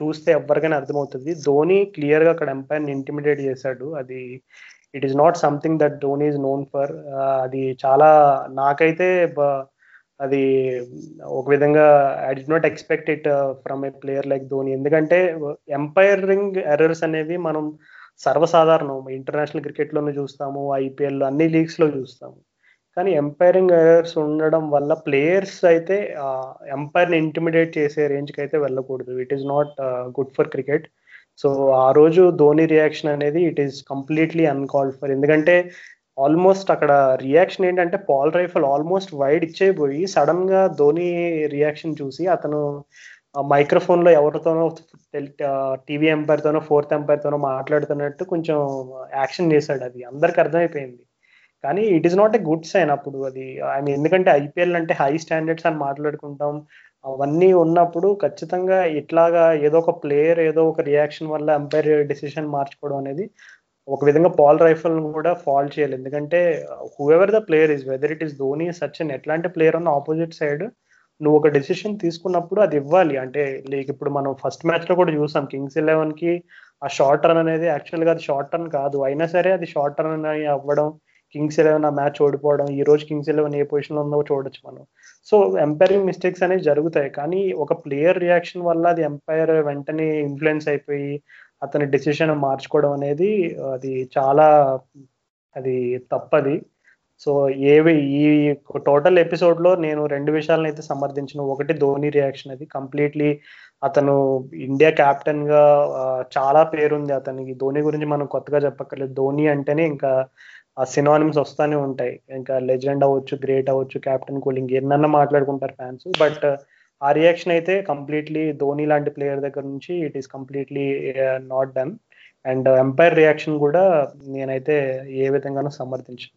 చూస్తే ఎవరికైనా అర్థమవుతుంది. ధోని క్లియర్గా అక్కడ ఎంపైర్ ఇంటిమిడేట్ చేశాడు. అది it is not something that Dhoni is known for అది చాలా నాకైతే బ- అది ఒక విధంగా I did not expect it from a player like Dhoni ఎందుకంటే ఎంపైరింగ్ ఎర్రర్స్ అనేవి మనం సర్వసాధారణం. ఇంటర్నేషనల్ క్రికెట్లోనూ చూస్తాము ఐపీఎల్ అన్ని లీగ్స్లో చూస్తాము. కానీ ఎంపైరింగ్ ఎర్రర్స్ ఉండడం వల్ల ప్లేయర్స్ అయితే ఎంపైర్ని ఇంటిమిడేట్ చేసే రేంజ్కి అయితే వెళ్ళకూడదు. It is not good for cricket so ఆ రోజు ధోని రియాక్షన్ అనేది it is completely uncalled for ఎందుకంటే ఆల్మోస్ట్ అక్కడ రియాక్షన్ ఏంటంటే పాల్ రైఫల్ ఆల్మోస్ట్ వైడ్ ఇచ్చేపోయి సడన్గా ధోని రియాక్షన్ చూసి అతను మైక్రోఫోన్లో ఎవరితోనో టీవీ ఎంపైర్ తోనో ఫోర్త్ ఎంపైర్ తోనో మాట్లాడుతున్నట్టు కొంచెం యాక్షన్ చేశాడు అది. అందరికి అర్థమైపోయింది. కానీ it is not a good sign అప్పుడు అది. ఐ మీన్ ఎందుకంటే ఐపీఎల్ అంటే హై స్టాండర్డ్స్ అని మాట్లాడుకుంటాం. అవన్నీ ఉన్నప్పుడు ఖచ్చితంగా ఇట్లాగా ఏదో ఒక ప్లేయర్ ఏదో ఒక రియాక్షన్ వల్ల ఎంపైర్ డిసిషన్ మార్చుకోవడం అనేది ఒక విధంగా పాల్ రైఫల్ కూడా ఫాల్ చేయాలి. ఎందుకంటే whoever the player is whether it is Dhoni Sachin ఎట్లాంటి ప్లేయర్ అన్న ఆపోజిట్ సైడ్ నువ్వు ఒక డెసిషన్ తీసుకున్నప్పుడు అది ఇవ్వాలి. అంటే లైక్ ఇప్పుడు మనం ఫస్ట్ మ్యాచ్లో కూడా చూసాం కింగ్స్ ఎలెవెన్కి ఆ షార్ట్ రన్ అనేది యాక్చువల్గా అది షార్ట్ రన్ కాదు. అయినా సరే అది షార్ట్ రన్ అవ్వడం కింగ్స్ ఎలెవెన్ ఆ మ్యాచ్ ఓడిపోవడం ఈ రోజు కింగ్స్ ఎలెవెన్ ఏ పొజిషన్లో ఉందో చూడొచ్చు మనం. సో ఎంపైరింగ్ మిస్టేక్స్ అనేవి జరుగుతాయి. కానీ ఒక ప్లేయర్ రియాక్షన్ వల్ల అది ఎంపైర్ వెంటనే ఇన్ఫ్లుయెన్స్ అయిపోయి అతని డెసిషన్ మార్చుకోవడం అనేది అది చాలా అది తప్పది. సో ఏవి ఈ టోటల్ ఎపిసోడ్లో నేను రెండు విషయాలను అయితే సమర్థించిన. ఒకటి ధోని రియాక్షన్ అది. కంప్లీట్లీ అతను ఇండియా కెప్టెన్గా చాలా పేరుంది అతనికి. ధోని గురించి మనం కొత్తగా చెప్పక్కర్లేదు. ధోని అంటేనే ఇంకా ఆ సినానిమ్స్ వస్తానే ఉంటాయి. ఇంకా లెజెండ్ అవ్వచ్చు గ్రేట్ అవ్వచ్చు కెప్టెన్ కూలింగ్ ఎన్నన్నా మాట్లాడుకుంటారు ఫ్యాన్స్ బట్ ఆ రియాక్షన్ అయితే కంప్లీట్లీ ధోని లాంటి ప్లేయర్ దగ్గర నుంచి it is completely not done and umpire reaction కూడా నేనైతే ఏ విధంగానూ సమర్థించాను.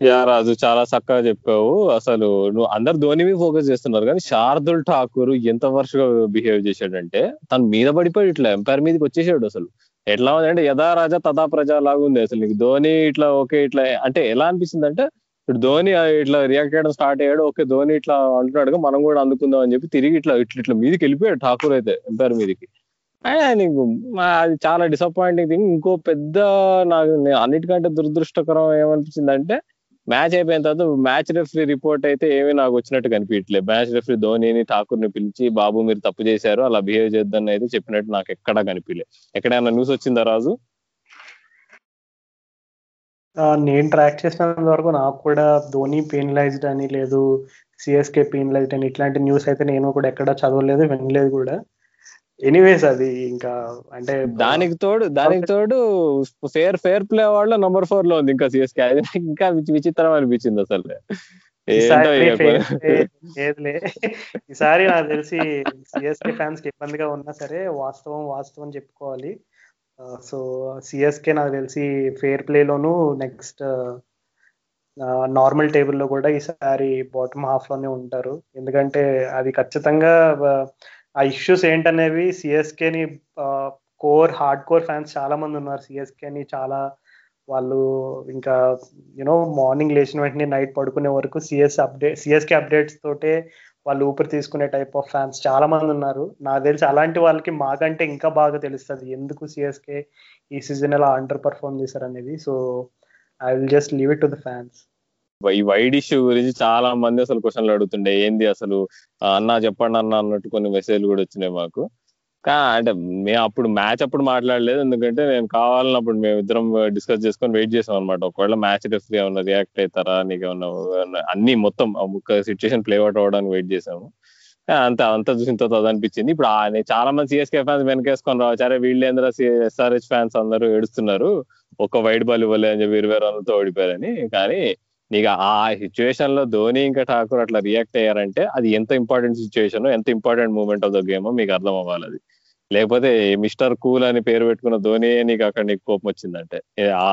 యా రాజు చాలా చక్కగా చెప్పావు. అసలు నువ్వు అందరు ధోని మీద ఫోకస్ చేస్తున్నారు కానీ శార్దుల్ ఠాకూర్ ఎంత వరుసగా బిహేవ్ చేశాడంటే తను మీద పడిపోయి ఇట్లా ఎంపైర్ మీదకి వచ్చేసాడు అసలు. ఎట్లా ఉంది అంటే యథా రాజా తథా ప్రజా లాగా ఉంది అసలు నీకు. ధోని ఇట్లా ఓకే ఇట్లా అంటే ఎలా అనిపిస్తుంది అంటే ఇప్పుడు ధోని ఇట్లా రియాక్ట్ చేయడం స్టార్ట్ అయ్యాడు. ఓకే ధోని ఇట్లా అంటున్నాడు మనం కూడా అందుకుందాం అని చెప్పి తిరిగి ఇట్లా ఇట్లా ఇట్లా మీదకి వెళ్ళిపోయాడు ఠాకూర్ అయితే ఎంపైర్ మీదకి. నీకు అది చాలా డిసప్పాయింటింగ్ థింగ్ ఇంకో పెద్ద నాకు అన్నిటికంటే దురదృష్టకరం ఏమనిపించింది అంటే మ్యాచ్ అయిపోయిన తర్వాత మ్యాచ్ రెఫరీ రిపోర్ట్ అయితే ఏమీ నాకు వచ్చినట్టు కనిపించట్లేదు మ్యాచ్ రెఫరీ ధోనిని ఠాకూర్ని పిలిచి బాబు మీరు తప్పు చేశారు అలా బిహేవ్ చేద్దని అయితే చెప్పినట్టు నాకు ఎక్కడా కనిపించలేదు ఎక్కడైనా న్యూస్ వచ్చిందా రాజు? నేను ట్రాక్ చేసినంత వరకు నాకు కూడా ధోని పెయినలైజ్డ్ అని లేదు సిఎస్కే పెయినలైజ్డ్ అని ఇట్లాంటి న్యూస్ అయితే నేను కూడా ఎక్కడ చదవలేదు వినలేదు కూడా. ఎనీవేస్ అది ఇంకా అంటే దానికి తోడు దానికి తోడు ఫేర్ ఫేర్ ప్లే వాళ్ళ నంబర్ ఫోర్లో ఉంది ఇంకా సిఎస్కే అది ఇంకా విచి- విచిత్రం అనిపించింది అసలు. ఈసారి నాకు తెలిసి సిఎస్కే ఫ్యాన్స్కి ఇబ్బందిగా ఉన్నా సరే వాస్తవం వాస్తవం చెప్పుకోవాలి. సో సిఎస్కే నాకు తెలిసి ఫేర్ ప్లేలోను నెక్స్ట్ నార్మల్ టేబుల్లో కూడా ఈసారి బాటమ్ హాఫ్లోనే ఉంటారు. ఎందుకంటే అది ఖచ్చితంగా ఆ, ఆ ఇష్యూస్ ఏంటనేవి సిఎస్కేని కోర్ హార్డ్ కోర్ ఫ్యాన్స్ చాలా మంది ఉన్నారు. సిఎస్కేని చాలా వాళ్ళు ఇంకా యూనో మార్నింగ్ లేచిన వెంటనే నైట్ పడుకునే వరకు సిఎస్ అప్డేట్ సిఎస్కే అప్డేట్స్ తోటే వాళ్ళు ఊపిరి తీసుకునే టైప్ ఆఫ్ ఫ్యాన్స్ చాలా మంది ఉన్నారు. నాకు తెలిసి అలాంటి వాళ్ళకి మాకంటే ఇంకా బాగా తెలుస్తుంది ఎందుకు సిఎస్కే ఈ సీజన్ ఎలా అండర్ పర్ఫార్మ్ చేశారు అనేది so I will just leave it to the fans ఈ వైడ్ ఇష్యూ గురించి చాలా మంది అసలు క్వశ్చన్లు అడుగుతుండే ఏంది అసలు అన్నా చెప్పండి అన్న అన్నట్టు కొన్ని మెసేజ్లు కూడా వచ్చినాయి మాకు. అంటే మేము అప్పుడు మ్యాచ్ అప్పుడు మాట్లాడలేదు. ఎందుకంటే నేను కావాలన్నప్పుడు మేము ఇద్దరం డిస్కస్ చేసుకొని వెయిట్ చేసాం అనమాట ఒకవేళ మ్యాచ్ రెఫరీ ఏమన్నా రియాక్ట్ అవుతారా నీకు ఏమన్నా అన్ని మొత్తం ఒక సిచ్యువేషన్ ప్లే అవుట్ అవ్వడానికి వెయిట్ చేసాము. అంత అంత చూసిన తర్వాత అనిపించింది ఇప్పుడు చాలా మంది సిఎస్కే ఫ్యాన్స్ వెనకేసుకొని రావచ్చు. అరే వీళ్ళేంద్ర ఎస్ఆర్హెచ్ ఫ్యాన్స్ అందరూ ఏడుస్తున్నారు. ఒక వైడ్ బాల్ ఇవ్వలే అని చెప్పి ఇరవై రన్లతో ఓడిపోయారని. కానీ నీకు ఆ సిచ్యువేషన్లో ధోని ఇంకా ఠాకూర్ అట్లా రియాక్ట్ అయ్యారంటే అది ఎంత ఇంపార్టెంట్ సిచ్యువేషన్ ఎంత important moment of the game మీకు అర్థం అవ్వాలి అది. లేకపోతే మిస్టర్ కూల్ అని పేరు పెట్టుకున్న ధోని నీకు అక్కడ నీకు కోపం వచ్చిందంటే? ఆ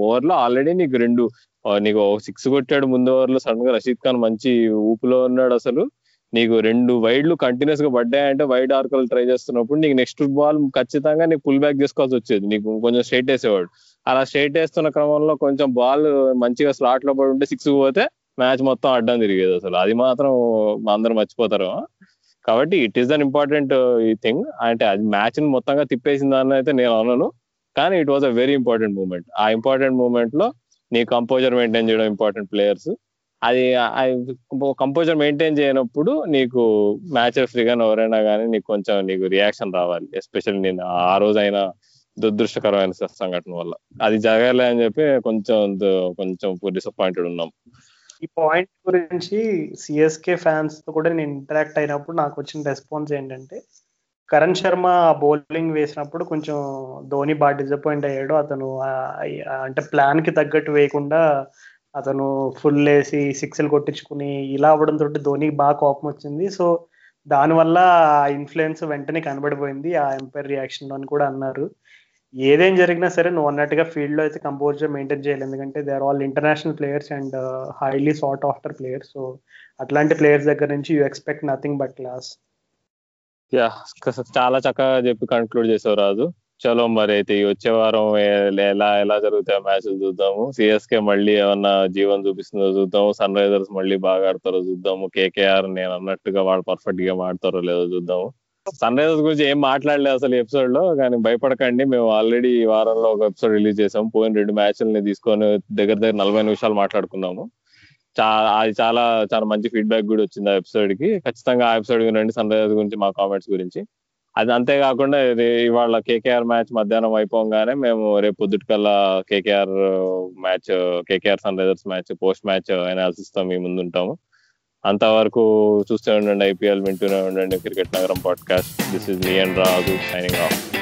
ఓవర్లో ఆల్రెడీ నీకు రెండు నీకు సిక్స్ కొట్టాడు ముందు ఓవర్లో సడన్గా రషీద్ ఖాన్ మంచి ఊపులో ఉన్నాడు అసలు. నీకు రెండు వైడ్లు కంటిన్యూస్గా పడ్డాయంటే వైడ్ ఆర్కల్ ట్రై చేస్తున్నప్పుడు నీకు నెక్స్ట్ బాల్ ఖచ్చితంగా నీకు పుల్ బ్యాక్ చేసుకోవాల్సి వచ్చేది. నీకు కొంచెం స్ట్రైట్ వేసేవాడు. అలా స్ట్రైట్ వేస్తున్న క్రమంలో కొంచెం బాల్ మంచిగా స్లాట్లో పడి ఉంటే సిక్స్ పోతే మ్యాచ్ మొత్తం అడ్డం తిరిగేది అసలు. అది మాత్రం అందరూ మర్చిపోతారు. కాబట్టి ఇట్ ఈస్ అన్ ఇంపార్టెంట్ ఈ థింగ్ అంటే అది మ్యాచ్ని మొత్తంగా తిప్పేసింది అని అయితే నేను అనను. కానీ it was a very important moment ఆ ఇంపార్టెంట్ మూమెంట్లో నీ కంపోజర్ మెయింటైన్ చేయడం ఇంపార్టెంట్ ప్లేయర్స్ అది కంపోజర్ మెయింటైన్ చేయనప్పుడు నీకు మ్యాచ్ ఫ్రీగా ఎవరైనా కానీ నీకు కొంచెం నీకు రియాక్షన్ రావాలి. ఎస్పెషల్లీ నేను ఆ రోజైనా దురదృష్టకరమైన సంఘటన వల్ల. అది జరగాలి అని చెప్పి కొంచెం కొంచెం డిసప్పాయింటెడ్ ఉన్నాం. ఈ పాయింట్ గురించి సిఎస్కే ఫ్యాన్స్తో కూడా నేను ఇంటరాక్ట్ అయినప్పుడు నాకు వచ్చిన రెస్పాన్స్ ఏంటంటే కరణ్ శర్మ బౌలింగ్ వేసినప్పుడు కొంచెం ధోని బాగా డిసప్పాయింట్ అయ్యాడు. అతను అంటే ప్లాన్కి తగ్గట్టు వేయకుండా అతను ఫుల్ వేసి సిక్స్లు కొట్టించుకుని ఇలా అవ్వడంతో ధోనికి బాగా కోపం వచ్చింది. సో దానివల్ల ఆ ఇన్ఫ్లుయెన్స్ వెంటనే కనబడిపోయింది. ఆ ఎంపైర్ రియాక్షన్ అని కూడా అన్నారు. ఏదేం జరిగినా సరే నువ్వు అన్నట్టుగా ఫీల్డ్లో అయితే కంపోజర్ మెయింటైన్ చేయాలి. ఎందుకంటే they are all international players and highly sought after players so అట్లాంటి ప్లేయర్స్ దగ్గర నుంచి you expect nothing but class yeah చాలా చక్కగా చెప్పి కంక్లూడ్ చేసావు రాజు. చలో మరి అయితే వచ్చే వారం ఎలా ఎలా జరుగుతాయో మ్యాచ్లు చూద్దాము. సిఎస్కే మళ్ళీ ఏమన్నా జీవన్ చూపిస్తుందో చూద్దాము. సన్ రైజర్స్ మళ్ళీ బాగా ఆడతారో చూద్దాము. కేకేఆర్ నేను అన్నట్టుగా వాళ్ళు పర్ఫెక్ట్గా ఆడతారో లేదో చూద్దాము. సన్ రైజర్స్ గురించి ఏం మాట్లాడలేదు అసలు ఎపిసోడ్లో కానీ భయపడకండి. మేము ఆల్రెడీ ఈ వారంలో ఒక ఎపిసోడ్ రిలీజ్ చేసాం. పోయిన రెండు మ్యాచ్లని తీసుకొని దగ్గర దగ్గర నలభై నిమిషాలు మాట్లాడుకున్నాము. చాలా అది చాలా చాలా మంచి ఫీడ్బ్యాక్ కూడా వచ్చింది ఆ ఎపిసోడ్కి. ఖచ్చితంగా ఆ ఎపిసోడ్ వినండి సన్ రైజర్స్ గురించి మా కామెంట్స్ గురించి. అది అంతేకాకుండా ఇవాళ కేకేఆర్ మ్యాచ్ మధ్యాహ్నం అయిపోగానే మేము రేపు పొద్దుటికల్లా KKR match KKR Sunrisers match post match అనాలిసిస్తో మీ ముందుంటాము అంతవరకు చూస్తూ ఉండండి ఐపీఎల్ వింటూనే ఉండండి క్రికెట్ నగరం podcast. This is me and Raju signing off